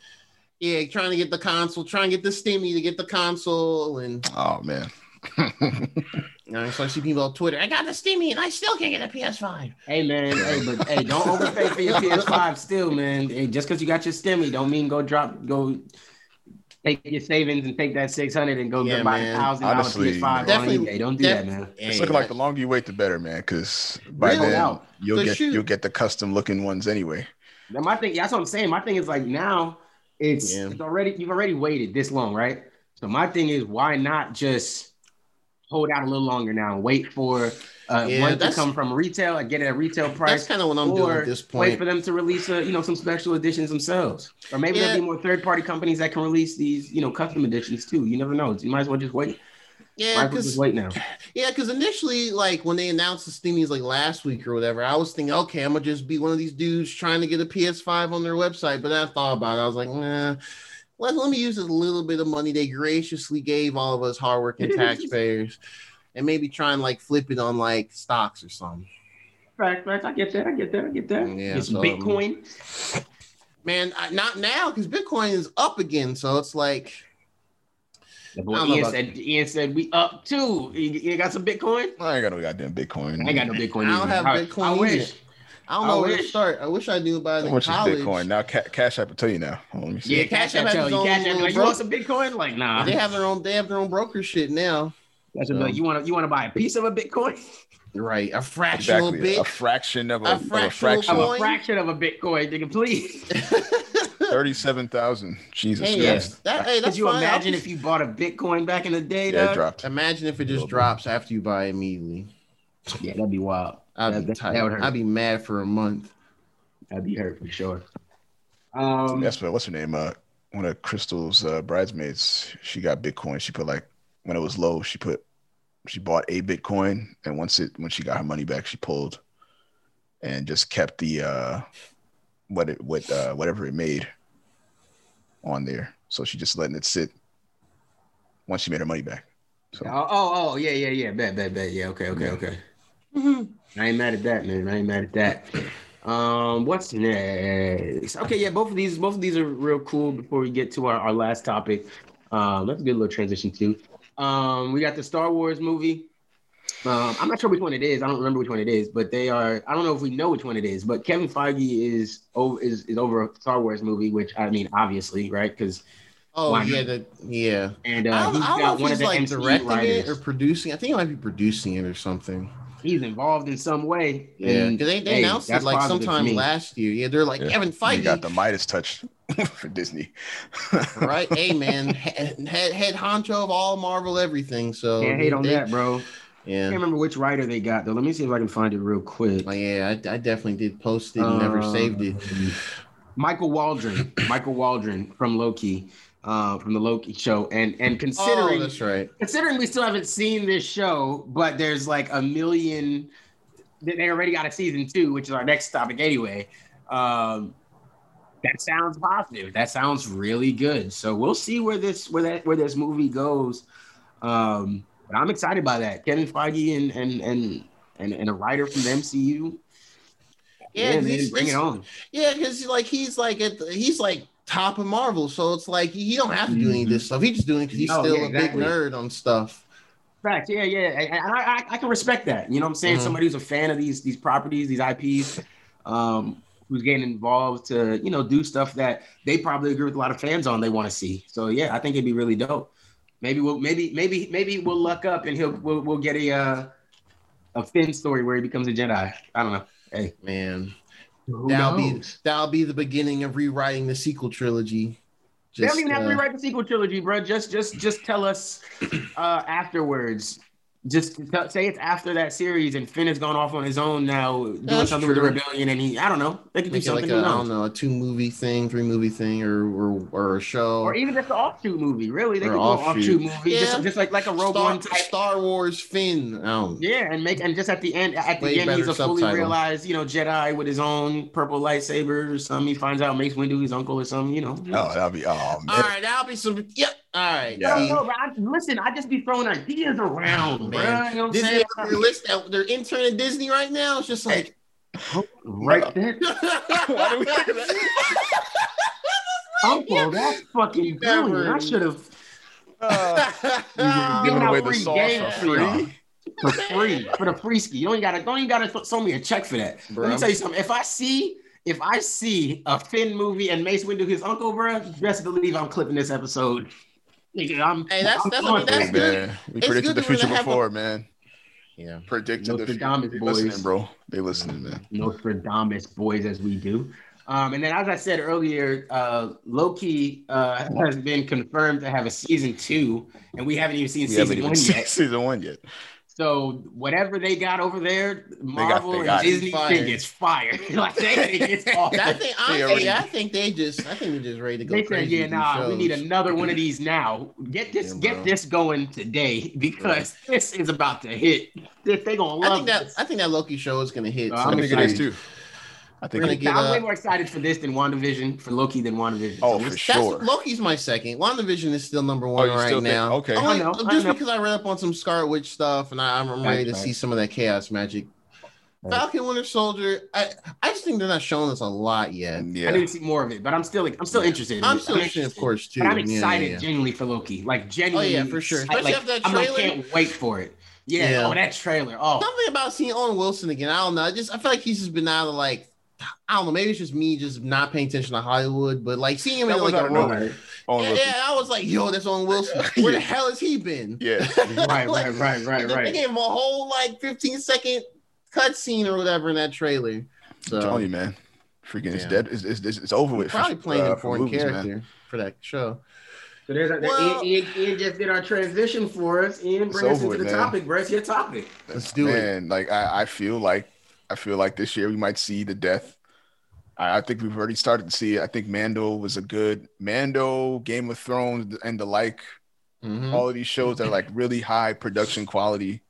Yeah, trying to get the console, trying to get the stimmy to get the console, and Oh man. You know, so I see people on Twitter. I got the stimmy, and I still can't get a PS5. Hey man, hey, but hey, don't overpay for your PS5 still, man. Hey, just because you got your stimmy, don't mean go drop, go take your savings and take that 600 and go Yeah, get buy a thousand dollar PS5 definitely- on eBay. Don't do def- that, man. it's Hey, looking like the longer you wait, the better, man. Because by Really? then Out. you'll So get shoot. you'll get the custom looking ones anyway. Now, my thing, that's what I'm saying. My thing is like now it's, Yeah. it's already you've already waited this long, right? So my thing is why not just hold out a little longer now and wait for uh, Yeah, one to come from retail and get it at retail price. That's kind of what I'm doing at this point. wait for them to release a, you know some special editions themselves, or maybe Yeah. there'll be more third party companies that can release these you know custom editions too. You never know. You might as well just wait. Yeah, might as well because wait now. Yeah, because initially, like when they announced the Steamies like last week or whatever, I was thinking, okay, I'm gonna just be one of these dudes trying to get a PS5 on their website. But then I thought about it. I was like, nah, let, let me use a little bit of money they graciously gave all of us hardworking *laughs* taxpayers and maybe try and like flip it on like stocks or something. Fact, fact. I get that. I get that. I get that. Yeah, get some so, um, Bitcoin. Man, I, not now because Bitcoin is up again. So it's like, Yeah, I but don't know Ian about- said Ian said we up too. You, you got some Bitcoin? I ain't got no goddamn Bitcoin. I ain't got no Bitcoin. I don't either. have I, Bitcoin I either. wish. I don't I know where to wish. start. I wish I knew about it How in much is college. Bitcoin? Now ca- Cash App will tell you now. Hold on, let me see. Yeah, Yeah, Cash Cash App App has its you. own Cash App, little like, you bro- want some Bitcoin? Like, nah. They have their own. They have their own broker shit now. That's a bit- um, you want to you want to buy a piece of a Bitcoin? Right, a fractional Exactly. bit. A fraction of a, A of a fraction. Of a fraction of a Bitcoin, nigga, please. *laughs* Thirty-seven thousand. Jesus hey, Christ. that, hey, that's Could you fine. Imagine just- if you bought a Bitcoin back in the day? Yeah, it dropped. Imagine if it just drops after you buy immediately. Yeah, that'd be wild. I'd That- be that- tight. that would hurt. I'd be mad for a month. That'd be hurt for sure. Um, That's what. What's her name? Uh, one of Crystal's uh, bridesmaids. She got Bitcoin. She put like when it was low. She put. She bought a Bitcoin, and once it when she got her money back, she pulled, and just kept the uh, what it what uh whatever it made on there. So she just letting it sit. Once she made her money back. So Oh, oh, oh, yeah, yeah, yeah. Bet, bet, bet. Yeah, okay, okay, Yeah. okay. I ain't mad at that, man. I ain't mad at that. Um, what's next? Okay, yeah, both of these, both of these are real cool. Before we get to our, our last topic, um, that's a good little transition too. Um, we got the Star Wars movie. Um, I'm not sure which one it is. I don't remember which one it is, but they are. I don't know if we know which one it is. But Kevin Feige is over is, is over a Star Wars movie, which I mean, obviously, right? Because Oh yeah, not? the, yeah. and I uh, don't, he's I don't know if one of he's the like MCU directing writers. it or producing. I think he might be producing it or something. He's involved in some way. Yeah, And, because they, they hey, announced it like sometime last year. Yeah, they're like Yeah. Kevin you Feige, got the Midas touch *laughs* for Disney. *laughs* right? hey man, head, head head honcho of all Marvel everything. So Can't hate on they- that, bro. I Yeah, can't remember which writer they got though. Let me see if I can find it real quick. like, yeah, I, I definitely did post it and never Um, saved it. Michael Waldron, Michael Waldron from Loki, uh, from the Loki show, and and Oh, considering that's right. considering we still haven't seen this show, but there's like a million. They they already got a season two, which is our next topic anyway. Um, that sounds positive. That sounds really good. So we'll see where this where that where this movie goes. Um, but I'm excited by that. Kevin Feige and and and and, and a writer from the MCU. Yeah, man, he's- bring it on. Yeah, because like he's like at the, he's like top of Marvel, so it's like he don't have to do any of this stuff. He's just doing it because he's No, still yeah, a exactly. big nerd on stuff. Fact, yeah, yeah, I, I, I can respect that. You know, what I'm saying Mhm. somebody who's a fan of these these properties, these IPs, um, who's getting involved to you know do stuff that they probably agree with a lot of fans on. They want to see. So yeah, I think it'd be really dope. Maybe we'll maybe maybe maybe we'll luck up and he'll we'll, we'll get a uh, a Finn story where he becomes a Jedi. I don't know. Hey, Man, who that'll be that'll be the beginning of rewriting the sequel trilogy. They don't even have to uh, rewrite the sequel trilogy, bro. Just just just tell us uh afterwards. Just tell, say it's after that series, and Finn has gone off on his own now, doing That's something with the rebellion, and he I don't know. They could do Make it like something. a, who I don't know, a two movie thing, three movie thing, or or, or a show. Or even just an offshoot movie. Really, they Or could do an offshoot. offshoot movie, Yeah. just, just like like a Rogue Star, One type. Star Wars Finn. Oh, Yeah, and make and just at the end, at the Way end, he's better a fully realized, you know, Jedi with his own purple lightsaber or something. He finds out Mace Windu his uncle or something, you know. Oh, that'll be oh All man. right, that'll be some. Yep. All right. Yeah. No, see? I, listen, I just be throwing ideas around, Man, man. You know what Disney saying? their list that they're interning Disney right now. It's just like Right there. *laughs* Why do we think of that? *laughs* Uncle, that's fucking Never. brilliant. I should have Uh, *laughs* given giving away the sauce for for y'all. free. for free for the free ski. You don't even gotta don't even gotta throw me a check for that. Let me tell you something. If I see if I see a Finn movie and Mace Windu his uncle, bro, best believe I'm clipping this episode. Nigga, I'm, Hey, that's- I'm that's- going I mean, that's good. man. We It's predicted good the to really future have a- before, man. yeah. Predicted the future. Nostradamus They boys. listening, bro. They listening, man. Nostradamus boys as we do. Um, and then, as I said earlier, uh, Loki uh, has been confirmed to have a season two, and we haven't even seen We haven't season even one seen yet. *laughs* season one yet. So whatever they got over there, Marvel they and got it. Disney Fire. think it's fire. *laughs* like they think *laughs* it's awesome. I think They I, already- yeah, I think they just I think they're just ready to go They said, "Yeah, nah, we need another one of *laughs* these now. Get this, Yeah, get this going today because this is about to hit. They, they gonna love I think that this. I think that Loki show is gonna hit. Uh, I I'm some think it is excited. too. I think We're gonna it, get- I'm way uh, more excited for this than WandaVision, for Loki than WandaVision. Oh, So for let's- sure. Loki's my second. WandaVision is still number Oh, one you right think- now. okay. Only- I know, I just know. because I read up on some Scarlet Witch stuff, and I, I'm ready to Right, see some of that chaos magic. Right. Falcon Winter Soldier. I I just think they're not showing us a lot yet. Yeah. I yeah. need to see more of it, but I'm still, like, I'm still interested. In I'm it. still interested, of course, too. But I'm Yeah, yeah, excited yeah. genuinely for Loki. Like genuinely. Oh genuinely. yeah, for sure. I, Especially like, after that I'm like, can't wait for it. Yeah. Yeah. Oh, that trailer. Oh, Something about seeing Owen Wilson again. I don't know. I just I feel like he's just been out of like I don't know. Maybe it's just me just not paying attention to Hollywood, but like seeing him That in like a of role. nowhere. Yeah, yeah, I was like, yo, that's Owen Wilson. *laughs* Where the hell has he been? yeah. *laughs* right, Like, right, right, right, They gave him a whole like 15 second cutscene or whatever in that trailer. So, I'm telling you, man. Freaking, it's Yeah. dead. It's, it's, it's, it's over with. probably for- playing uh, an for important movies, man. character for that show. So there's a, Well- Ian, Ian, Ian just did our transition for us. Ian, It's bring us over into the man. topic, bro. It's your topic. Let's do it. Man, like I, I feel like I feel like this year we might see the death. I, I think we've already started to see it. I think Mando was a good Mando, Game of Thrones, and the like. Mhm. All of these shows that are like really high production quality.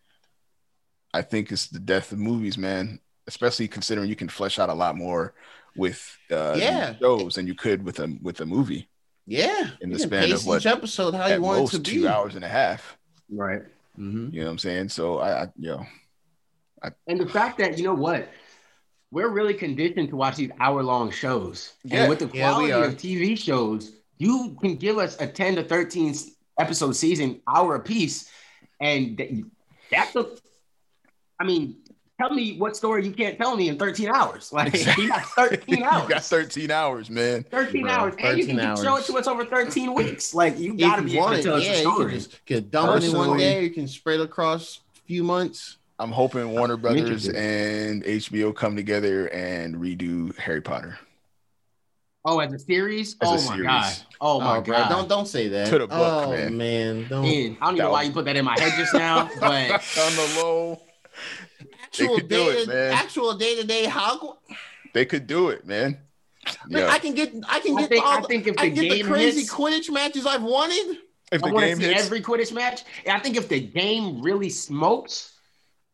I think it's the death of movies, man. Especially considering you can flesh out a lot more with uh, Yeah. shows than you could with a with a movie Yeah. in You the can span pace of what each episode how you want it most to two be. hours and a half. Right. Mhm. You know what I'm saying? So I, I yo, And the fact that, you know what? We're really conditioned to watch these hour long shows. Yeah. and with the quality are. of TV shows, you can give us a 10 to 13 episode season, hour a piece. And th- that's a, I mean, tell me what story you can't tell me in 13 hours. *laughs* Like, you got 13 *laughs* you hours. got 13 hours, man. 13 Bro, hours. And you 13 can show it to us over 13 weeks. Like, you gotta you be able want to it, tell us yeah, a you can just get dump it in one day. You can spread across a few months. I'm hoping oh, Warner Brothers interested. and HBO come together and redo Harry Potter Oh, as a series? As a oh, my series. God. Oh, my Oh, bro, God. don't don't say that. To the book, oh, man. Don't Ian, I don't even know why you put that in my head just now, *laughs* but on the low. actual could do it, day man. actual day to day Hogwarts. They could do it, man. Man, Yeah. I can get I can I get think, all I the, think if I the can get game the crazy hits, Quidditch matches I've wanted. if I the want to game see hits, every Quidditch match. I think if the game really smokes,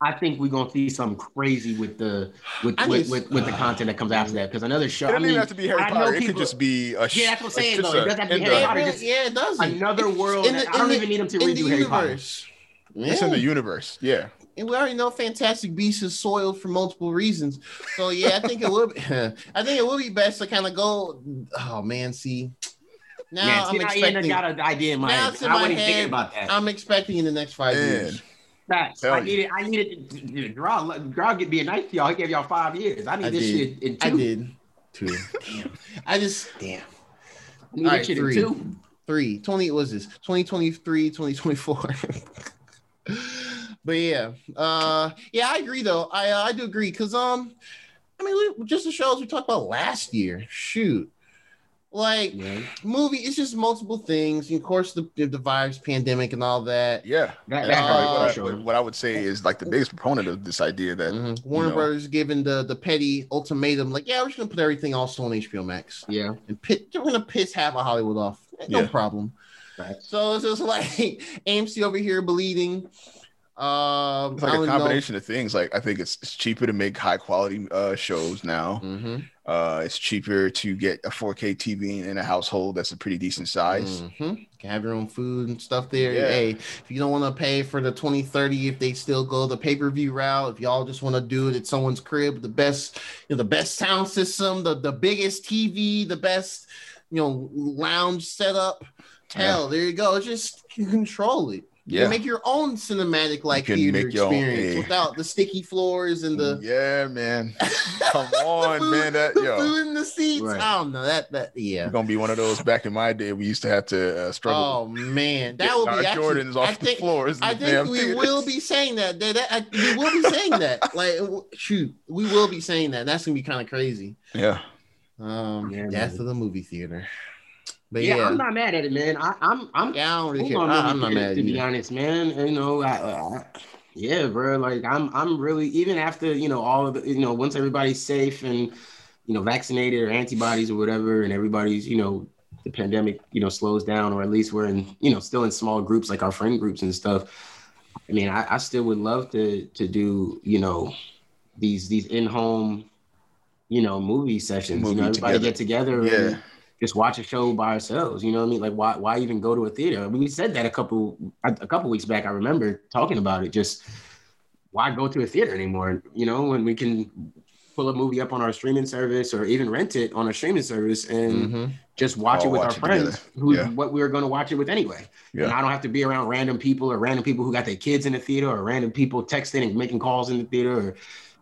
I think we're gonna see something crazy with the with I with, just- with, with the content that comes after that. Because another show, it I doesn't mean, even have to be Harry I know It could just be a sh- Yeah, that's what I'm saying, though. It doesn't have to be Harry Yeah, Potter just- yeah, it does. another world. In the- that- I don't the- even need them to in redo the Harry Potter. universe. It's in the universe. Yeah. And we already know Fantastic Beasts is soiled for multiple reasons. So yeah, I think it would. Be, *laughs* I think it would be best to kind of go. Oh man, see. Now yeah, I'm now Ian expecting. got an idea in my Now head. it's in I my wasn't even thinking about that. I'm expecting in the next five Man. years. Facts. Tell I you. needed, I needed to, to draw. Draw get being nice to y'all. He gave y'all five years. I need I this did. shit in two. I did two. damn. I just damn. I need All this three. two. Three. 20 was this 2023, 2024. *laughs* but yeah. Uh yeah, I agree though. I uh, I do agree because um I mean just the shows we talked about last year. Shoot. Like Yeah. movie, it's just multiple things. And of course, the the virus, pandemic, and all that. Yeah. That, that that's uh, what, hurt I, what- I would say is like the biggest proponent of this idea that Mhm. Warner know. Brothers giving the the petty ultimatum, like, yeah, we're just gonna put everything also on HBO Max Yeah. and pit, we're gonna piss half of Hollywood off. No Yeah. problem. Facts. So it's just like *laughs* AMC over here bleeding. Um, it's like a combination of things. Like I think it's, it's cheaper to make high quality uh, shows now. hmm Uh, it's cheaper to get a 4K TV in a household that's a pretty decent size. hmm Can have your own food and stuff there. Yeah. Hey, if you don't want to pay for the 2030, if they still go the pay per view route, if y'all just want to do it at someone's crib, the best, you know, the best sound system, the the biggest TV, the best, you know, lounge setup. Hell, there you go. Just control it. You Yeah. can make your own cinematic like theater make your own- experience yeah. without the sticky floors and the yeah, man. *laughs* Come on, food- man. That the yo, food in the seats. Right. I don't know that that yeah. you're gonna be one of those. Back in my day, we used to have to uh, struggle. Oh man, that will get be our actually. Jordans off I think the floors. in I the think we theaters. will be saying that. That, that- I- we will be saying *laughs* that. Like shoot, we will be saying that. That's gonna be kind of crazy. Yeah, Um, Yeah, death man. of the movie theater. But Yeah, yeah, I'm not mad at it, man. I, I'm I'm yeah, I don't really care. I, I'm not mad to be you. honest, man. You know, I, I, yeah, bro. Like I'm I'm really even after you know all of the you know once everybody's safe and you know vaccinated or antibodies or whatever, and everybody's you know the pandemic you know slows down or at least we're in you know still in small groups like our friend groups and stuff. I mean, I, I still would love to to do you know these these in home you know movie sessions. Movie you know, everybody together. get together. yeah. And, just watch a show by ourselves. You know what I mean? Like why why even go to a theater? I mean, we said that a couple a a couple weeks back. I remember talking about it. Just why go to a theater anymore? You know, when we can pull a movie up on our streaming service or even rent it on a streaming service and Mhm. just watch All it with watch our it friends together. who Yeah. what we were going to watch it with anyway. Yeah. And I don't have to be around random people or random people who got their kids in the theater or random people texting and making calls in the theater or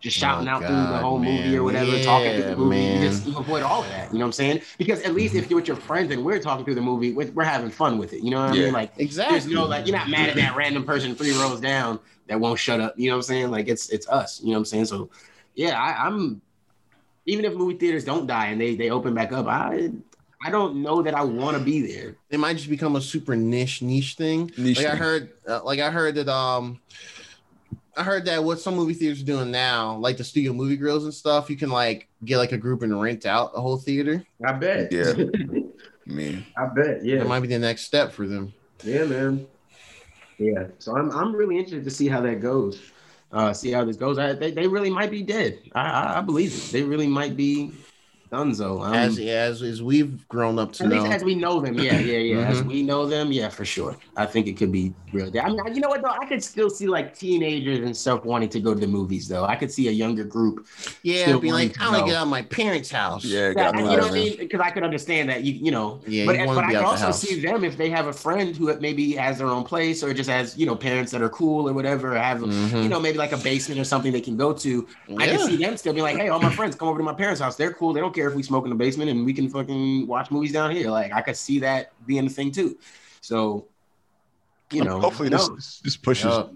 just shouting Oh, out through the God, whole movie or whatever, talking through the movie. You man. just you avoid all of that. You know what I'm saying? Because at least if you're with your friends and we're talking through the movie, we're, we're having fun with it. You know what I Yeah. mean? Like Exactly. there's no like you're not mad at that random person three rows down that won't shut up. You know what I'm saying? Like it's it's us. You know what I'm saying? So yeah, I, I'm even if movie theaters don't die and they they open back up, I I don't know that I want to be there. it might just become a super niche niche thing. Niche like I heard, uh, like I heard that um, I heard that what some movie theaters are doing now, like the studio movie grills and stuff, you can like get like a group and rent out a whole theater. I bet. Yeah. *laughs* I mean, I bet. That Yeah. might be the next step for them. Yeah, man. Yeah. So I'm I'm really interested to see how that goes. Uh, see how this goes. I, they, they really might be dead. I, I I believe it. They really might be Dunzo. Um, As as as we've grown up to At least know. as we know them, yeah, yeah, yeah. As Mhm. we know them, yeah, for sure. I think it could be real. I mean, you know what though? I could still see like teenagers and stuff wanting to go to the movies though. I could see a younger group. yeah, be like, I want know. to get out of my parents' house. yeah, Yeah, got you know what I mean? Because I could understand that. You you know, Yeah, but, you wanna but I be can the also house. see them if they have a friend who maybe has their own place or just has you know parents that are cool or whatever. Or have Mhm. you know maybe like a basement or something they can go to. I can see them still be like, hey, all my friends come over to my parents' house. They're cool. They don't care if we smoke in the basement and we can fucking watch movies down here. Like I could see that being a thing too. So, you know, hopefully no. this this pushes Yeah.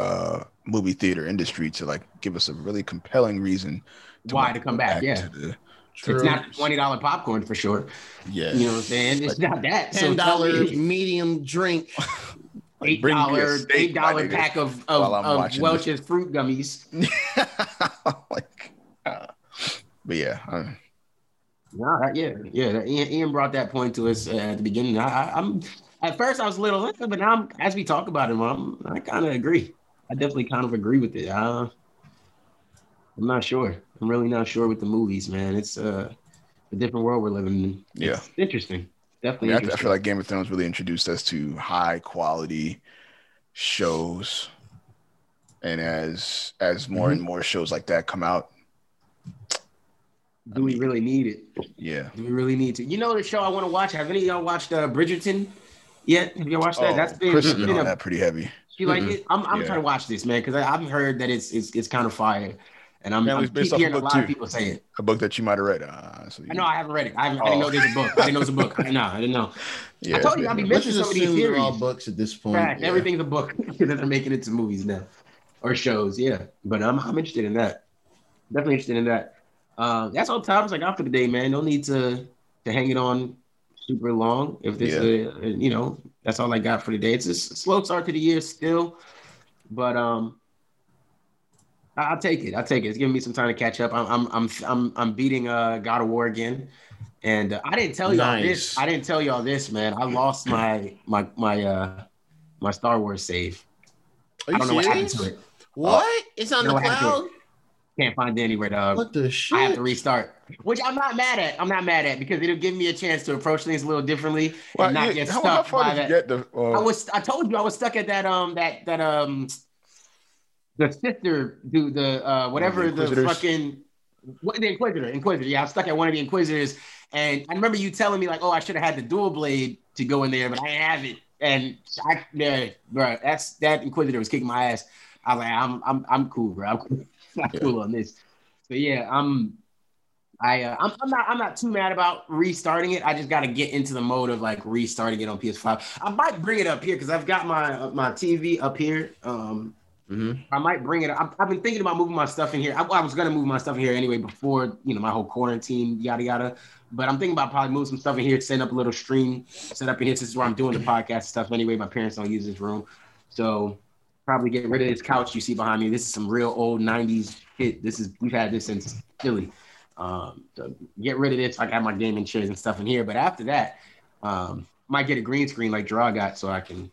uh movie theater industry to like give us a really compelling reason why to come back. Yeah, to True. it's not twenty dollar popcorn for sure. yeah You know what I'm saying? It's not that. ten dollar dollar me- medium drink. *laughs* Eight bring me a dollar steak, eight my dollar nigga, pack of of, while of watching Welch's fruit gummies. *laughs* like uh, but yeah I- No, that- yeah, yeah. that- Ian, Ian brought that point to us uh, at the beginning. I, I, I'm at first I was a little, uh, but now I'm, as we talk about it, I'm, I kind of agree. I definitely kind of agree with it. Uh, I'm not sure. I'm really not sure with the movies, man. It's uh, a different world we're living in. Yeah. It's interesting. I, Definitely mean, I, I feel like Game of Thrones really introduced us to high quality shows, and as as more and more shows like that come out, Do we really need it? yeah, Do we really need to? You know the show I want to watch. Have any of y'all watched uh, Bridgerton yet? Have you watched that? oh, That's been, Chris has been been on a that pretty heavy. You like Mhm. it? I'm, I'm Yeah. trying to watch this, man, because I've heard that it's it's it's kind of fire, and I'm, Yeah, I'm based keep off a hearing a book, lot of people say it. A book that you might have read. Uh, so you, I know I haven't read it. I, haven't, I didn't know Oh. there's a book. I didn't know it was a book. I didn't know. I didn't know. yeah, I told you. I'll be Let's missing some of these assume they're theories. all books at this point. Fact, yeah. everything's a book *laughs* that they're making it to movies now or shows. Yeah, but I'm I'm interested in that. Definitely interested in that. Uh, that's all the topics I got for today, man. No need to to hang it on super long. If this, uh, you know, that's all I got for today. It's a slow start to the year still, but um, I- I'll take it. I'll take it. It's giving me some time to catch up. I'm I'm I'm I'm, I'm beating uh God of War again. And uh, I didn't tell y'all this. I didn't tell y'all this, man. I lost my my my uh my Star Wars save. Are I you don't know what happened serious? to it. What? It's on the what happened to cloud. Can't find it anywhere, dog. What the I have to restart, which I'm not mad at. I'm not mad at because it'll give me a chance to approach things a little differently Well, and not yeah, get how, stuck how by that. get the? Uh, I was. I told you I was stuck at that. Um. That. That. Um. The sister. Do the. Uh. Whatever The the, fucking. What the Inquisitor? Inquisitor. Yeah, I was stuck at one of the Inquisitors, and I remember you telling me like, "Oh, I should have had the dual blade to go in there, but I didn't have it." And I, yeah, bro, that's that Inquisitor was kicking my ass. I was like, "I'm, I'm, I'm cool, bro. I'm cool, I'm Yeah. cool on this." So yeah, I'm. I uh, I'm, I'm not I'm not too mad about restarting it. I just got to get into the mode of like restarting it on PS5. I might bring it up here because I've got my my TV up here. Um, Mhm. I might bring it. I've, I've been thinking about moving my stuff in here. I, I was gonna move my stuff in here anyway before you know my whole quarantine yada yada. But I'm thinking about probably move some stuff in here, set up a little stream, set up in here. This is where I'm doing the podcast stuff anyway. My parents don't use this room, so probably get rid of this couch you see behind me. This is some real old '90s shit. This is we've had this since Philly. Um, so get rid of this. I got my gaming chairs and stuff in here. But after that, um, might get a green screen like Draw got, so I can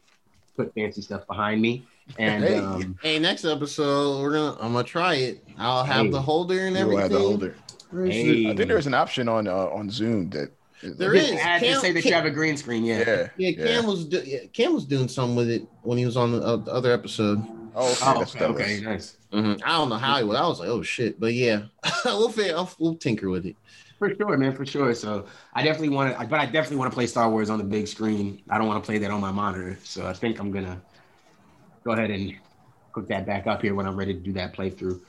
put fancy stuff behind me. And Hey. um, Hey, next episode we're gonna I'm gonna try it. I'll have Hey. the holder and you everything. will have the holder. Hey. I think there's an option on uh, on Zoom that There you is. can to say that Cam- you have a green screen. Yeah. Yeah, Yeah, yeah. Cam was do- yeah, Cam was doing something with it when he was on the, uh, the other episode. Oh, okay, Oh, that's okay, what that okay, was. nice. Mhm. I don't know how he was. I was like, oh shit, but yeah, *laughs* we'll figure, we'll tinker with it. For sure, man, for sure. So I definitely want to, but I definitely want to play Star Wars on the big screen. I don't want to play that on my monitor. So I think I'm gonna go ahead and hook that back up here when I'm ready to do that playthrough.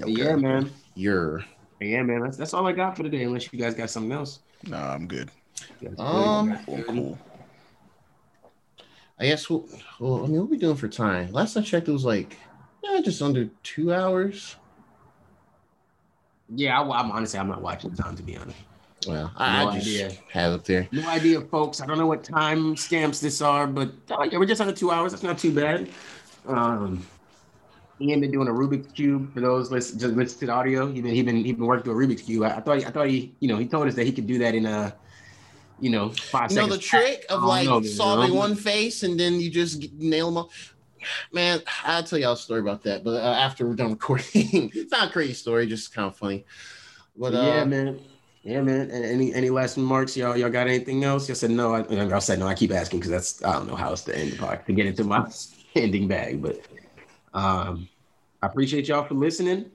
Okay. Yeah, man. You're Yeah, man. That's that's all I got for today. Unless you guys got something else. Nah, I'm good. Um, good? Cool, cool. I guess we'll, well, I mean, what we doing for time? Last I checked, it was like, yeah, just under two hours. Yeah, I, I'm honestly I'm not watching time to be honest. Well, I, No I just idea. have it there. No idea, folks. I don't know what time stamps this are, but oh, yeah, we're just under two hours. That's not too bad. Um, Ian been doing a Rubik's cube for those listen just listen to the audio. He been he been he been working through a Rubik's cube. I, I thought he, I thought he you know he told us that he could do that in a you know five You know the trick of like know, solving one face and then you just nail them all. Man, I'll tell y'all a story about that, but uh, after we're done recording, *laughs* it's not a crazy story, just kind of funny. But uh, yeah, man. Yeah, man. Any any last remarks, y'all? Y'all got anything else? Y'all said no. I, I said no. I keep asking because that's I don't know how else to end the podcast to get into my *laughs* ending bag. But um, I appreciate y'all for listening.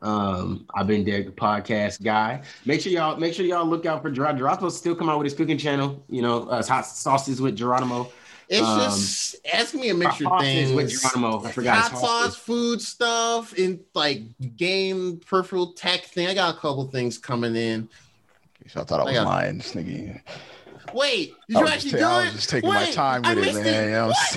Um, I've been Derek, the podcast guy. Make sure y'all make sure y'all look out for Ger- Geronimo's still come out with his cooking channel. You know, uh, hot sauces with Geronimo. it's um, just asking me a mixture of Sauces things. with Geronimo. I forgot. hot sauce, food stuff, and like game peripheral tech thing. I got a couple things coming in. So I thought I was I got- lying. This nigga. Wait, did you was actually just, do ta- I it? was just taking my Wait, time I with it, missed man. You know, What?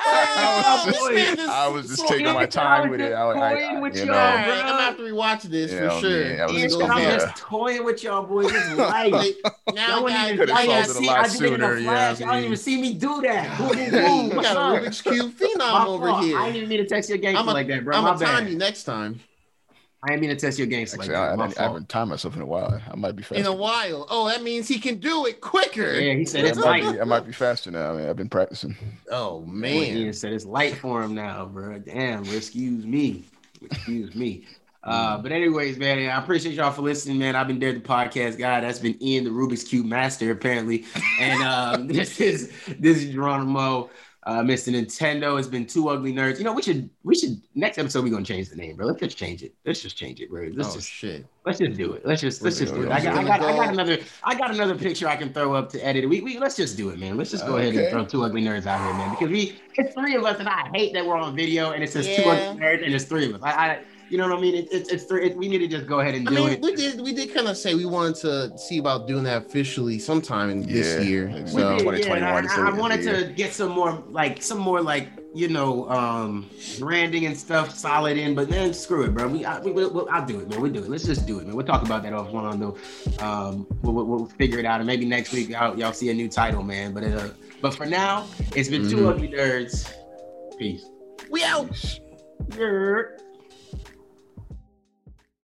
*laughs* I was *laughs* just- man is I was just so taking my time with it. I, I, Toying I, with you know, All right. I'm gonna have to rewatch this Yeah, for sure. man, I was Ian just said I'm yeah. just toying with y'all boys. It's life. Now Y'all I even- Could've y'all didn't it a see- I did it in a sooner, yeah, flash. I Y'all didn't even see me do that. Boom, boom, you got a up? Rubik's Cube phenom over here. I didn't mean to text your gangster I'm like that, bro. I'm gonna time you next time. I didn't mean to test your gangster Actually, like I, that. I, I haven't timed myself in a while. I might be faster. In a while. Oh, that means he can do it quicker. Yeah, he said I it's might, light. be, I might be faster now. Man. I've been practicing. Oh Man. he said it's light for him now, bro. Damn. Excuse me. Excuse me. Uh, but anyways, man, I appreciate y'all for listening, man. I've been there, the podcast guy. That's been Ian, the Rubik's Cube master, apparently. And um, *laughs* this is this is Geronimo, uh, Mr. Nintendo. It's been two ugly nerds. You know, we should we should next episode we're gonna change the name, bro. Let's just change it. Let's just change it, bro. Let's Oh just shit. let's just do it. Let's just let's just do it. I got, I got, I got another I got another picture I can throw up to edit. We, we let's just do it, man. Let's just go ahead and throw two ugly nerds out here, man. Because we it's three of us, and I hate that we're on video and it says two Yeah. ugly nerds and it's three of us. I, I you know what I mean? It, it, it's three. It, we need to just go ahead and I do mean, it. we did we did kind of say we wanted to see about doing that officially sometime in this Yeah, year. exactly. So did, yeah, and I, the- I wanted to get some more like some more like you know um branding and stuff solid in, but then screw it, bro. We, I, we, we, we'll, I'll do it, man. We do it. Let's just do it, man. We'll talk about that offline though. Um, we'll, we'll, we'll figure it out, and maybe next week y'all, y'all see a new title, man. But uh, but for now, it's been two Mhm. ugly nerds. Peace. we out. Yeah.